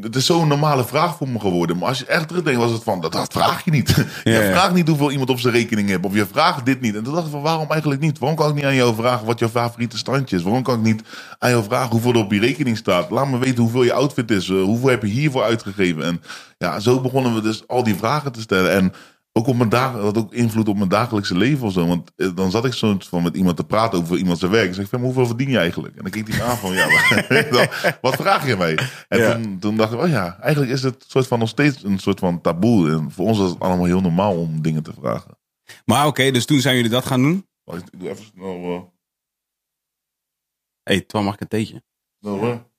Het is zo'n normale vraag voor me geworden. Maar als je echt terugdenkt, was het van... Dat, dat vraag je niet. [laughs] Ja, je vraagt niet hoeveel iemand op zijn rekening heeft. Of je vraagt dit niet. En toen dacht ik van, waarom eigenlijk niet? Waarom kan ik niet aan jou vragen wat jouw favoriete standje is? Waarom kan ik niet aan jou vragen hoeveel er op je rekening staat? Laat me weten hoeveel je outfit is. eh, hoeveel heb je hiervoor uitgegeven? En ja, zo begonnen we dus al die vragen te stellen. En ook op mijn dag, dat had ook invloed op mijn dagelijkse leven of zo. Want eh, dan zat ik zo van met iemand te praten over iemand zijn werk. Ik zeg, hoeveel verdien je eigenlijk? En dan keek hij me aan van, ja, [laughs] wat, wat vraag je mij? En Ja. toen, toen dacht ik, oh ja, eigenlijk is het soort van nog steeds een soort van taboe. En voor ons was het allemaal heel normaal om dingen te vragen. Maar oké, dus toen zijn jullie dat gaan doen. Wacht, ik doe even snel. Hé, hey, Twan, mag ik een theetje? hoor.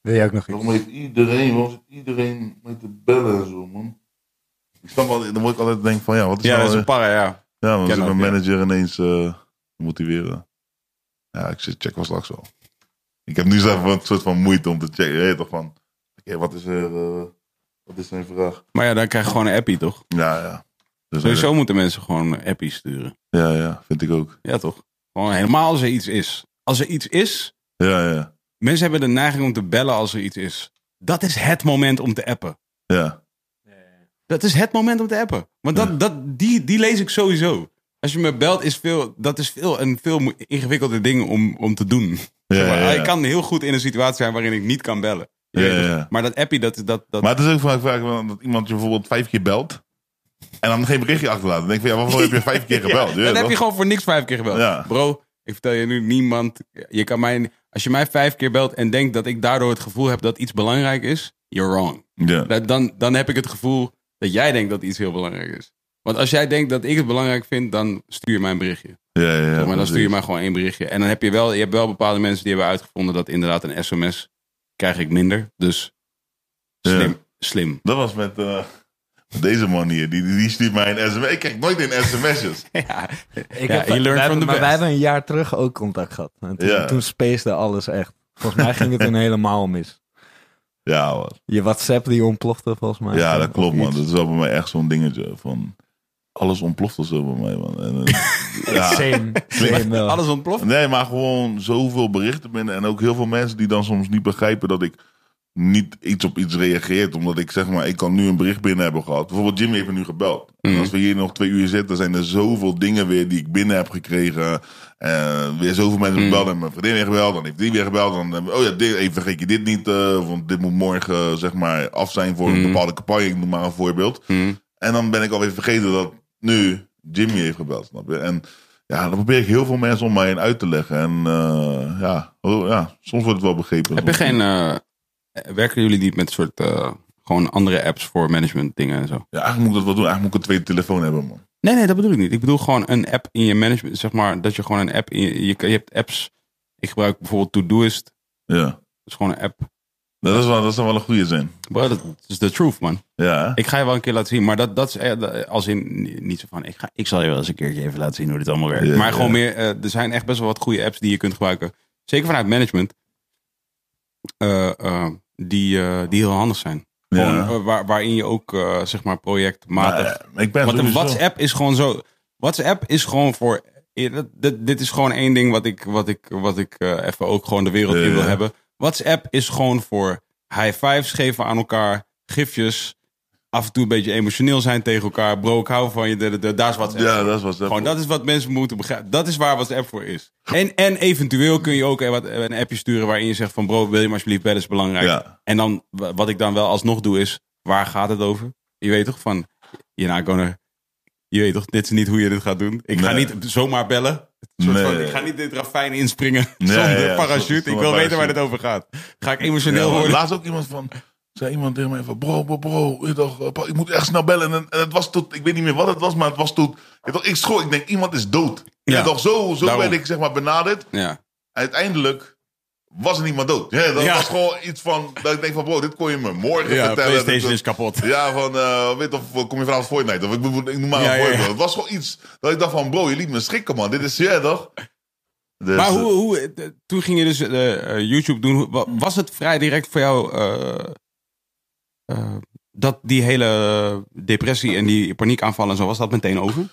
Wil jij ook nog iets? Waarom heeft iedereen, waarom zit iedereen met te bellen en zo, man? Ik snap wel, dan word ik altijd denk van, ja, wat is Ja, nou... dat is eh, een para, ja. Ja, dan zit mijn ja. manager ineens eh, motiveren. Ja, ik zit- check wel straks wel. Ik heb nu zelf een soort van moeite om te checken. Je weet toch van, oké, wat is er, eh, wat is zijn vraag? Maar ja, dan krijg je gewoon een appie, toch? Ja, ja. Dus, Sowieso moeten mensen gewoon appies sturen. Ja, ja, vind ik ook. Ja, toch? Gewoon helemaal als er iets is. Als er iets is, Ja, ja, mensen hebben de neiging om te bellen als er iets is. Dat is het moment om te appen. ja. Dat is het moment om te appen. Want dat, Ja. dat, die, die lees ik sowieso. Als je me belt, is veel, dat is veel, een veel ingewikkelder ding om, om te doen. Ja, Zeg maar, ja. Ik kan heel goed in een situatie zijn waarin ik niet kan bellen. Je Ja. Maar dat appie, dat, dat, dat, Maar het is ook vaak, vaak dat iemand je bijvoorbeeld vijf keer belt. En dan geen berichtje achterlaat. Dan denk ik van, ja, waarvoor heb je vijf keer [laughs] gebeld? Je dan heb je gewoon voor niks vijf keer gebeld. Ja. Bro, ik vertel je nu, niemand... Je kan mij, als je mij vijf keer belt en denkt dat ik daardoor het gevoel heb dat iets belangrijk is, you're wrong. Ja. Dan, dan heb ik het gevoel dat jij denkt dat iets heel belangrijk is. Want als jij denkt dat ik het belangrijk vind, dan stuur je mij een berichtje. Ja, ja, ja, maar dan precies. stuur je mij gewoon één berichtje. En dan heb je wel, je hebt wel bepaalde mensen die hebben uitgevonden dat inderdaad een sms krijg ik minder. Dus slim. Ja. Slim. Dat was met, eh, met deze man hier. Die, die stuurt mij een sms. Ik krijg nooit een sms'jes. [laughs] Ja, Ik Ja, heb, maar best. wij hebben een jaar terug ook contact gehad. En toen, Ja. toen alles echt. Volgens mij ging het [laughs] toen helemaal mis. Ja, man. Je WhatsApp die ontplofte volgens mij. Ja, dat Of klopt, man. iets. Dat is wel bij mij echt zo'n dingetje. Van, alles ontploft of zo bij mij, man. En, eh, [laughs] ja. Same, same alles ontploft. Nee, maar gewoon zoveel berichten binnen. En ook heel veel mensen die dan soms niet begrijpen dat ik niet iets op iets reageert. Omdat ik zeg maar, ik kan nu een bericht binnen hebben gehad. Bijvoorbeeld Jimmy heeft me nu gebeld. En Mhm. als we hier nog twee uur zitten, zijn er zoveel dingen weer die ik binnen heb gekregen. En weer zoveel mensen Mhm. gebeld. En mijn vriendin weer gebeld. Dan heeft die weer gebeld. Dan, oh ja, dit, even vergeet je dit niet. eh, want dit moet morgen zeg maar af zijn voor een Mhm. bepaalde campagne. Ik noem maar een voorbeeld. Hm. En dan ben ik alweer vergeten dat nu Jimmy heeft gebeld. Snap je? En ja, dan probeer ik heel veel mensen om mij heen uit te leggen. En eh, ja, oh, ja, soms wordt het wel begrepen. Heb je geen... eh, werken jullie niet met een soort... eh, gewoon andere apps voor management dingen en zo? Ja, eigenlijk moet ik dat wel doen. Eigenlijk moet ik een tweede telefoon hebben, man. Nee, nee, dat bedoel ik niet. Ik bedoel gewoon een app in je management. Zeg maar dat je gewoon een app in je... Je, je hebt apps... Ik gebruik bijvoorbeeld Todoist. Dat Ja, is gewoon een app. dat, is wel, dat zou wel een goede zijn. Bro, dat is de truth, man. Ja? Ik ga je wel een keer laten zien. Maar dat, dat is eh, dat- als in... Niet zo van... Ik, ga, ik zal je wel eens een keertje even laten zien hoe dit allemaal werkt. Ja, maar gewoon ja. meer... er zijn echt best wel wat goede apps die je kunt gebruiken. Zeker vanuit management. Die, eh, die heel handig zijn. Gewoon, Ja. eh, waar, waarin je ook, eh, zeg maar, projectmatig... Maar, eh, ik ben Want een WhatsApp is gewoon zo. WhatsApp is gewoon voor. dit, dit is gewoon één ding wat ik, wat ik, wat ik even ook gewoon de wereld in wil hebben. WhatsApp is gewoon voor high fives geven aan elkaar, gifjes, af en toe een beetje emotioneel zijn tegen elkaar. Bro, ik hou van je. de- de- de- Daar is WhatsApp. Ja, dat is WhatsApp. Gewoon, dat is wat mensen moeten begrijpen. Dat is waar WhatsApp voor is. En, en eventueel kun je ook een, wat- een appje sturen waarin je zegt van bro, wil je maar alsjeblieft bellen is belangrijk. Ja. En dan, wa- wat ik dan wel alsnog doe is, waar gaat het over? Je weet toch van, not gonna, je weet toch, dit is niet hoe je dit gaat doen. Ik ga niet zomaar bellen. Nee. van, ik ga niet dit ravijn inspringen zonder ja, parachute. zonder ik wil weten waar dit over gaat. Ga ik emotioneel worden? laatst ook iemand van. Zei iemand tegen mij van, bro, bro, bro, je toch, eh, ik moet echt snel bellen. En, en het was tot, ik weet niet meer wat het was, maar het was tot, je toch, ik schrok, ik denk, iemand is dood. Ja. Ja. toch, zo, zo Daarom. werd ik zeg maar benaderd. Ja. Uiteindelijk was er niemand dood. Ja, dat Ja. was gewoon iets van, dat ik denk van, bro, dit kon je me morgen ja, vertellen. PlayStation Dat- is kapot. Ja, van, eh, weet of kom je vanavond Fortnite? Of ik, ik noem maar Ja, een ja, ja. Het was gewoon iets dat ik dacht van, bro, je liet me schrikken, man. Dit is, ja, toch? Dus, Maar hoe, hoe, eh, toen ging je dus YouTube doen. Hoe- wa- Was het vrij direct voor jou dat die hele depressie en die paniekaanvallen en zo, was dat meteen over?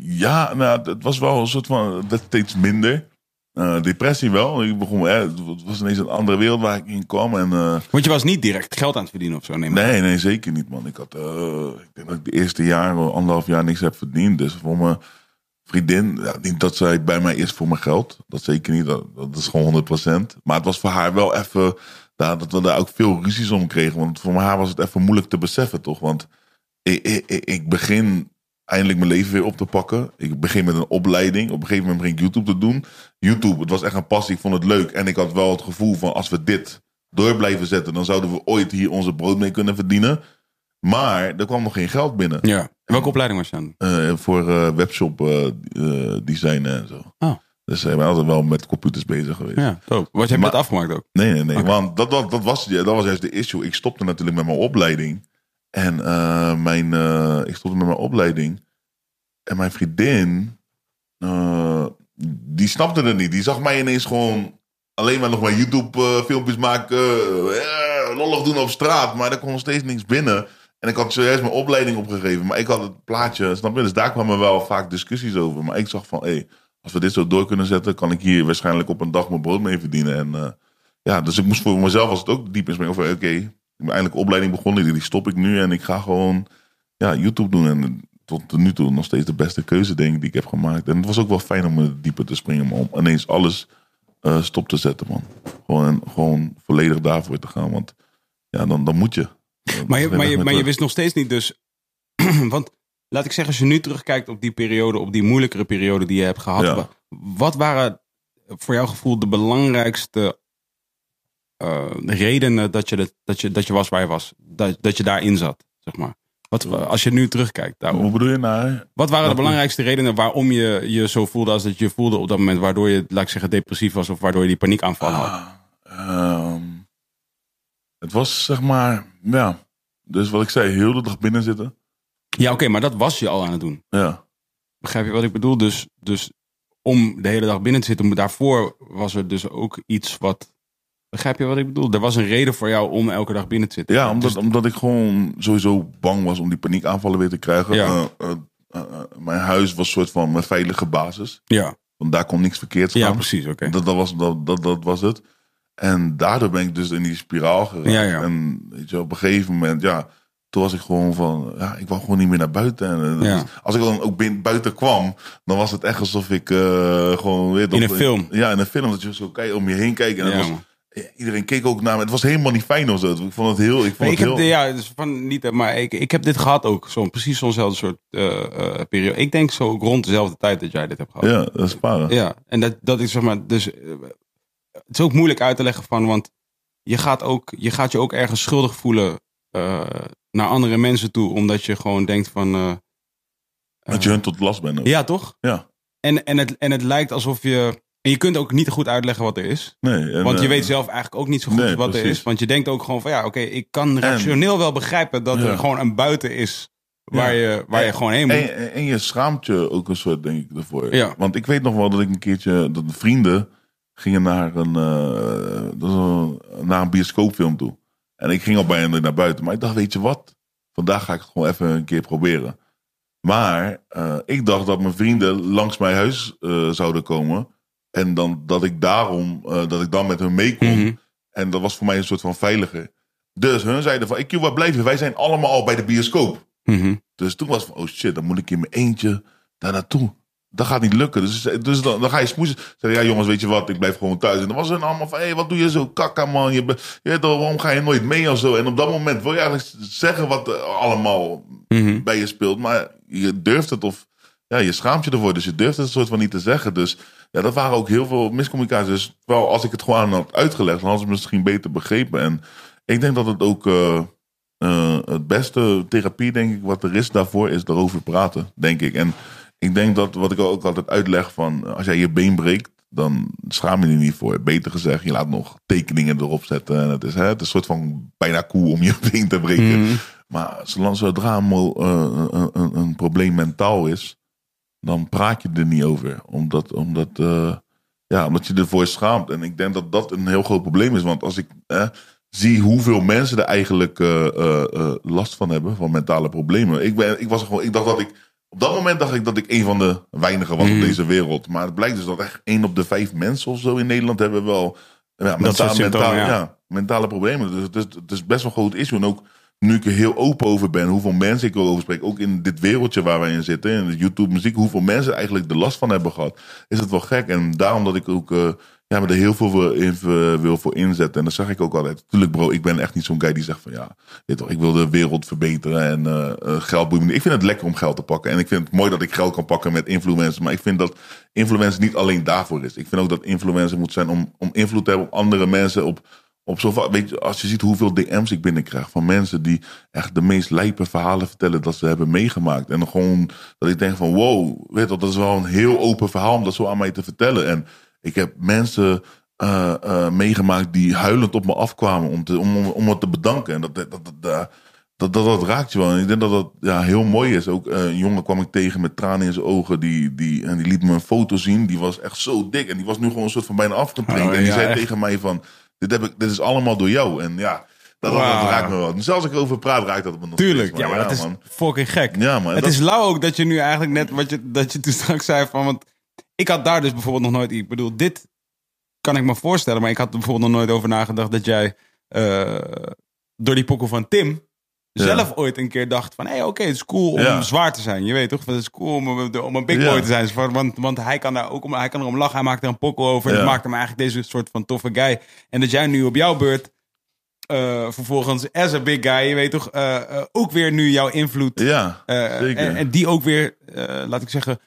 Ja, nou, het was wel een soort van, werd steeds minder. Eh, depressie wel. Ik begon, eh, het was ineens een andere wereld waar ik in kwam. En, eh, Want je was niet direct geld aan het verdienen of zo, aan. nee, nee, zeker niet, man. Ik had, eh, ik denk dat ik de eerste jaar, anderhalf jaar niks heb verdiend. Dus voor mijn vriendin, ja, niet dat zij bij mij is voor mijn geld. Dat zeker niet, dat, dat is gewoon 100%. Maar het was voor haar wel even, daar, dat we daar ook veel ruzies om kregen. Want voor haar was het even moeilijk te beseffen, toch? Want ik, ik, ik- begin eindelijk mijn leven weer op te pakken. Ik begin met een opleiding. Op een gegeven moment begin ik YouTube te doen. YouTube, het was echt een passie. Ik vond het leuk. En ik had wel het gevoel van als we dit door blijven zetten, dan zouden we ooit hier onze brood mee kunnen verdienen. Maar er kwam nog geen geld binnen. Ja. Welke opleiding was je aan? Eh, voor eh, webshop designen en zo. Oh. Dus ik ben altijd wel met computers bezig geweest. Ja, dope. Was je net afgemaakt ook? Nee, nee, nee. Want dat, was dat, was, dat was juist de issue. Ik stopte natuurlijk met mijn opleiding. En eh, mijn, eh, ik stopte met mijn opleiding. En mijn vriendin, eh, die snapte het niet. Die zag mij ineens gewoon alleen maar nog maar YouTube-filmpjes maken. eh, lollig doen op straat. Maar er kwam steeds niks binnen. En ik had zojuist mijn opleiding opgegeven. Maar ik had het plaatje, snap je? Dus daar kwamen wel vaak discussies over. Maar ik zag van, hé, hey, als we dit zo door kunnen zetten... kan ik hier waarschijnlijk op een dag mijn brood mee verdienen. En eh, ja, dus ik moest voor mezelf was het ook diep springen. Van, oké, ik ben eindelijk opleiding begonnen. Die die stop ik nu. En ik ga gewoon ja, YouTube doen. En tot nu toe nog steeds de beste keuze, denk ik, die ik heb gemaakt. En het was ook wel fijn om er dieper te springen. Maar om ineens alles eh, stop te zetten, man. Gewoon, gewoon volledig daarvoor te gaan. Want ja, dan, dan moet je. Maar je, maar, je, maar je wist nog steeds niet dus... [clears throat] Want laat ik zeggen, als je nu terugkijkt op die periode, op die moeilijkere periode die je hebt gehad. Ja. Wat waren voor jouw gevoel de belangrijkste eh, redenen dat je, dat, dat, je, dat je was waar je was? Dat, dat je daarin zat, zeg maar. Wat, als je nu terugkijkt daarop. Hoe bedoel je nou? Wat waren de Wat- belangrijkste redenen waarom je je zo voelde als dat je voelde op dat moment, waardoor je, laat ik zeggen, depressief was of waardoor je die paniekaanval had? Ah, ehm, het was zeg maar, ja. Dus wat ik zei, heel de dag binnen zitten. Ja, oké, maar dat was je al aan het doen. Ja. Begrijp je wat ik bedoel? Dus, dus om de hele dag binnen te zitten, daarvoor was er dus ook iets wat. Begrijp je wat ik bedoel? Er was een reden voor jou om elke dag binnen te zitten. Ja, omdat, Dus- omdat ik gewoon sowieso bang was om die paniekaanvallen weer te krijgen. Ja. Eh, eh, eh, mijn huis was een soort van mijn veilige basis. ja, Want daar kon niks verkeerd ja, gaan. precies. Oké. dat, dat, was, dat, dat, dat was het. En daardoor ben ik dus in die spiraal geraakt. Ja, ja. En weet je, op een gegeven moment, ja, toen was ik gewoon van, ja, ik wou gewoon niet meer naar buiten. En, eh, Ja. Als ik dan ook bin- buiten kwam, dan was het echt alsof ik eh, gewoon weer... In een film. Ja, in een film. Dat je zo kijk, om je heen kijkt. En Ja, was, iedereen keek ook naar me. Het was helemaal niet fijn of zo. Ik vond het heel... Ik vond Nee, ik het heb, heel... de- ja, dus van niet, maar ik, ik heb dit gehad ook. Zo, precies zo'nzelfde soort eh, periode. Ik denk zo rond dezelfde tijd dat jij dit hebt gehad. Ja, dat is paren. Ja, en dat, dat is zeg maar, dus het is ook moeilijk uit te leggen van, want je gaat, ook, je gaat je ook ergens schuldig voelen naar andere mensen toe, omdat je gewoon denkt van, eh, Dat je hun tot last bent ook. ja toch? Ja. En, en, het, en het lijkt alsof je, en je kunt ook niet goed uitleggen wat er is, Nee, en, want je eh, weet zelf eigenlijk ook niet zo goed nee, wat er is, want je denkt ook gewoon van, ja oké, ik kan rationeel wel begrijpen dat er gewoon een buiten is waar, Ja. je, waar je gewoon heen moet. En, je schaamt je ook een soort, denk ik, ervoor. Ja. Want ik weet nog wel dat ik een keertje, dat de vrienden gingen naar eh, een- naar een bioscoopfilm toe. En ik ging al bijna naar buiten. Maar ik dacht, weet je wat? Vandaag ga ik het gewoon even een keer proberen. Maar eh, ik dacht dat mijn vrienden langs mijn huis eh, zouden komen. En dan, dat ik daarom, eh, dat ik dan met hun mee kon. Mhm. En dat was voor mij een soort van veiliger. Dus hun zeiden van, ik wil blijven. Wij zijn allemaal al bij de bioscoop. Mhm. Dus toen was van, oh shit, dan moet ik in mijn eentje daar naartoe. Dat gaat niet lukken. Dus, dus dan, dan ga je smoesen. Zeg ja jongens, weet je wat, ik blijf gewoon thuis. En dan was er allemaal van, hé, hey, wat doe je zo kakka man? Je, je waarom ga je nooit mee of zo? En op dat moment wil je eigenlijk zeggen wat er allemaal Mhm. bij je speelt. Maar je durft het of ja, je schaamt je ervoor. Dus je durft het soort van niet te zeggen. Dus ja, dat waren ook heel veel miscommunicaties. Dus wel, als ik het gewoon had uitgelegd, dan hadden ze het misschien beter begrepen. En ik denk dat het ook eh, eh, het beste therapie, denk ik, wat er is daarvoor, is erover praten, denk ik. En ik denk dat, wat ik ook altijd uitleg van, als jij je been breekt, dan schaam je er niet voor. Beter gezegd, je laat nog tekeningen erop zetten. En het is, hè, het is een soort van bijna cool om je [laughs] been te breken. Mhm. Maar zolang zodra een, mo- eh, een, een, een probleem mentaal is, dan praat je er niet over. Omdat, omdat, eh, ja, omdat je ervoor schaamt. En ik denk dat dat een heel groot probleem is. Want als ik eh, zie hoeveel mensen er eigenlijk eh, eh, eh, last van hebben, van mentale problemen. Ik, ben, ik, was gewoon, ik dacht dat ik, op dat moment dacht ik dat ik een van de weinigen was Mhm. op deze wereld. Maar het blijkt dus dat echt één op de vijf mensen of zo in Nederland hebben wel ja, soort mentaal, symptomen, mentaal, ja. mentale problemen. Dus het is, het is best wel een groot issue. En ook nu ik er heel open over ben, hoeveel mensen ik erover spreek, ook in dit wereldje waar wij in zitten, in de YouTube muziek, hoeveel mensen eigenlijk de last van hebben gehad, is het wel gek. En daarom dat ik ook eh, ja, me er heel veel in, eh, wil voor inzetten. En dat zeg ik ook altijd. Tuurlijk bro, ik ben echt niet zo'n guy die zegt van ja, toch, ik wil de wereld verbeteren en eh, eh, geld boeien. Ik vind het lekker om geld te pakken. En ik vind het mooi dat ik geld kan pakken met influencers. Maar ik vind dat influencer niet alleen daarvoor is. Ik vind ook dat influencer moet zijn om, om invloed te hebben op andere mensen, op op zoveel, weet je, als je ziet hoeveel DM's ik binnenkrijg van mensen die echt de meest lijpe verhalen vertellen dat ze hebben meegemaakt. En gewoon dat ik denk van wow, weet je, dat is wel een heel open verhaal om dat zo aan mij te vertellen. En ik heb mensen eh, eh, meegemaakt die huilend op me afkwamen om, te, om, om, om me te bedanken. En dat, dat, dat, dat, dat, raakt je wel. En ik denk dat dat ja, heel mooi is. Ook eh, een jongen kwam ik tegen met tranen in zijn ogen. Die, die, en die liet me een foto zien. Die was echt zo dik. En die was nu gewoon een soort van bijna afgetraind. Oh, en die ja, zei echt. tegen mij van... Dit, heb ik, dit is allemaal door jou. En ja, dat, dat, raakt me wel. Dus als ik erover praat, raakt dat me nog Tuurlijk, ja, maar dat is fucking gek. Ja. Het dat- is lauw ook dat je nu eigenlijk net wat je, dat je toen straks zei van, want ik had daar dus bijvoorbeeld nog nooit, ik bedoel, dit kan ik me voorstellen, maar ik had er bijvoorbeeld nog nooit over nagedacht dat jij eh, door die pokken van Tim Ja. zelf ooit een keer dacht van, hé, oké, het is cool om Ja. zwaar te zijn. Je weet toch, het is cool om, om- om een big Ja. boy te zijn. Want, want hij kan daar ook om, hij kan erom lachen, hij maakt er een pokkel over. Dat maakt hem eigenlijk deze soort van toffe guy. En dat jij nu op jouw beurt eh, vervolgens as a big guy, je weet toch, eh, ook weer nu jouw invloed Ja, zeker. en, en die ook weer, laat ik zeggen,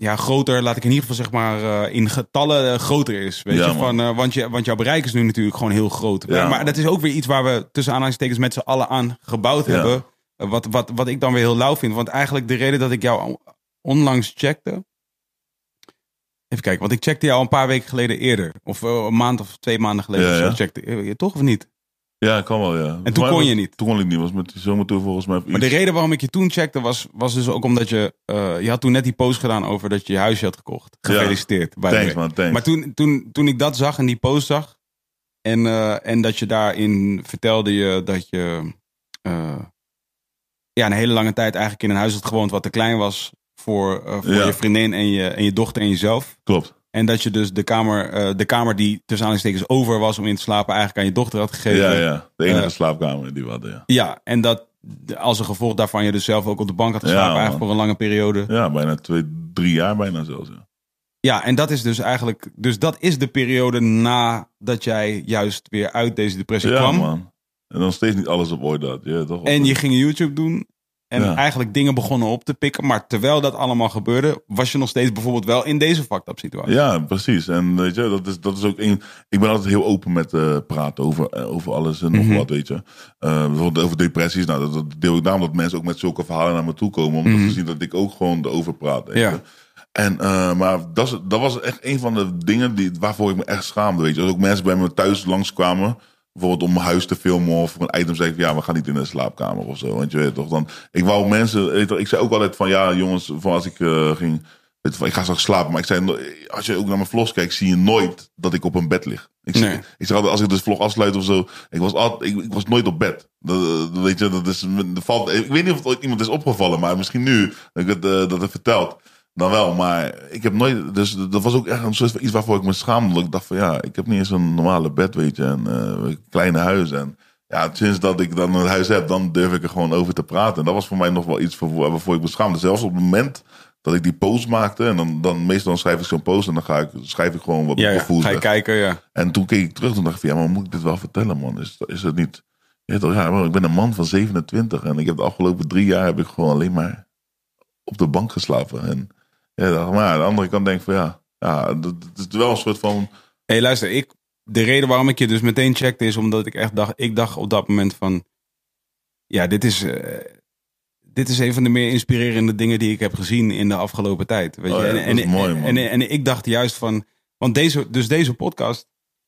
ja, groter, laat ik in ieder geval zeg maar eh, in getallen eh, groter is. Weet Ja, je? man. Van, eh, want, je, want jouw bereik is nu natuurlijk gewoon heel groot. Ja, maar dat is ook weer iets waar we tussen aanhalingstekens met z'n allen aan gebouwd Ja. hebben. Wat, wat, wat ik dan weer heel lauw vind. Want eigenlijk de reden dat ik jou onlangs checkte. Even kijken, want ik checkte jou een paar weken geleden eerder. Of een maand of twee maanden geleden. Of zo checkte. Toch of niet? Ja, kan wel, ja. En toen kon je niet? Toen kon ik niet. Was met die zomertour volgens mij. Maar de reden waarom ik je toen checkte was, was dus ook omdat je... eh, je had toen net die post gedaan over dat je je huisje had gekocht. Gefeliciteerd. Thanks, man. Thanks. Maar toen, toen, toen ik dat zag en die post zag... En, eh, en dat je daarin vertelde je dat je... eh, ja, een hele lange tijd eigenlijk in een huis had gewoond... wat te klein was voor, voor Ja. je vriendin en je, en je dochter en jezelf. Klopt. En dat je dus de kamer, eh, de kamer die tussen aanhalingstekens over was om in te slapen... eigenlijk aan je dochter had gegeven. Ja, ja. De enige Eh, slaapkamer die we hadden, ja. Ja, en dat als een gevolg daarvan je dus zelf ook op de bank had geslapen, Ja, eigenlijk voor een lange periode. Ja, bijna twee, drie jaar bijna zelfs, ja. Ja, en dat is dus eigenlijk, dus dat is de periode nadat jij juist weer uit deze depressie Ja, kwam. man. En dan steeds niet alles op orde had. Ja, toch? En je ging YouTube doen. En Ja. eigenlijk dingen begonnen op te pikken. Maar terwijl dat allemaal gebeurde, was je nog steeds bijvoorbeeld wel in deze fucked situatie. Ja, precies. En weet je, dat is, dat is ook een. Ik ben altijd heel open met eh, praten over, eh, over alles en nog Mhm. wat, weet je. Eh, bijvoorbeeld over depressies. Nou, dat, dat deel ik daarom dat mensen ook met zulke verhalen naar me toe komen. Om te zien dat ik ook gewoon erover praat. Weet Mhm. Ja. je. En, maar dat, is, dat was echt een van de dingen die, waarvoor ik me echt schaamde. Weet je. Als ook mensen bij me thuis langskwamen. Bijvoorbeeld om mijn huis te filmen of een item zeggen ja, we gaan niet in de slaapkamer of zo. Want je weet toch dan. Ik wou mensen. weet je toch, Ik zei ook altijd van ja, jongens, van als ik eh, ging. Weet ik ga straks slapen. Maar ik zei, als je ook naar mijn vlogs kijkt, zie je nooit dat ik op een bed lig. Ik, Nee. ik zeg altijd, als ik de vlog afsluit of zo, ik was, altijd, ik, ik was nooit op bed. Dat, dat weet je, dat is, dat valt, ik weet niet of het ooit iemand is opgevallen, maar misschien nu dat ik het, eh, dat het verteld. Dan wel, maar ik heb nooit, dus dat was ook echt een soort van iets waarvoor ik me schaamde. Ik dacht van ja, ik heb niet eens een normale bed, weet je, en eh, een kleine huis. En ja, sinds dat ik dan een huis heb, dan durf ik er gewoon over te praten. En dat was voor mij nog wel iets voor, waarvoor ik me schaamde. Zelfs op het moment dat ik die post maakte, en dan, dan meestal dan schrijf ik zo'n post en dan ga ik, schrijf ik gewoon wat Ja, ja. ga je kijken, ja. En toen keek ik terug en dacht ik van, ja, maar moet ik dit wel vertellen, man? Is, is het niet... Ja, maar ik ben een man van 27 en ik heb de afgelopen drie jaar heb ik gewoon alleen maar op de bank geslapen. En ja, maar aan de andere kant denk ik van, ja, ja, dat, dat is wel een soort van... Hé, hey, luister, ik, de reden waarom ik je dus meteen checkte is omdat ik echt dacht, ik dacht op dat moment van, ja, dit is, eh, dit is een van de meer inspirerende dingen die ik heb gezien in de afgelopen tijd. Weet Oh je? ja, en, dat is en, mooi. En, en, ik dacht juist van, want deze, dus deze podcast,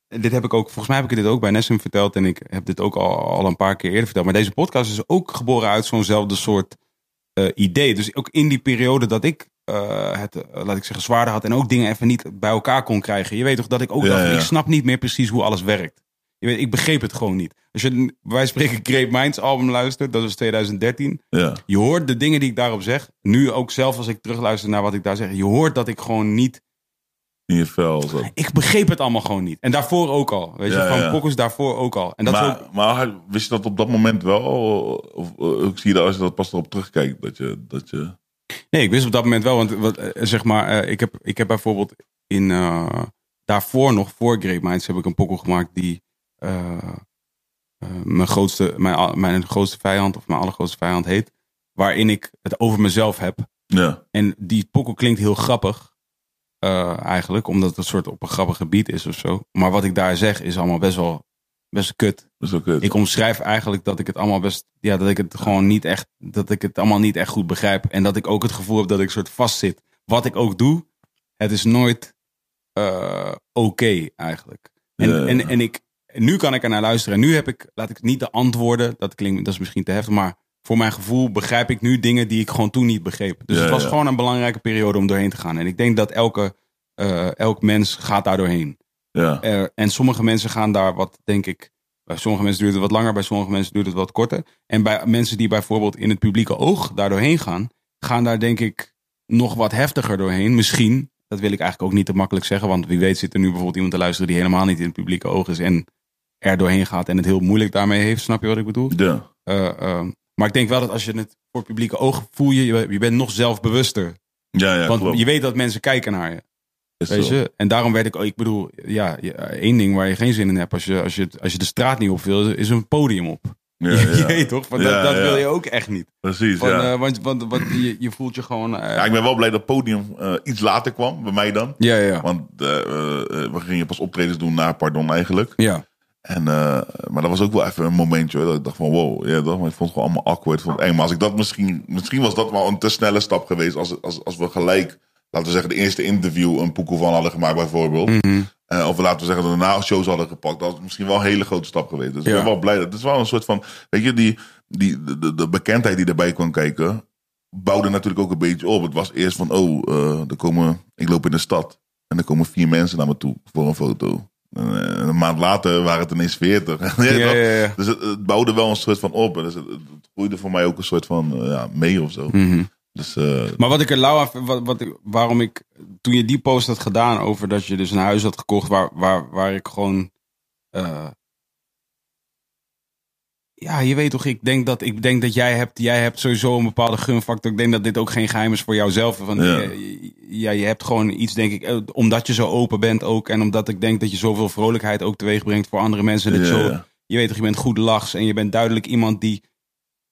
dit heb ik ook, volgens mij heb ik dit ook bij Nessim verteld en ik heb dit ook al, al een paar keer eerder verteld, maar deze podcast is ook geboren uit zo'nzelfde soort eh, idee. Dus ook in die periode dat ik eh, het, eh, laat ik zeggen, zwaarder had en ook dingen even niet bij elkaar kon krijgen. Je weet toch dat ik ook Ja, dacht, ja. ik snap niet meer precies hoe alles werkt. Je weet, ik begreep het gewoon niet. Als je wij spreken Great Minds album luistert, dat was 2013. Ja, Je hoort de dingen die ik daarop zeg. Nu ook zelf als ik terugluister naar wat ik daar zeg. Je hoort dat ik gewoon niet... in je vel. Ik begreep het allemaal gewoon niet. En daarvoor ook al. Weet je, Ja, van ja. Pokkers daarvoor ook al. En dat is maar, ook, maar wist je dat op dat moment wel? Of, of, zie je dat als je dat pas erop terugkijkt? Dat je, dat je... Nee, ik wist op dat moment wel. Want wat, eh, zeg maar, eh, ik, heb, ik heb bijvoorbeeld in... eh, daarvoor nog, voor Great Minds, heb ik een pokkel gemaakt die... mijn, grootste, mijn, mijn grootste vijand, of mijn allergrootste vijand heet. Waarin ik het over mezelf heb. Ja, En die pokkel klinkt heel grappig. eigenlijk, omdat het een soort op een grappig gebied is of zo. Maar wat ik daar zeg is allemaal best wel best kut. Ik omschrijf eigenlijk dat ik het allemaal best. Ja, dat ik het gewoon niet echt. Dat ik het allemaal niet echt goed begrijp. En dat ik ook het gevoel heb dat ik soort vastzit. Wat ik ook doe, het is nooit eh, oké eigenlijk. En, en, en ik. Nu kan ik er naar luisteren. En nu heb ik, laat ik niet de antwoorden. Dat klinkt, dat is misschien te heftig. Maar voor mijn gevoel begrijp ik nu dingen die ik gewoon toen niet begreep. Dus het was gewoon een belangrijke periode om doorheen te gaan. En ik denk dat elke, eh, elk mens gaat daar doorheen. Ja. Eh, en sommige mensen gaan daar wat, denk ik. Bij sommige mensen duurt het wat langer, bij sommige mensen duurt het wat korter. En bij mensen die bijvoorbeeld in het publieke oog daar doorheen gaan, gaan daar denk ik nog wat heftiger doorheen. Misschien, dat wil ik eigenlijk ook niet te makkelijk zeggen, want wie weet zit er nu bijvoorbeeld iemand te luisteren die helemaal niet in het publieke oog is en er doorheen gaat en het heel moeilijk daarmee heeft. Snap je wat ik bedoel? ja. Eh, ehm, maar ik denk wel dat als je het voor het publieke oog voel je, je, je bent nog zelfbewuster. Ja, ja, want klopt. je weet dat mensen kijken naar je. Weet je? En daarom werd ik, ik bedoel, ja, één ding waar je geen zin in hebt als je, als je, als je de straat niet op wil, is een podium op. Ja, [laughs] je ja. weet toch? Van, Ja, dat dat wil je ook echt niet. Precies, Van, ja. eh, want want, want je, je voelt je gewoon. eh, ja. Ik ben wel blij dat het podium eh, iets later kwam, bij mij dan. ja, ja. Want we gingen pas optredens doen na Pardon eigenlijk. ja. En, maar dat was ook wel even een momentje hoor, dat ik dacht van wow, ja, toch? maar ik vond het gewoon allemaal awkward. Vond het eng. Maar als ik dat misschien, misschien was dat wel een te snelle stap geweest als, als, als we gelijk, laten we zeggen, de eerste interview een poekel van hadden gemaakt bijvoorbeeld. Mhm. Eh, of laten we zeggen dat we daarna shows hadden gepakt. Dat was misschien wel een hele grote stap geweest. Dus ik ben wel blij. dat- Het is wel een soort van, weet je, die, die, de, de, de bekendheid die erbij kwam kijken, bouwde natuurlijk ook een beetje op. Het was eerst van, oh, eh, er komen, ik loop in de stad en er komen vier mensen naar me toe voor een foto. En, eh, een maand later waren het ineens veertig. [laughs] Ja, Ja, toch? ja, ja. Dus het, het bouwde wel een soort van op. Dus het, het groeide voor mij ook een soort van ja, mee of zo. Mhm. Dus eh, Maar wat ik er lauw aan, wat, wat ik, waarom ik, toen je die post had gedaan over dat je dus een huis had gekocht waar, waar, waar ik gewoon, eh, ja, je weet toch, ik denk dat, ik denk dat jij, hebt, jij hebt sowieso een bepaalde gunfactor. Ik denk dat dit ook geen geheim is voor jouzelf. Van, Ja. je, ja, je hebt gewoon iets, denk ik, eh, omdat je zo open bent ook. En omdat ik denk dat je zoveel vrolijkheid ook teweeg brengt voor andere mensen. Dat je, zo, je weet toch, je bent goed lachs en je bent duidelijk iemand die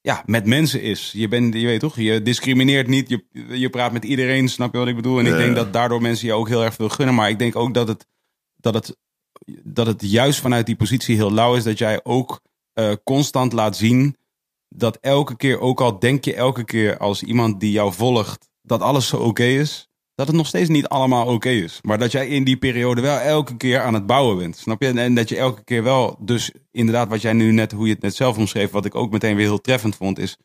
ja, met mensen is. Je, bent, je weet toch, je discrimineert niet. Je, je praat met iedereen, snap je wat ik bedoel? En ik denk dat daardoor mensen je ook heel erg veel gunnen. Maar ik denk ook dat het, dat het, dat het juist vanuit die positie heel lauw is. Dat jij ook eh, constant laat zien dat elke keer, ook al denk je elke keer als iemand die jou volgt, dat alles zo oké is, dat het nog steeds niet allemaal oké is. Maar dat jij in die periode wel elke keer aan het bouwen bent. Snap je? En, dat je elke keer wel, dus inderdaad, wat jij nu net, hoe je het net zelf omschreef, wat ik ook meteen weer heel treffend vond, is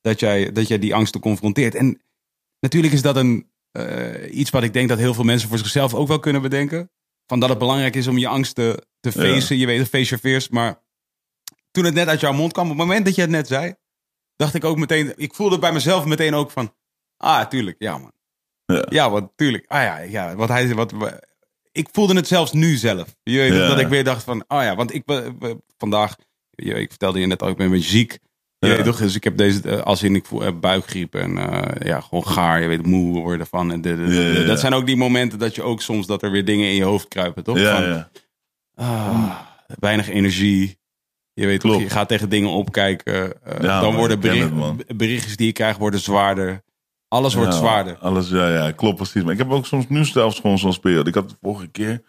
dat jij, dat jij die angsten confronteert. En natuurlijk is dat een, eh, iets wat ik denk dat heel veel mensen voor zichzelf ook wel kunnen bedenken. Van dat het belangrijk is om je angsten te Ja. facen. Je weet, face your fears. Maar toen het net uit jouw mond kwam, op het moment dat je het net zei, dacht ik ook meteen, ik voelde bij mezelf meteen ook van, ah, tuurlijk, ja man. Ja. Ja, want tuurlijk, ah ja, ja, wat hij, wat, ik voelde het zelfs nu zelf. Je weet, Ja. dat ik weer dacht van, oh ja, want ik vandaag, je, ik vertelde je net al, ik ben een beetje ziek. Je Ja. weet toch, dus ik heb deze, eh, als in ik voel eh, buikgriep en eh, ja, gewoon gaar, je weet, moe worden van. En de, de- de-. Dat zijn ook die momenten dat je ook soms, dat er weer dingen in je hoofd kruipen, toch? Ja, Van, ja. ah, weinig energie. Je weet toch, je gaat tegen dingen opkijken. dan worden bericht- berichtjes die je krijgt worden zwaarder. Alles wordt Ja, zwaarder. Alles, ja, ja, klopt precies. Maar ik heb ook soms nu zelfs gewoon zo'n periode. Ik had de vorige keer,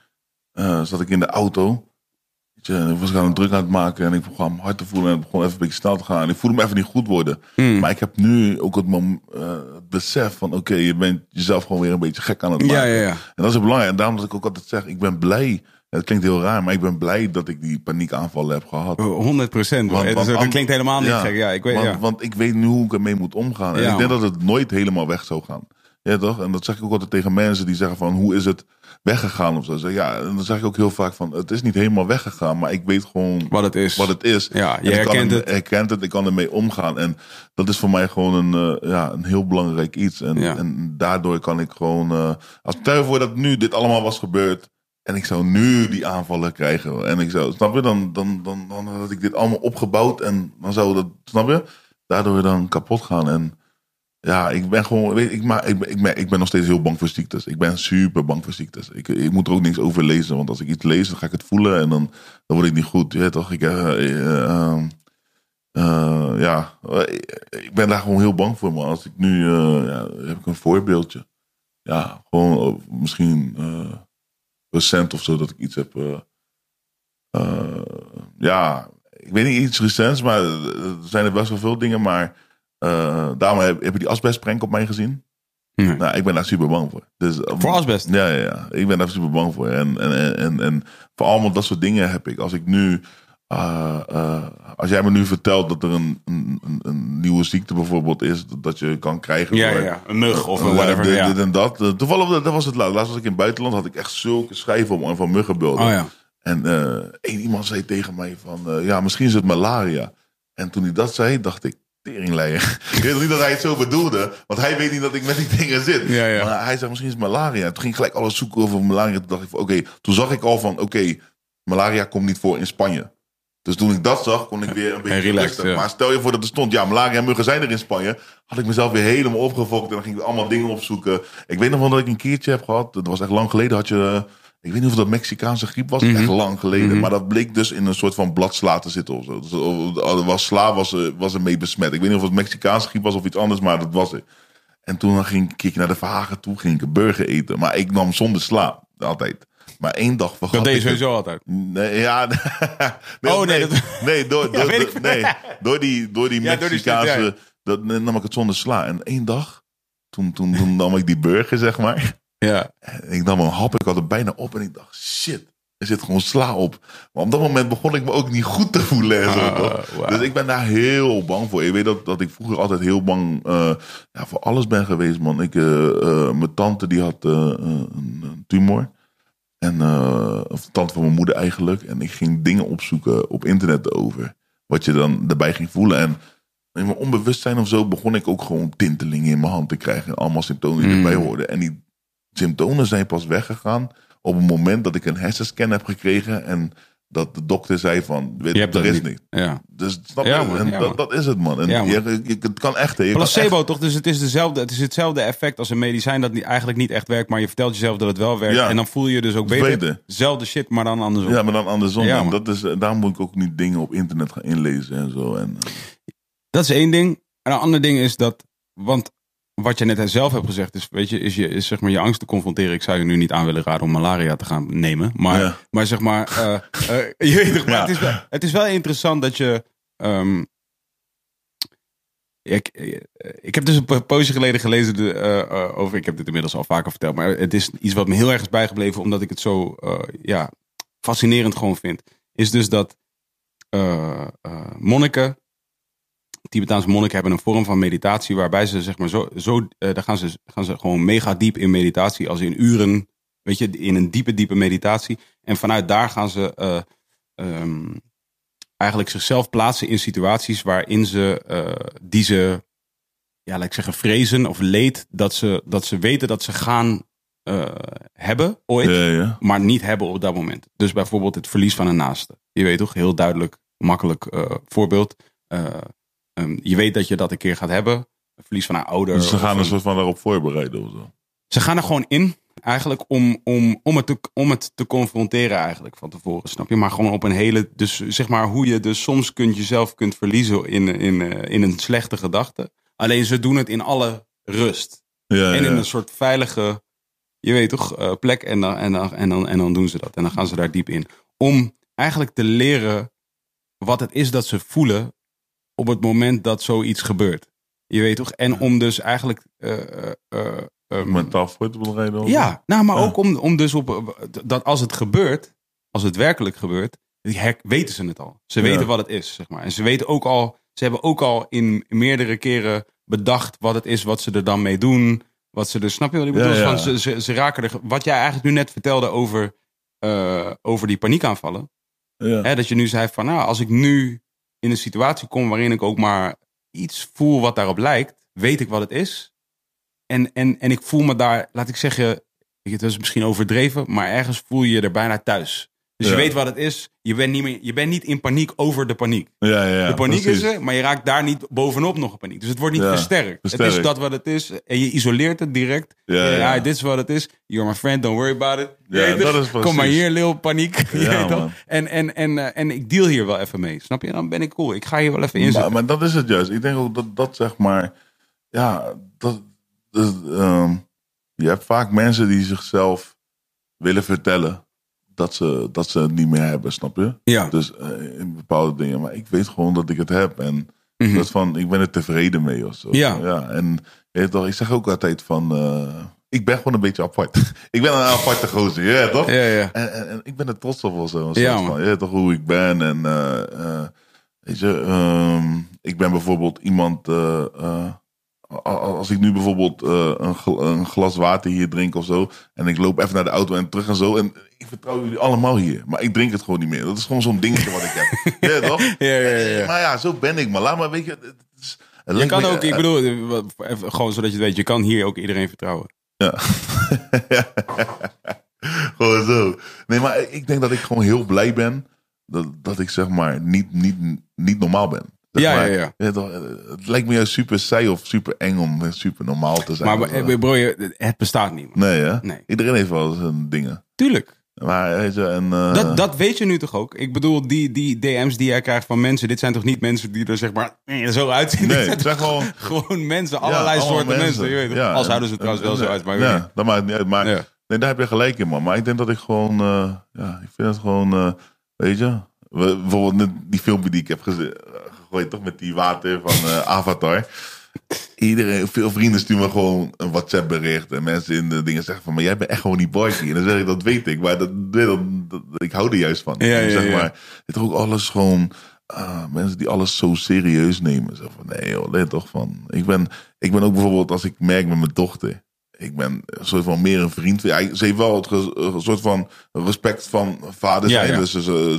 eh, zat ik in de auto. Weet je, ik was gewoon druk aan het maken en ik begon mijn hart te voelen en het begon even een beetje snel te gaan. En ik voelde me even niet goed worden. Hmm. Maar ik heb nu ook het, eh, het besef van oké, je bent jezelf gewoon weer een beetje gek aan het maken. Ja, ja, ja. En dat is belangrijk. En daarom dat ik ook altijd zeg, ik ben blij. Het klinkt heel raar, maar ik ben blij dat ik die paniekaanvallen heb gehad. 100 procent. Dat klinkt helemaal niet Ja, gek. Ja, ik weet, want, ja. want ik weet nu hoe ik ermee moet omgaan. En Ja, ik denk man. dat het nooit helemaal weg zou gaan. Ja, toch? En dat zeg ik ook altijd tegen mensen die zeggen van hoe is het weggegaan of zo. Ja, en dan zeg ik ook heel vaak van het is niet helemaal weggegaan, maar ik weet gewoon Wat het is. wat het is. Ja, je herkent het. herkent het, ik kan ermee omgaan. En dat is voor mij gewoon een, eh, ja, een heel belangrijk iets. En, Ja. en daardoor kan ik gewoon, eh, als stel voor dat nu dit allemaal was gebeurd. En ik zou nu die aanvallen krijgen. En ik zou, snap je, dan, dan, dan, dan had ik dit allemaal opgebouwd. En dan zou dat, snap je, daardoor dan kapot gaan. En ja, ik ben gewoon, weet, ik, maar, ik, ik, ben, ik ben nog steeds heel bang voor ziektes. Ik ben super bang voor ziektes. Ik, ik moet er ook niks over lezen. Want als ik iets lees, dan ga ik het voelen. En dan, dan word ik niet goed. Weet toch? Ik, eh, eh, ehm, eh, ja, ik ben daar gewoon heel bang voor. Maar als ik nu, ja, heb ik een voorbeeldje. Ja, gewoon misschien recent of zo dat ik iets heb. eh, eh, ja, ik weet niet iets recents, maar er zijn er best wel veel dingen. Maar eh daarom heb, heb je die asbestprank op mij gezien. Nee. Nou, ik ben daar super bang voor. Dus, Voor asbest? Ja, ja, ja. Ik ben daar super bang voor. En, en, en, en, en voor allemaal dat soort dingen heb ik. Als ik nu. Eh, eh, als jij me nu vertelt dat er een, een, een- nieuwe ziekte bijvoorbeeld is, dat, dat je kan krijgen. Ja, door- ja, ja. Een mug of Ja, whatever. dit, ja. dit en dat. Eh, Toevallig, dat was het laatst. Laatst was ik in het buitenland, had ik echt zulke schijven om van muggenbeelden. Oh ja. En eh één iemand zei tegen mij van, eh, ja, misschien is het malaria. En toen hij dat zei, dacht ik, teringleier. [laughs] ik weet niet dat hij het zo bedoelde, want hij weet niet dat ik met die dingen zit. Ja. Maar hij zei, misschien is het malaria. Toen ging ik gelijk alles zoeken over malaria. Toen dacht ik van, oké, toen zag ik al van, oké, malaria komt niet voor in Spanje. Dus toen ik dat zag, kon ik weer een beetje relaxed, ja. Maar stel je voor dat er stond, ja, malaria en muggen zijn er in Spanje. Had ik mezelf weer helemaal opgefokt en dan ging ik allemaal dingen opzoeken. Ik weet nog wel dat ik een keertje heb gehad. Dat was echt lang geleden. Had je, eh, ik weet niet of dat Mexicaanse griep was. Mhm. Echt lang geleden. Maar dat bleek dus in een soort van bladsla te zitten of zo. Dus, eh, was sla was, eh, was ermee besmet. Ik weet niet of het Mexicaanse griep was of iets anders, maar dat was het. En toen ging ik naar de Verhagen toe, ging ik een burger eten. Maar ik nam zonder sla, altijd. Maar één dag vergat Dat deed je sowieso altijd. Nee, ja. [laughs] nee, Oh, nee, nee, dat- nee, door, [laughs] Ja, door, weet ik door- nee, door die, door die Ja, door die Mexicaanse. ja. dat nam ik het zonder sla. En één dag, toen, toen, toen nam ik die burger, zeg maar. Ja. En ik nam een hap, ik had het bijna op en ik dacht, shit, er zit gewoon sla op. Maar op dat moment begon ik me ook niet goed te voelen en zo. Ah, toch? Dus ik ben daar heel bang voor. Je weet dat, dat ik vroeger altijd heel bang eh, ja, voor alles ben geweest, man. Ik, eh, eh, mijn tante die had een, een tumor. En, eh, of de tante van mijn moeder eigenlijk. En ik ging dingen opzoeken op internet over. Wat je dan daarbij ging voelen. En in mijn onbewustzijn of zo begon ik ook gewoon tintelingen in mijn hand te krijgen. Allemaal symptomen die Mm. erbij hoorden. En die symptomen zijn pas weggegaan op het moment dat ik een hersenscan heb gekregen. En dat de dokter zei van, weet Je er dat is niet. Ja. Dus snap je? Ja, man, en ja, dat, is het, man. En je- je- het kan echt. Je kan Placebo echt- toch? Dus het is, dezelfde, het is hetzelfde effect als een medicijn dat niet, eigenlijk niet echt werkt, maar je vertelt jezelf dat het wel werkt. Ja. En dan voel je je dus ook beter. beter. Zelfde shit, maar dan andersom. Ja, maar dan andersom. Ja, En dat is, daarom moet ik ook niet dingen op internet gaan inlezen en zo. En, Dat is één ding. En een ander ding is dat, want wat je net zelf hebt gezegd is, weet je, is, je, is zeg maar je angst te confronteren. Ik zou je nu niet aan willen raden om malaria te gaan nemen. Maar, Ja. maar zeg maar, eh, eh, [laughs] je weet Ja. het, is wel, het is wel interessant dat je. ehm, ik, ik heb dus een po- poosje geleden gelezen de, eh, over. Ik heb dit inmiddels al vaker verteld. Maar het is iets wat me heel erg is bijgebleven. Omdat ik het zo ja, fascinerend gewoon vind. Is dus dat monniken. Tibetaanse monniken hebben een vorm van meditatie waarbij ze zeg maar zo, zo eh, daar gaan ze, gaan ze gewoon mega diep in meditatie, als in uren, weet je, in een diepe, diepe meditatie. En vanuit daar gaan ze eh, ehm, eigenlijk zichzelf plaatsen in situaties waarin ze, eh, die ze, ja, laat ik zeggen, vrezen of leed, dat ze, dat ze weten dat ze gaan hebben ooit ja, ja. maar niet hebben op dat moment. Dus bijvoorbeeld het verlies van een naaste. Je weet toch, heel duidelijk, makkelijk voorbeeld. Eh, ehm, je weet dat je dat een keer gaat hebben. Een verlies van een ouder. Dus ze gaan een- een soort van daarop voorbereiden of zo. Ze gaan er gewoon in, eigenlijk, om, om, om, het te, om het te confronteren eigenlijk van tevoren, snap je? Maar gewoon op een hele, dus zeg maar hoe je dus soms kunt jezelf kunt verliezen in, in, eh, in een slechte gedachte. Alleen ze doen het in alle rust. Ja, En in ja. een soort veilige, je weet toch, eh, plek. En dan, en, dan, en, dan, en dan doen ze dat. En dan gaan ze daar diep in. Om eigenlijk te leren wat het is dat ze voelen op het moment dat zoiets gebeurt. Je weet toch? En om dus eigenlijk. eh, ehm, Mentaal voor te bereiden. ja, nou, maar Ja. ook om, om dus op. eh, Dat als het gebeurt, als het werkelijk gebeurt, weten ze het al. Ze Ja. weten wat het is, zeg maar. En ze weten ook al. Ze hebben ook al in meerdere keren bedacht wat het is, wat ze er dan mee doen. Wat ze er, snap je wat ik bedoel? ja. Van, ze, ze, ze raken er. Wat jij eigenlijk nu net vertelde over, eh, over die paniekaanvallen. Ja. Hè, dat je nu zei van, nou, als ik nu in een situatie kom waarin ik ook maar iets voel wat daarop lijkt, weet ik wat het is. En, en, en ik voel me daar, laat ik zeggen, het is misschien overdreven, maar ergens voel je je er bijna thuis. Dus je weet wat het is. Je bent, niet meer, je bent niet in paniek over de paniek. Ja, ja, de paniek precies. is er, maar je raakt daar niet bovenop nog een paniek. Dus het wordt niet versterkt. Het is dat wat het is. En je isoleert het direct. Ja, dit is wat het is. You're my friend, don't worry about it. Ja, weet dat is. Kom maar hier, lil, paniek. [laughs] En, en, en, eh, en ik deal hier wel even mee. Snap je? Dan ben ik cool. Ik ga hier wel even Maar, inzetten. maar dat is het juist. Ik denk ook dat dat zeg maar. Ja, dat. dat, ehm, je hebt vaak mensen die zichzelf willen vertellen dat ze, dat ze het niet meer hebben, snap je? Ja. Dus eh, in bepaalde dingen. Maar ik weet gewoon dat ik het heb. En Mhm. dat van, ik ben er tevreden mee of zo. Ja. ja en je toch, ik zeg ook altijd van. eh, ik ben gewoon een beetje apart. [laughs] ik ben een aparte gozer, ja toch? Ja, ja. En, en, en ik ben er trots op of zo. Ja, van, weet toch hoe ik ben. En eh, weet je, ehm, ik ben bijvoorbeeld iemand. Eh, eh, als ik nu bijvoorbeeld eh, een, gl- een glas water hier drink of zo. En ik loop even naar de auto en terug en zo. En ik vertrouw jullie allemaal hier. Maar ik drink het gewoon niet meer. Dat is gewoon zo'n dingetje wat ik heb. [laughs] ja, toch? Ja, ja, ja. Maar ja, zo ben ik. Maar laat maar, weet je. Het is, het Je kan me- ook, ik bedoel, eh, wat- even gewoon zodat je het weet, je kan hier ook iedereen vertrouwen. Ja. [laughs] gewoon zo. Nee, maar ik denk dat ik gewoon heel blij ben dat, dat ik zeg maar niet, niet, niet normaal ben. Zeg Ja, maar, ja, ja. eh, Het lijkt me juist super saai of super eng om super normaal te zijn. Maar zo. eh, bro, je- het bestaat niet. man. nee, hè? Nee. Iedereen heeft wel zijn dingen. Tuurlijk. Maar weet je, en, eh, Dat, dat weet je nu toch ook? Ik bedoel, die, die DM's die jij krijgt van mensen, dit zijn toch niet mensen die er zeg maar eh, zo uitzien? Nee, [laughs] het zijn gewoon- [laughs] gewoon mensen, allerlei soorten mensen. je weet toch? Ja, Al en- zouden ze trouwens wel en- zo uit, maar Ja, dat maakt niet uit. Maar Ja. nee, daar heb je gelijk in, man. Maar ik denk dat ik gewoon, eh, ja, ik vind het gewoon, eh, weet je, bijvoorbeeld die filmpje die ik heb geze- toch met die water van eh, Avatar. Iedereen, veel vrienden sturen me gewoon een WhatsApp bericht. En mensen in de dingen zeggen van, maar jij bent echt gewoon die boykie. En dan zeg ik, dat weet ik. Maar dat, dat, dat- ik hou er juist van. Ja, ja, zeg ja. maar, het is ook alles gewoon, ah, mensen die alles zo serieus nemen. Zeg van, nee joh, let toch van. Ik ben, ik ben ook bijvoorbeeld, als ik merk met mijn dochter. Ik ben een soort van meer een vriend. Ja, ze heeft wel het een soort van respect van vader zijn. ja. Dus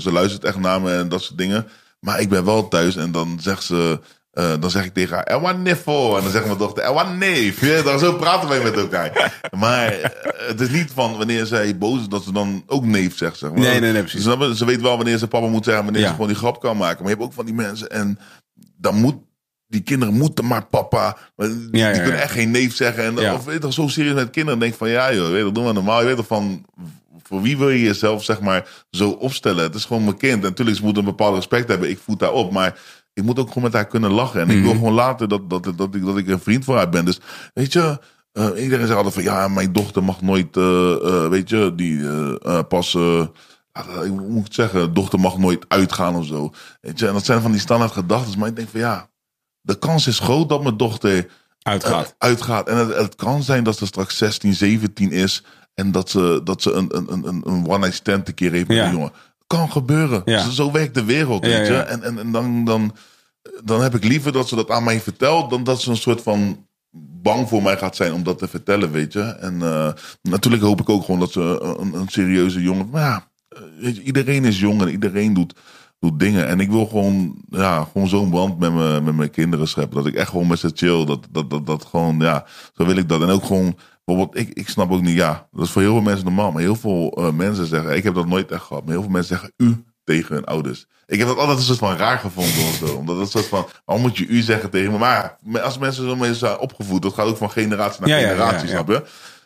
ze luistert echt naar me en dat soort dingen. Maar ik ben wel thuis en dan zegt ze... eh, dan zeg ik tegen haar, Ewa niffel. En dan zegt mijn dochter, Ewa neef. Ja, dan zo praten wij met elkaar. Maar eh, het is niet van wanneer zij boos is, dat ze dan ook neef zegt. Zeg maar. Nee, nee, nee, precies. Je? Ze weet wel wanneer ze papa moet zeggen, wanneer Ja. ze gewoon die grap kan maken. Maar je hebt ook van die mensen en dan moet... Die kinderen moeten maar papa. Die, Ja, ja, die kunnen echt geen neef zeggen. En. Of weet je toch, zo serieus met kinderen. Denk van ja, joh, weet je, dat doen we normaal. Je weet toch van voor wie wil je jezelf zeg maar zo opstellen? Het is gewoon mijn kind. En natuurlijk, ze moeten een bepaald respect hebben. Ik voed daarop. Maar ik moet ook gewoon met haar kunnen lachen. En ik Mhm. wil gewoon laten dat, dat, dat, ik, dat ik een vriend voor haar ben. Dus weet je, eh, iedereen zegt altijd van ja, mijn dochter mag nooit, eh, eh, weet je, die pas. ah, ik moet het zeggen, dochter mag nooit uitgaan of zo. Weet je, en dat zijn van die standaard gedachten. Maar ik denk van ja, de kans is groot dat mijn dochter Uitgaat. uitgaat. En het, het kan zijn dat ze straks 16, 17 is. En dat ze, dat ze een, een, een, een one-night stand een keer heeft met Ja. een jongen. Kan gebeuren. Ja. Zo, zo werkt de wereld, weet je. En, en, en dan, dan, dan heb ik liever dat ze dat aan mij vertelt... dan dat ze een soort van bang voor mij gaat zijn om dat te vertellen, weet je. En eh, natuurlijk hoop ik ook gewoon dat ze een, een serieuze jongen... Maar ja, eh, je, iedereen is jong en iedereen doet, doet dingen. En ik wil gewoon, ja, gewoon zo'n band met, me, met mijn kinderen scheppen. Dat ik echt gewoon met ze chill. Dat, dat, dat, dat gewoon, ja, zo wil ik dat. En ook gewoon, bijvoorbeeld, ik, ik snap ook niet, ja, dat is voor heel veel mensen normaal. Maar heel veel eh, mensen zeggen, ik heb dat nooit echt gehad. Maar heel veel mensen zeggen u tegen hun ouders. Ik heb dat altijd een soort van raar gevonden of zo. [laughs] Omdat een soort van, waarom moet je u zeggen tegen me? Maar als mensen zo mee zijn opgevoed, dat gaat ook van generatie naar Ja, generatie, ja, ja. snap je?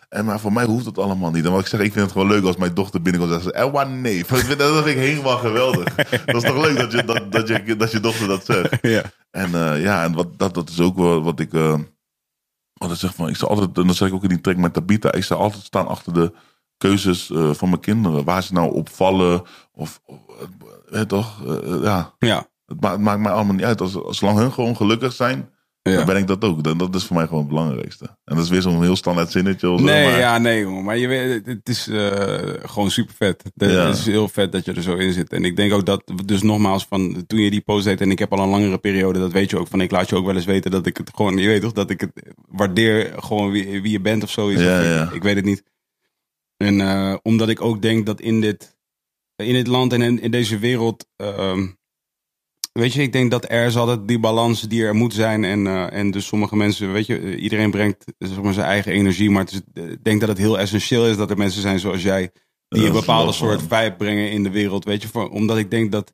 En maar voor mij hoeft het allemaal niet. En wat ik zeg, ik vind het gewoon leuk als mijn dochter binnenkomt en zegt ze, Elwa nee. [laughs] Dat vind, dat ik helemaal geweldig. [laughs] dat is toch leuk dat je, dat, dat je, dat je dochter dat zegt. Ja. En eh, ja, en wat, dat, dat is ook wel wat ik, eh, ik zeg van, ik sta altijd, en dat zeg ik ook in die track met Tabita, ik sta altijd staan achter de keuzes eh, van mijn kinderen. Waar ze nou op vallen, of, of eh, weet toch, eh, ja. Ja. Het, ma- het maakt mij allemaal niet uit. Als, zolang hun gewoon gelukkig zijn, Ja. dan ben ik dat ook. Dan, dat is voor mij gewoon het belangrijkste. En dat is weer zo'n heel standaard zinnetje. Of zo, Nee, maar, ja, nee, jongen. Maar je weet, het is eh, gewoon super vet. Het Ja. is heel vet dat je er zo in zit. En ik denk ook dat, dus nogmaals, van toen je die post deed en ik heb al een langere periode, dat weet je ook. Van ik laat je ook wel eens weten dat ik het gewoon, je weet toch, dat ik het waardeer gewoon wie, wie je bent of zoiets. Ja, ik- ja. Ik, weet het niet. En eh, omdat ik ook denk dat in dit, in dit land en in, in deze wereld, ehm, weet je, ik denk dat er is altijd die balans die er moet zijn. En, eh, en dus sommige mensen, weet je, eh, iedereen brengt zeg maar, zijn eigen energie. Maar het is, eh, ik denk dat het heel essentieel is dat er mensen zijn zoals jij, die een bepaalde soort vibe brengen in de wereld. Weet je, voor, omdat ik denk dat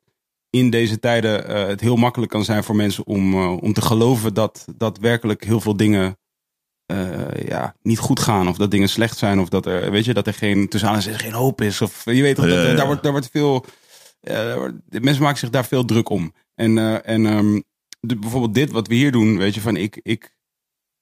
in deze tijden eh, het heel makkelijk kan zijn voor mensen om, eh, om te geloven dat, dat werkelijk heel veel dingen eh, ja, niet goed gaan. Of dat dingen slecht zijn. Of dat er, weet je, dat er geen, tussen aanhalingstekens geen hoop is. Of je weet toch, dat, ja, ja. daar, wordt, daar wordt veel, eh, mensen maken zich daar veel druk om. En, eh, en ehm, de, bijvoorbeeld dit wat we hier doen, weet je, van ik, ik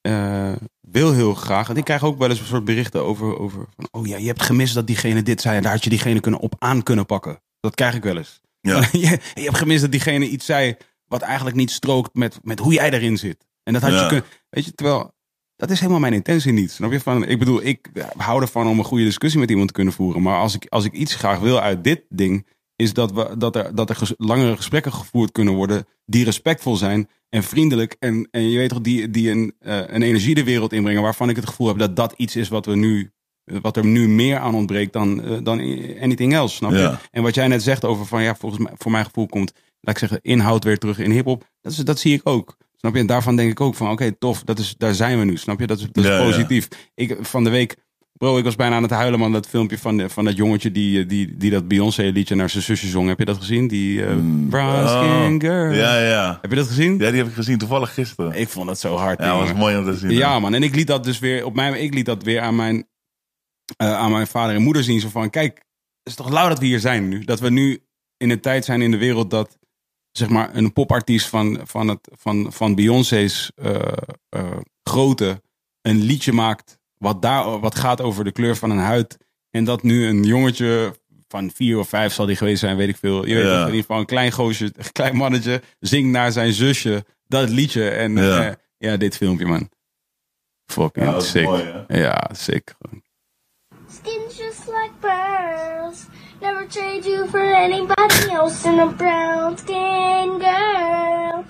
eh, wil heel graag. En ik krijg ook wel eens een soort berichten over, over van, oh ja, je hebt gemist dat diegene dit zei. En daar had je diegene kunnen op aan kunnen pakken. Dat krijg ik wel eens. Ja. [laughs] je, je hebt gemist dat diegene iets zei wat eigenlijk niet strookt met, met hoe jij erin zit. En dat had je kunnen, weet je, terwijl dat is helemaal mijn intentie niet. Snap je? Van, ik bedoel, ik hou ervan om een goede discussie met iemand te kunnen voeren. Maar als ik, als ik iets graag wil uit dit ding, is dat, we, dat er, dat er ges- langere gesprekken gevoerd kunnen worden die respectvol zijn en vriendelijk. En, en je weet toch, die, die een, eh, een energie de wereld inbrengen waarvan ik het gevoel heb dat dat iets is wat we nu. Wat er nu meer aan ontbreekt dan, eh, dan anything else. Snap je? Ja. En wat jij net zegt over van ja, volgens mij, voor mijn gevoel komt, laat ik zeggen, inhoud weer terug in hip-hop. Dat, is, dat zie ik ook. Snap je? En daarvan denk ik ook van oké, tof, dat is, daar zijn we nu. Snap je? Dat is, dat is Ja, ja. positief. Ik, van de week, bro, ik was bijna aan het huilen, man. Dat filmpje van, de- van dat jongetje die, eh, die, die dat Beyoncé-liedje naar zijn zusje zong. Heb je dat gezien? Die eh, Brown Skin Oh, Girl. Ja, ja. Heb je dat gezien? Ja, die heb ik gezien toevallig gisteren. Ik vond dat zo hard. Ja, dat was mooi om te zien. Ja, man. En ik liet dat dus weer op mijn, ik liet dat weer aan mijn, eh, aan mijn vader en moeder zien. Zo van, kijk, het is toch lauw dat we hier zijn nu. Dat we nu in een tijd zijn in de wereld dat, zeg maar, een popartiest van, van, het, van, van Beyoncé's eh, eh, grootte een liedje maakt wat, daar, wat gaat over de kleur van een huid. En dat nu een jongetje van vier of vijf zal die geweest zijn, weet ik veel. Je weet Ja. toch, in ieder geval een klein goosje, een klein mannetje, zingt naar zijn zusje dat liedje. En Ja. ja dit filmpje, man. Fucking Ja, sick. mooi, ja, sick. Skin's just like pearls. Never trade you for anybody else in a brown skin girl.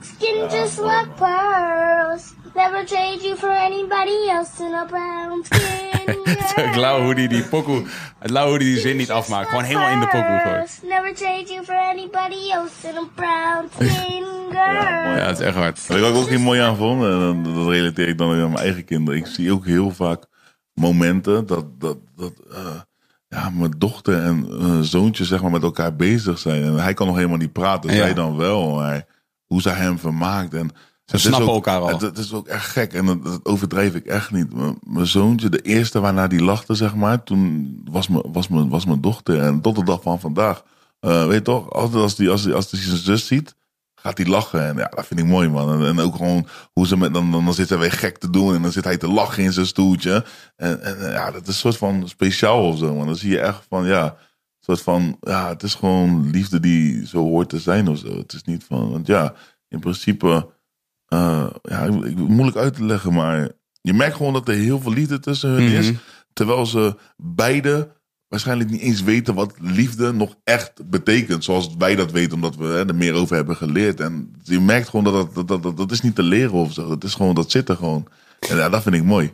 Skin just like pearls. Never Never trade you for anybody else in a brown [laughs] skin Ik lauw hoe die die pokoe, het lauw hoe die die zin niet afmaakt. Gewoon helemaal in de pokoe gooit. Never trade you for anybody else in a brown skin girl. Ja, het is echt hard. Wat ik ook heel mooi aan vond? En dat relateer ik dan weer aan mijn eigen kinderen. Ik zie ook heel vaak momenten dat, dat, dat eh, ja, mijn dochter en eh, zoontje zeg maar, met elkaar bezig zijn. En hij kan nog helemaal niet praten, Ja. zij dan wel. Maar hoe zij hem vermaakt. En Ze snappen ook- elkaar al. Het is ook echt gek en dat, dat overdrijf ik echt niet. Mijn, mijn zoontje, de eerste waarna die lachte, zeg maar, toen was mijn, was mijn, was mijn dochter. En tot de dag van vandaag, eh, weet je toch, altijd als die, als die, als die zijn zus ziet, gaat hij lachen. En ja, dat vind ik mooi, man. En, en ook gewoon hoe ze met, dan, dan, dan zit hij weer gek te doen en dan zit hij te lachen in zijn stoeltje. En, en ja, dat is een soort van speciaal of zo, man. Dan zie je echt van, ja, een soort van, ja, het is gewoon liefde die zo hoort te zijn of zo. Het is niet van, want ja, in principe, eh, ja, ik, ik- moeilijk uit te leggen, maar je merkt gewoon dat er heel veel liefde tussen hun is. Mhm. Terwijl ze beide waarschijnlijk niet eens weten wat liefde nog echt betekent. Zoals wij dat weten, omdat we hè, er meer over hebben geleerd. En je merkt gewoon dat dat, dat, dat, dat, dat is niet te leren of zo. Dat is gewoon, dat zit er gewoon. En ja, dat vind ik mooi.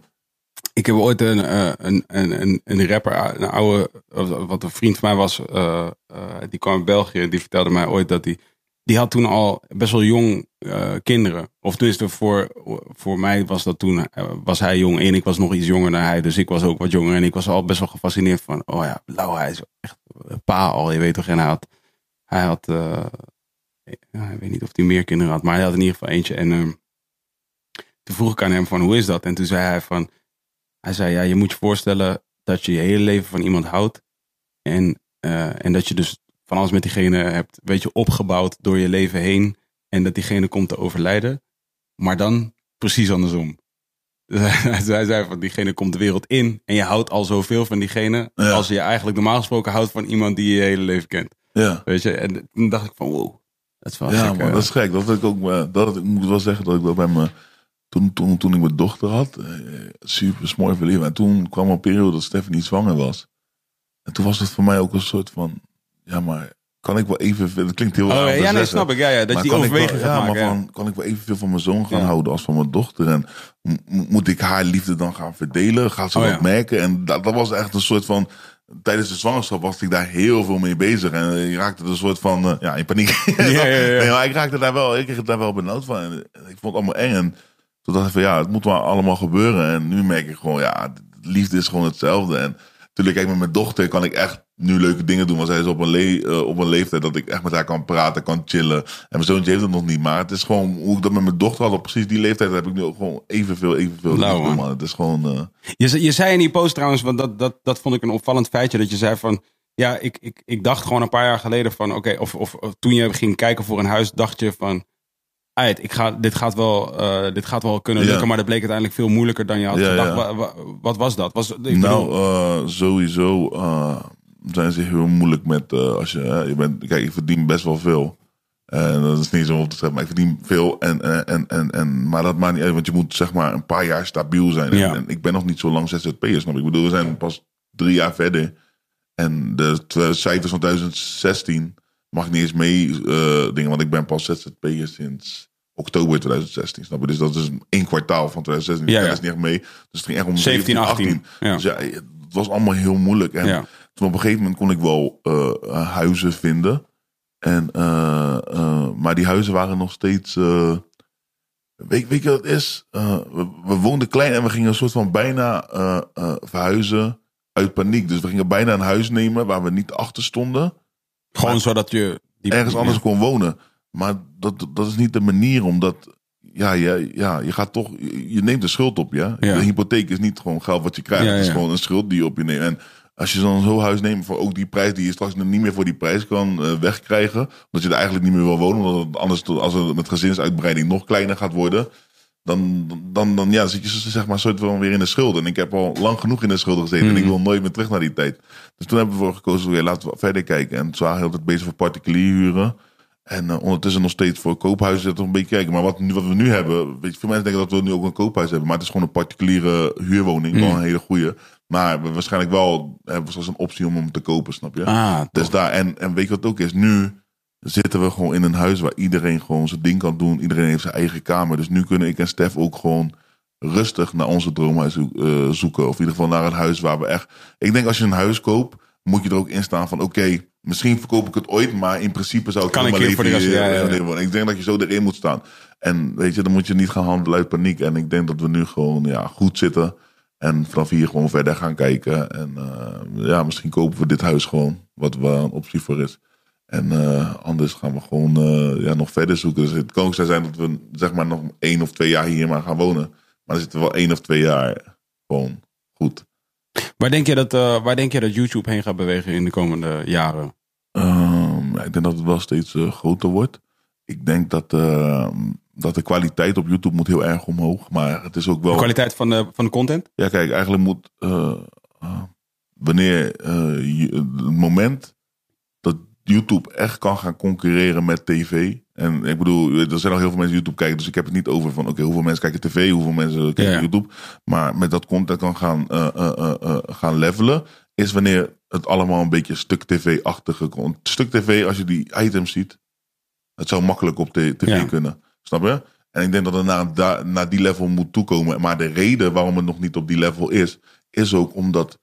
Ik heb ooit een, eh, een, een, een, rapper, een oude, wat een vriend van mij was, eh, die kwam uit België. en Die vertelde mij ooit dat hij, die had toen al best wel jong eh, kinderen. Of tenminste, voor, voor mij was dat toen, eh, was hij jong en ik was nog iets jonger dan hij. Dus ik was ook wat jonger en ik was al best wel gefascineerd van, oh ja, Blauw, hij is echt pa al, je weet toch. En hij had, hij had, eh, ik weet niet of hij meer kinderen had, maar hij had in ieder geval eentje. En ehm, toen vroeg ik aan hem van, hoe is dat? En toen zei hij van, hij zei, ja, je moet je voorstellen dat je je hele leven van iemand houdt. En, en dat je dus van alles met diegene hebt, weet je, opgebouwd door je leven heen. En dat diegene komt te overlijden. Maar dan precies andersom. [laughs] Dus hij, zei van, diegene komt de wereld in. En je houdt al zoveel van diegene. Ja. Als je eigenlijk normaal gesproken houdt van iemand die je je hele leven kent. Ja. Weet je, en toen dacht ik van, wow. Dat is wel Ja, gek, eh. dat is gek. Dat ik ook. eh, Dat, ik moet wel zeggen dat ik dat bij me. Toen, toen, toen ik mijn dochter had, eh, super smooi verliefd. En toen kwam een periode dat Stephanie zwanger was. En toen was het voor mij ook een soort van. Ja, maar kan ik wel even. Dat klinkt heel Oh, raar ja, nee, snap ik. Ja, ja, dat Maar je die ik wel- overweging gaat ja, maken. maar van, kan ik wel evenveel van mijn zoon gaan Ja. houden als van mijn dochter? En mo- moet ik haar liefde dan gaan verdelen? Gaat ze Oh, dat merken? En dat, dat was echt een soort van... Tijdens de zwangerschap was ik daar heel veel mee bezig. En eh, je raakte er een soort van... eh, ja, in paniek. [laughs] Ja, ja, ja. Nee, maar ik raakte daar wel... Ik kreeg het daar wel benauwd van. En ik vond het allemaal eng. En toen dacht ik van... Ja, het moet maar allemaal gebeuren. En nu merk ik gewoon... Ja, de liefde is gewoon hetzelfde. En natuurlijk, kijk, met mijn dochter kan ik echt nu leuke dingen doen. Want zij is op een, le eh, op een leeftijd dat ik echt met haar kan praten, kan chillen. En mijn zoontje heeft het nog niet. Maar het is gewoon hoe ik dat met mijn dochter had op precies die leeftijd. heb ik nu ook gewoon evenveel, evenveel liefde, man. man. Het is gewoon... eh, Je, je zei in die post trouwens, want dat, dat, dat vond ik een opvallend feitje, dat je zei van, ja, ik, ik, ik dacht gewoon een paar jaar geleden van, oké, of, of, of toen je ging kijken voor een huis, dacht je van, uit, ik ga, dit, gaat wel, eh, dit gaat wel kunnen Ja. lukken, maar dat bleek uiteindelijk veel moeilijker dan je had Ja, gedacht. ja. Wa- wa- wat was dat? Was, ik nou, bedoel, eh, sowieso eh, zijn ze heel moeilijk met... als je, je bent, kijk, ik verdien best wel veel. En dat is niet zo om op te schrijven, maar ik verdien veel. En, en, en, en, maar dat maakt niet uit, want je moet zeg maar een paar jaar stabiel zijn. En- Ja. En, ik ben nog niet zo lang ZZP'er, snap je? Ik bedoel, we zijn pas drie jaar verder. En de cijfers van 2016 mag ik niet eens mee eh, dingen, want ik ben pas ZZP'er sinds oktober 2016, snap je? Dus dat is één kwartaal van 2016. Ja, Ja, ja. is niet echt mee. Dus het ging echt om 17, 18. Ja. Dus ja, het was allemaal heel moeilijk. En Ja. toen op een gegeven moment kon ik wel eh, eh, huizen vinden. En, maar die huizen waren nog steeds. weet, weet je wat het is? We, we woonden klein en we gingen een soort van bijna verhuizen uit paniek. Dus we gingen bijna een huis nemen waar we niet achter stonden. Gewoon zodat je... Die, Ergens anders kon wonen. Maar dat, dat is niet de manier omdat. Ja, ja, ja, je gaat toch. Je neemt een schuld op, ja. Ja. De hypotheek is niet gewoon geld wat je krijgt. Ja, Het is gewoon een schuld die je op je neemt. En als je dan zo'n huis neemt voor ook die prijs die je straks niet meer voor die prijs kan eh, wegkrijgen. Omdat je er eigenlijk niet meer wil wonen. Omdat het anders, als het met gezinsuitbreiding nog kleiner gaat worden. Dan, dan, dan, ja, zit je zeg maar soort van weer in de schulden. En ik heb al lang genoeg in de schulden gezeten. En ik wil nooit meer terug naar die tijd. Dus toen hebben we ervoor gekozen, oké, laten we verder kijken. En toen waren we heel tijd bezig voor particulier huren. En eh, ondertussen nog steeds voor koophuizen zitten we een beetje kijken. Maar wat, nu- wat we nu hebben, weet je, veel mensen denken dat we nu ook een koophuis hebben. Maar het is gewoon een particuliere huurwoning. Wel een hele goede. Maar we waarschijnlijk wel hebben we straks een optie om hem te kopen, snap je? Ah, Dus daar, en, en weet je wat het ook is? Nu zitten we gewoon in een huis waar iedereen gewoon zijn ding kan doen. Iedereen heeft zijn eigen kamer. Dus nu kunnen ik en Stef ook gewoon rustig naar onze droomhuis eh, zoeken. Of in ieder geval naar een huis waar we echt... Ik denk als je een huis koopt, moet je er ook in staan van... Oké, misschien verkoop ik het ooit, maar in principe zou ik Kan ik mijn hier voor de leven rest- ja, ja, ja. leven. Ik denk dat je zo erin moet staan. En weet je, dan moet je niet gaan handelen uit paniek. En ik denk dat we nu gewoon ja, goed zitten. En vanaf hier gewoon verder gaan kijken. En eh, ja, misschien kopen we dit huis gewoon. Wat wel een optie voor is. En eh, anders gaan we gewoon eh, ja, nog verder zoeken. Dus het kan ook zijn dat we zeg maar nog één of twee jaar hier maar gaan wonen. Maar dan zitten we wel één of twee jaar gewoon goed. Waar denk, je dat, eh, waar denk je dat YouTube heen gaat bewegen in de komende jaren? Ehm, ik denk dat het wel steeds groter wordt. Ik denk dat, eh, dat de kwaliteit op YouTube moet heel erg omhoog. Maar het is ook wel... De kwaliteit van de, van de content? Ja, kijk, eigenlijk moet wanneer je- het moment YouTube echt kan gaan concurreren met tv. En ik bedoel, er zijn al heel veel mensen YouTube kijken, dus ik heb het niet over van oké, hoeveel mensen kijken tv, hoeveel mensen kijken Ja. YouTube. Maar met dat content kan gaan, eh, eh, eh, gaan levelen, is wanneer het allemaal een beetje stuk tv-achtige komt. Stuk tv, als je die items ziet, het zou makkelijk op de tv Ja. kunnen. Snap je? En ik denk dat het naar, naar die level moet toekomen. Maar de reden waarom het nog niet op die level is, is ook omdat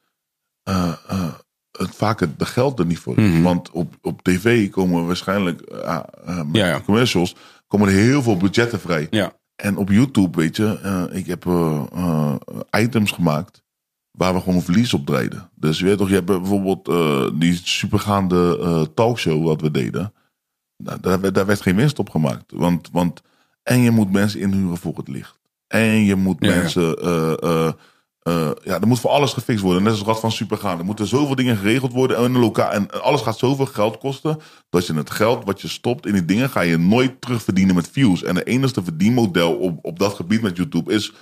het vaak het de geld er niet voor is. Mhm. Want op, op tv komen waarschijnlijk met Ja, ja. commercials komen er heel veel budgetten vrij. Ja. En op YouTube, weet je, eh, ik heb items gemaakt waar we gewoon verlies op draaiden. Dus je weet toch, je hebt bijvoorbeeld die supergaande talkshow wat we deden. Nou, daar, werd- daar werd geen winst op gemaakt. Want, want en je moet mensen inhuren voor het licht. En je moet ja. mensen. Eh, ja, er moet voor alles gefixt worden. Net als Rad van Supergaan. Er moeten zoveel dingen geregeld worden. En, lokaal, en alles gaat zoveel geld kosten. Dat je het geld wat je stopt in die dingen. ga je nooit terugverdienen met views. En het enige verdienmodel op, op dat gebied met YouTube is.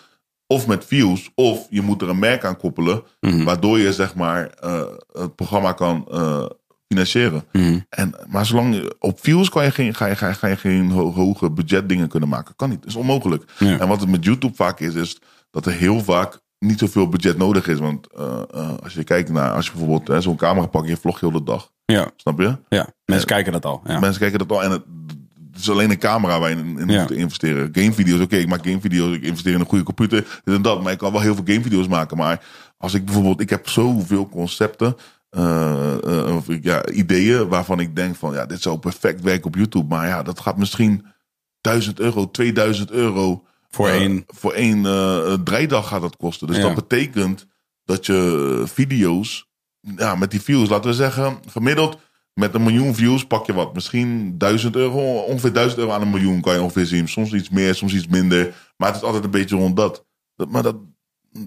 of met views. of je moet er een merk aan koppelen. Mhm. waardoor je zeg maar eh, het programma kan eh, financieren. Mhm. En, maar zolang je- op views kan je geen, ga, je, ga, je- ga je geen ho- hoge budget dingen kunnen maken. Kan niet. Dat is onmogelijk. Ja. En wat het met YouTube vaak is, is dat er heel vaak niet zoveel budget nodig is. Want eh, eh, als je kijkt naar, als je bijvoorbeeld zo'n camera pakt, je vlog heel de dag. Ja, Snap je? ja. mensen kijken dat al. Ja. Mensen kijken dat al en het, het is alleen een camera waar je in, in Ja. te investeren. Gamevideo's, oké, ik maak gamevideo's, ik investeer in een goede computer, dit en dat. Maar ik kan wel heel veel gamevideo's maken. Maar als ik bijvoorbeeld, ik heb zoveel concepten, eh, eh, of ja, ideeën waarvan ik denk van, ja, dit zou perfect werken op YouTube. Maar ja, dat gaat misschien 1000 euro, 2000 euro Voor eh, één. voor één eh, draaidag gaat dat kosten. Dus dat betekent dat je video's, ja, met die views, laten we zeggen, gemiddeld met een miljoen views pak je wat. Misschien 1000 euro, ongeveer 1000 euro aan een miljoen kan je ongeveer zien. Soms iets meer, soms iets minder. Maar het is altijd een beetje rond dat. dat maar dat,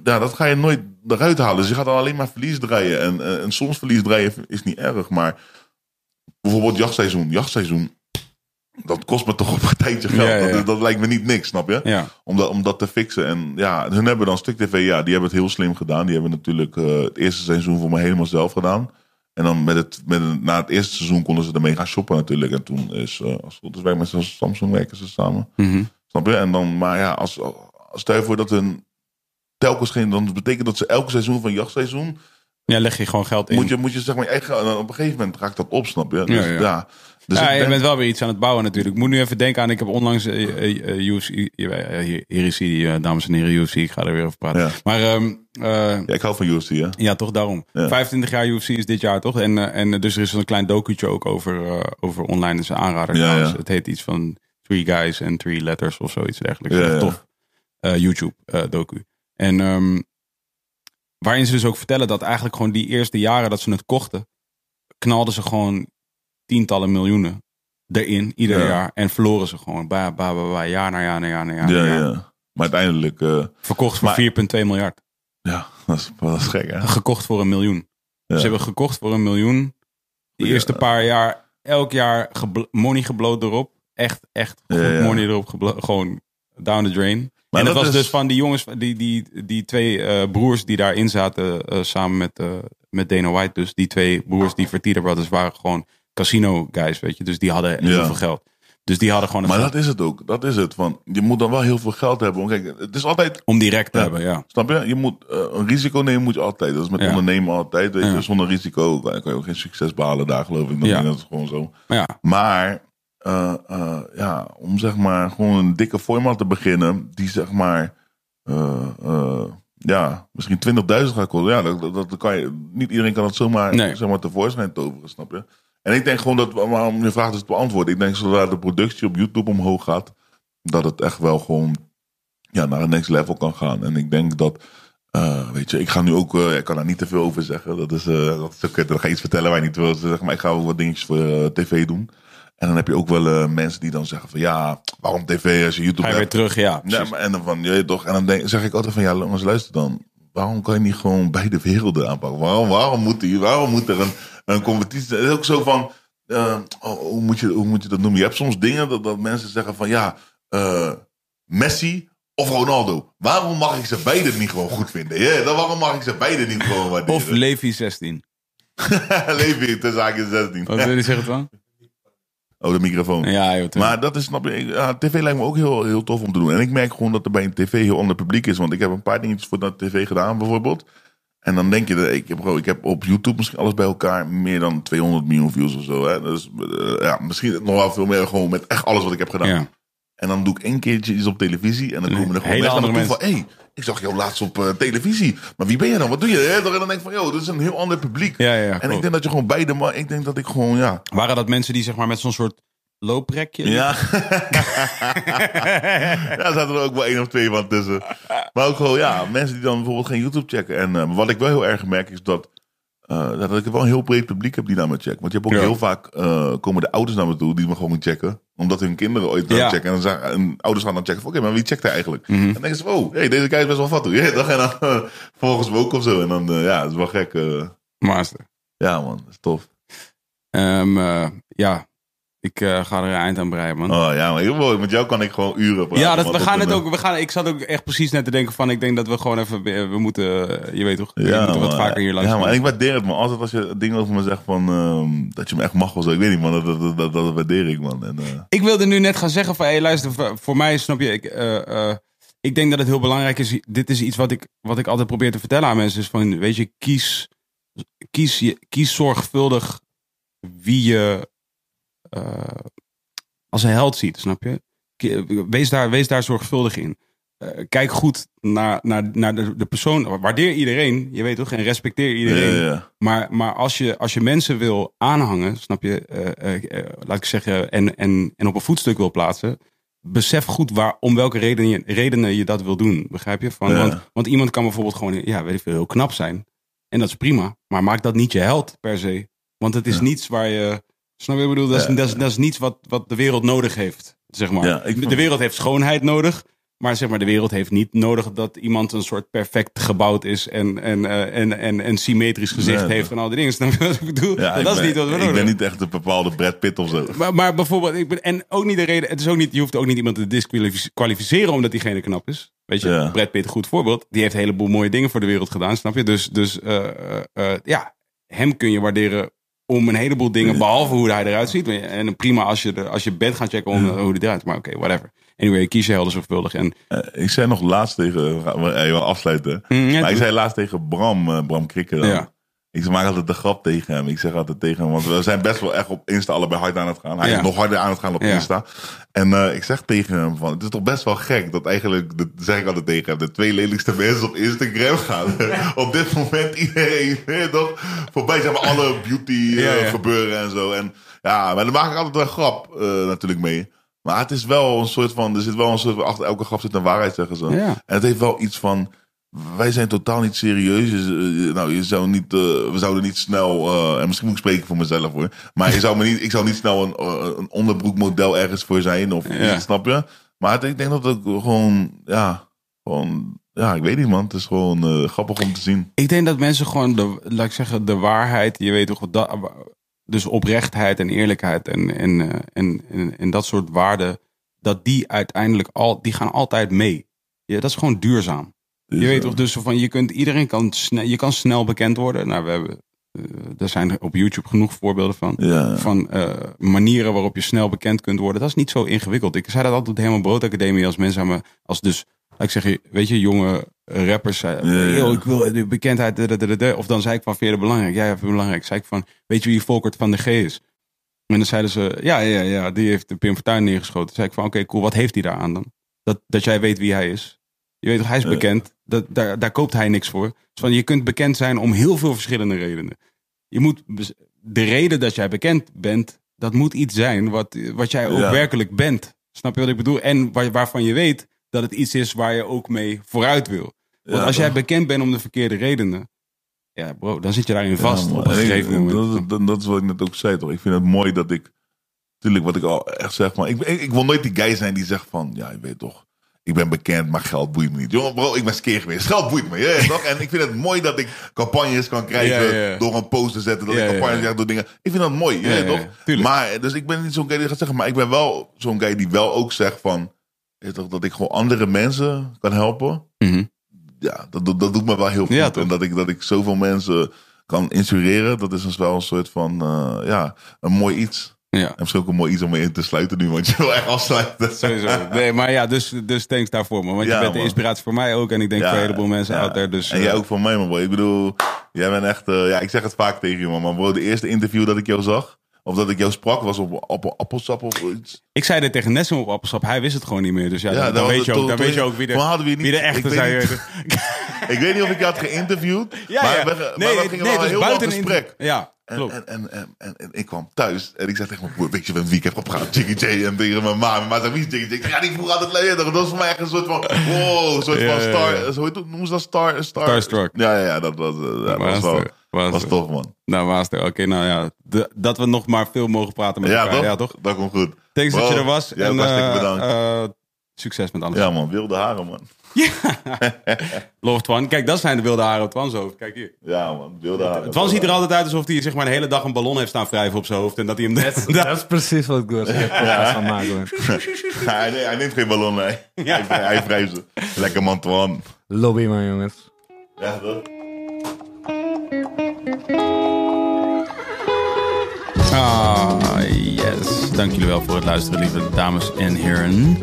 ja, dat ga je nooit eruit halen. Dus je gaat dan alleen maar verlies draaien. En, eh, en soms verlies draaien is niet erg. Maar bijvoorbeeld jachtseizoen. Jachtseizoen, dat kost me toch op een tijdje geld. Ja, ja, ja. Dat, dat lijkt me niet niks, snap je? Ja. om dat, om dat te fixen. En ja, hun hebben dan Stuk TV, ja, die hebben het heel slim gedaan. Die hebben natuurlijk eh, het eerste seizoen voor me helemaal zelf gedaan. En dan met het, met het, na het eerste seizoen konden ze ermee gaan shoppen natuurlijk. En toen is, eh, als het goed is, wij met Samsung werken ze samen. Mhm. Snap je? En dan, maar ja, als, als stel je voor dat hun telkens geen, dan betekent dat ze elk seizoen van jachtseizoen, ja, leg je gewoon geld in. moet je, moet je zeg maar dan op een gegeven moment raakt dat op, snap je? Dus ja. Dus ja, ik je bent wel weer iets aan het bouwen natuurlijk. Ik moet nu even denken aan, ik heb onlangs eh, eh, eh, UFC, hier, is eh, dames en heren, UFC, ik ga er weer over praten. Ja. Maar eh, ja, ik hou van UFC, hè? ja, toch daarom. Ja. 25 jaar UFC is dit jaar toch? En, en dus er is een klein docu'tje ook over, over online, dus een aanrader Ja, ja. Het heet iets van Three Guys and Three Letters of zoiets dergelijks. Ja, ja. Tof. YouTube docu. En ehm, waarin ze dus ook vertellen dat eigenlijk gewoon die eerste jaren dat ze het kochten, knalden ze gewoon tientallen miljoenen erin ieder Ja. jaar. En verloren ze gewoon. Ba, ba, ba, ba, jaar na jaar na jaar na jaar. Ja, na ja. Maar uiteindelijk, eh, Verkocht voor Maar- 4,2 miljard. ja, [laughs] dat is, dat is gek, hè? Gekocht voor een miljoen. Ja. Ze hebben gekocht voor een miljoen. De eerste paar jaar, elk jaar gebl- money gebloot erop. Echt, echt goed money erop Gewoon down the drain. Maar en dat, dat was is- dus van die jongens, die, die, die twee eh, broers die daarin zaten, eh, samen met, eh, met Dana White. Dus die twee broers, die Fertitta Brothers, waren gewoon casino guys, weet je. Dus die hadden heel Ja. veel geld. Dus die hadden gewoon Maar geld dat is het ook. Dat is het. Van, je moet dan wel heel veel geld hebben. Want Kijk, het is altijd. om direct te Ja. hebben, ja. Snap je? Je moet eh, een risico nemen moet je altijd. Dat is met Ja. ondernemen altijd. Weet je, zonder risico kan je ook geen succes behalen daar, geloof ik. Dat, Ja. dat is gewoon zo. Maar ja, Maar eh, eh, ja, om zeg maar gewoon een dikke format te beginnen, die zeg maar ja, misschien 20.000 gaat kosten. Ja, dat, dat, dat kan je, niet iedereen kan het zomaar, Nee. zomaar tevoorschijn toveren, snap je? En ik denk gewoon dat, waarom je vraagt is te beantwoorden. Ik denk zodra de productie op YouTube omhoog gaat, dat het echt wel gewoon ja, naar een next level kan gaan. En ik denk dat, eh, weet je, ik ga nu ook, eh, ik kan daar niet te veel over zeggen. Dat is, eh dat is dan ga je iets vertellen waar je niet wil zeggen. Maar ik ga ook wat dingetjes voor tv doen. En dan heb je ook wel mensen die dan zeggen van ja, waarom tv als je YouTube Ga je weer terug, ja. Maar en dan van, je toch, en dan denk, zeg ik altijd van, ja, jongens, luister dan. Waarom kan je niet gewoon beide werelden aanpakken? Waarom, waarom, moet, die, waarom moet er een, een competitie? Het is ook zo van, eh, oh, hoe, moet je, hoe moet je dat noemen? Je hebt soms dingen dat, dat mensen zeggen van, ja, eh, Messi of Ronaldo. Waarom mag ik ze beide niet gewoon goed vinden? Ja, dan waarom mag ik ze beide niet gewoon waarderen? Of Levi 16. [laughs] Levi tussen haakjes 16. Wat wil je zeggen, Twan? Oh, de microfoon. Ja, joh. Maar dat is, snap je, ja, tv lijkt me ook heel, heel tof om te doen. En ik merk gewoon dat er bij een tv heel ander publiek is. Want ik heb een paar dingetjes voor de tv gedaan, bijvoorbeeld. En dan denk je, dat ik heb, bro, ik heb op YouTube misschien alles bij elkaar meer dan 200 miljoen views of zo. Hè? Dus eh, ja, misschien nog wel veel meer gewoon met echt alles wat ik heb gedaan. ja. En dan doe ik één keertje iets op televisie. En dan En komen er gewoon mensen naar me toe van... Hé, hey, ik zag jou laatst op eh, televisie. Maar wie ben je dan? Wat doe je? Hè? En dan denk ik van, joh, dit is een heel ander publiek. Ja, ja, ja, en ik denk dat je gewoon beide... Maar ik denk dat ik gewoon, ja... Waren dat mensen die zeg maar met zo'n soort looprekje... Ja. [laughs] ja, er zaten er ook wel één of twee van tussen. Maar ook gewoon, ja, mensen die dan bijvoorbeeld geen YouTube checken. En eh, wat ik wel heel erg merk is dat, eh, dat ik wel een heel breed publiek heb die naar me checken. Want je hebt ook Ja. heel vaak, eh, komen de ouders naar me toe die me gewoon checken. Omdat hun kinderen ooit Ja. checken. En, dan zeggen, en ouders gaan dan checken oké, maar wie checkt hij eigenlijk? Mhm. En dan denken ze, oh, hey, deze guy is best wel hoor. [laughs] Ja, toch? En dan eh, volgens me ook of zo. En dan, ja, het is wel gek. Master. ja man, dat is tof. Ehm, eh, ja, ik eh, ga er een eind aan breien, man. Oh ja, maar heel mooi. Met jou kan ik gewoon uren praten. ja, dat, we gaan het eh, ook. We gaan, ik zat ook echt precies net te denken van. Ik denk dat we gewoon even. We moeten. eh, Je weet toch? we Ja, moeten wat vaker hier langs. Ja, maar ik waardeer het, man. Altijd als je dingen over me zegt van... ehm, dat je me echt mag of zo. Ik weet niet, man. Dat, dat, dat, dat waardeer ik, man. En, eh, Ik wilde nu net gaan zeggen van. Hey, luister. voor- mij snap je. Ik, eh, eh, ik denk dat het heel belangrijk is. Dit is iets wat ik, wat ik altijd probeer te vertellen aan mensen. Is van. Weet je, kies. Kies, je, kies zorgvuldig wie je. Eh, als een held ziet, snap je? Wees daar, wees daar zorgvuldig in. Eh, kijk goed naar, naar, naar de, de persoon. Waardeer iedereen, je weet toch? En respecteer iedereen. ja, ja, ja. Maar, maar als, je, als je mensen wil aanhangen, snap je, eh, laat ik zeggen, en, en, en op een voetstuk wil plaatsen, besef goed waar, om welke redenen je, redenen je dat wil doen. Begrijp je? Van, Ja. want, want iemand kan bijvoorbeeld gewoon, ja, weet ik veel, heel knap zijn. En dat is prima. Maar maak dat niet je held per se. Want het is niets waar je. Snap je ik bedoel? Dat is, dat is, dat is niets wat, wat de wereld nodig heeft. Zeg maar. Ja, ik De wereld heeft schoonheid nodig. Maar zeg maar, de wereld heeft niet nodig dat iemand een soort perfect gebouwd is en, en, eh, en, en, en symmetrisch gezicht Nee, heeft en al die dingen. [laughs] Snap je wat ik bedoel? Ja, ik dat is ben- niet wat we Ik nodig ben hebben. niet echt een bepaalde Brad Pitt of zo. Maar, maar bijvoorbeeld, ik ben, en ook niet de reden, het is ook niet, je hoeft ook niet iemand te disqualificeren omdat diegene knap is. Weet je, Ja. Brad Pitt, goed voorbeeld. Die heeft een heleboel mooie dingen voor de wereld gedaan, snap je? Dus, dus eh, eh, ja, hem kun je waarderen om een heleboel dingen, behalve hoe hij eruit ziet. En prima als je, de, als je bent gaan checken om, hoe hij eruit Maar oké, whatever. Anyway, kies je helder zorgvuldig. En, Eh, ik zei nog laatst tegen... Hij wil afsluiten. Mm, ja, maar ik zei laatst tegen Bram, eh, Bram Krikker dan. Ja. Ik maak altijd de grap tegen hem. Ik zeg altijd tegen hem, want we zijn best wel echt op Insta allebei hard aan het gaan. Hij Ja. is nog harder aan het gaan op Ja. Insta. En eh, ik zeg tegen hem van, het is toch best wel gek dat eigenlijk, dat zeg ik altijd tegen hem, de twee lelijkste mensen op Instagram gaan. [laughs] op dit moment iedereen, toch, voorbij zeg maar alle beauty eh, gebeuren en zo. En ja, maar daar maak ik altijd een grap eh, natuurlijk mee. Maar het is wel een soort van, er zit wel een soort van, achter elke grap zit een waarheid zeggen ze. En het heeft wel iets van, wij zijn totaal niet serieus. Eh, nou, je zou niet, eh, we zouden niet snel, eh, en misschien moet ik spreken voor mezelf hoor. Maar je zou me niet, ik zou niet snel een, een onderbroekmodel ergens voor zijn of Ja. iets, snap je? Maar het- ik denk dat het gewoon, ja, gewoon, ja, ik weet niet man. Het is gewoon grappig om te zien. Ik denk dat mensen gewoon, de, laat ik zeggen, de waarheid, je weet toch, dat, dus oprechtheid en eerlijkheid en, en, en, en, en dat soort waarden, dat die uiteindelijk al, die gaan altijd mee. Ja, dat is gewoon duurzaam. Dus, Je weet eh, toch, dus van, je kunt, iedereen kan snel, je kan snel bekend worden. Nou, we hebben, eh, er zijn op YouTube genoeg voorbeelden van. Ja. Van eh, manieren waarop je snel bekend kunt worden. Dat is niet zo ingewikkeld. Ik zei dat altijd op de Helemaal Broodacademie als mensen aan me, als dus, laat ik zeggen, weet je, jonge rappers zeiden, Ja, ja. "Yo, ik wil de bekendheid, de, de, de, de." of dan zei ik van, vind je dat belangrijk? Ja, ja, vind belangrijk. Zei ik van, weet je wie Volkert van de G is? En dan zeiden ze, ja, ja, ja, die heeft de Pim Fortuyn neergeschoten. Zei ik van, oké, cool, wat heeft hij daar aan dan? Dat, dat jij weet wie hij is. Je weet toch, hij is Ja. bekend. Dat, daar, daar koopt hij niks voor. Dus van, je kunt bekend zijn om heel veel verschillende redenen. Je moet, de reden dat jij bekend bent, dat moet iets zijn wat, wat jij ook Ja. werkelijk bent. Snap je wat ik bedoel? En waar, waarvan je weet dat het iets is waar je ook mee vooruit wil. Want Ja, als jij bekend bent om de verkeerde redenen, ja bro, dan zit je daarin vast Ja, op man. een En ik- gegeven moment. Dat, is wat ik net ook zei, toch? Ik vind het mooi dat ik... Tuurlijk, wat ik al echt zeg, maar ik, ik, ik wil nooit die guy zijn die zegt van... Ja, je weet toch, ik ben bekend, maar geld boeit me niet. Jongen, bro, ik ben skeer geweest. Geld boeit me, ja, toch? En ik vind het mooi dat ik campagnes kan krijgen Ja, ja, ja. door een post te zetten. Dat Ja, ik campagnes krijg door dingen. Ik vind dat mooi, ja, toch? tuurlijk. Maar, dus ik ben niet zo'n guy die gaat zeggen, maar ik ben wel zo'n guy die wel ook zegt van... Je toch, dat ik gewoon andere mensen kan helpen Mhm. ja, dat, dat, dat doet me wel heel toch? en dat ik, dat ik zoveel mensen kan inspireren, dat is dus wel een soort van, eh, ja, een mooi iets. Ja. En misschien ook een mooi iets om mee in te sluiten nu, want je wil echt afsluiten. Sowieso. Nee, maar ja, dus, dus thanks daarvoor, man. Want Ja, je bent de inspiratie voor mij ook. En ik denk Ja, voor een heleboel mensen out there. Dus, en jij eh, ook van mij, man, bro. Ik bedoel, jij bent echt, eh, ja, ik zeg het vaak tegen je, man. Maar bro, de eerste interview dat ik jou zag, of dat ik jou sprak, was op, op, appelsap of iets. Ik zei dit tegen Nessim op Appelsap. Hij wist het gewoon niet meer. Dus ja, Ja, dan, dan weet, je ook, dan weet je ook wie de, toen hadden we je niet- wie de echte ik weet zijn. niet- [laughs] Ik weet niet of ik je had geïnterviewd, [laughs] Ja, maar ja. we, maar we gingen nee, wel dus een heel buiten lang een gesprek. Ja, En, klopt. en, en, en, en, en ik kwam thuis en ik zei tegen mijn broer, weet je met wie ik heb gepraat? Jiggy J en tegen mijn ma. Mijn ma zei, wie is Jiggy J? Ja, die vroeg altijd leren. Dat was voor mij echt een soort van, wow, een soort van star, het, noemen ze dat star, star? Starstruck. Ja, ja, ja, dat was, eh, ja, dat was wel, Master. was tof, man. Nou, Master. Oké, nou ja. De- dat we nog maar veel mogen praten met Ja, elkaar. toch? Ja, toch? Dat komt goed. Thanks dat je er was. Ja, en hartstikke eh, bedankt. eh, succes met alles. Ja, man, wilde haren, man. [laughs] Love Twan. Kijk, dat zijn de wilde haren op Twans hoofd. Kijk hier. Ja, man, wilde haren. Twan ziet er altijd uit alsof hij zeg maar, een hele dag een ballon heeft staan wrijven op zijn hoofd. En dat hij hem... Dat is [laughs] precies wat ik podcast van maken [laughs] hij, nee, hij neemt geen ballon, nee. Hij, hij wrijft ze. Lekker man, Twan. Lobby man jongens. Ja, toch? Ah, yes. Dank jullie wel voor het luisteren, lieve dames en heren.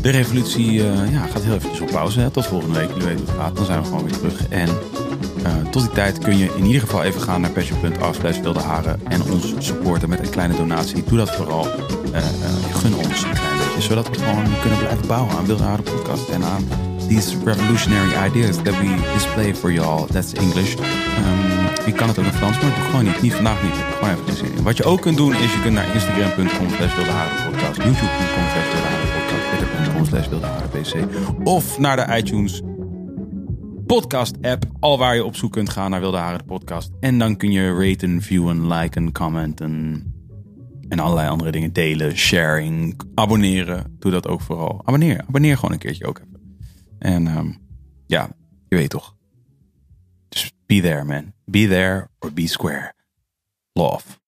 De revolutie eh, ja, gaat heel eventjes op pauze. Hè. Tot volgende week. Jullie weten hoe het gaat. Dan zijn we gewoon weer terug. En eh, tot die tijd kun je in ieder geval even gaan naar passion.af slash wilde haren. En ons supporten met een kleine donatie. Doe dat vooral. Eh, gun ons een klein beetje. Zodat we gewoon kunnen blijven bouwen aan Wilde Haren podcast. En aan these revolutionary ideas that we display for y'all. That's English. Ehm, ik kan het ook in Frans, maar ik gewoon niet. Niet vandaag niet. Gewoon even. Wat je ook kunt doen is je kunt naar instagram.com slash wilde haren podcast. youtube.com slash wilde haren podcast. twitter.com slash wilde haren pc. Of naar de iTunes podcast app. Al waar je op zoek kunt gaan naar Wilde Haren podcast. En dan kun je raten, viewen, liken, commenten. En allerlei andere dingen delen, sharing, abonneren. Doe dat ook vooral. Abonneer, abonneer gewoon een keertje ook even. En ehm, ja, je weet toch. Be there man. Be there or be square. Love.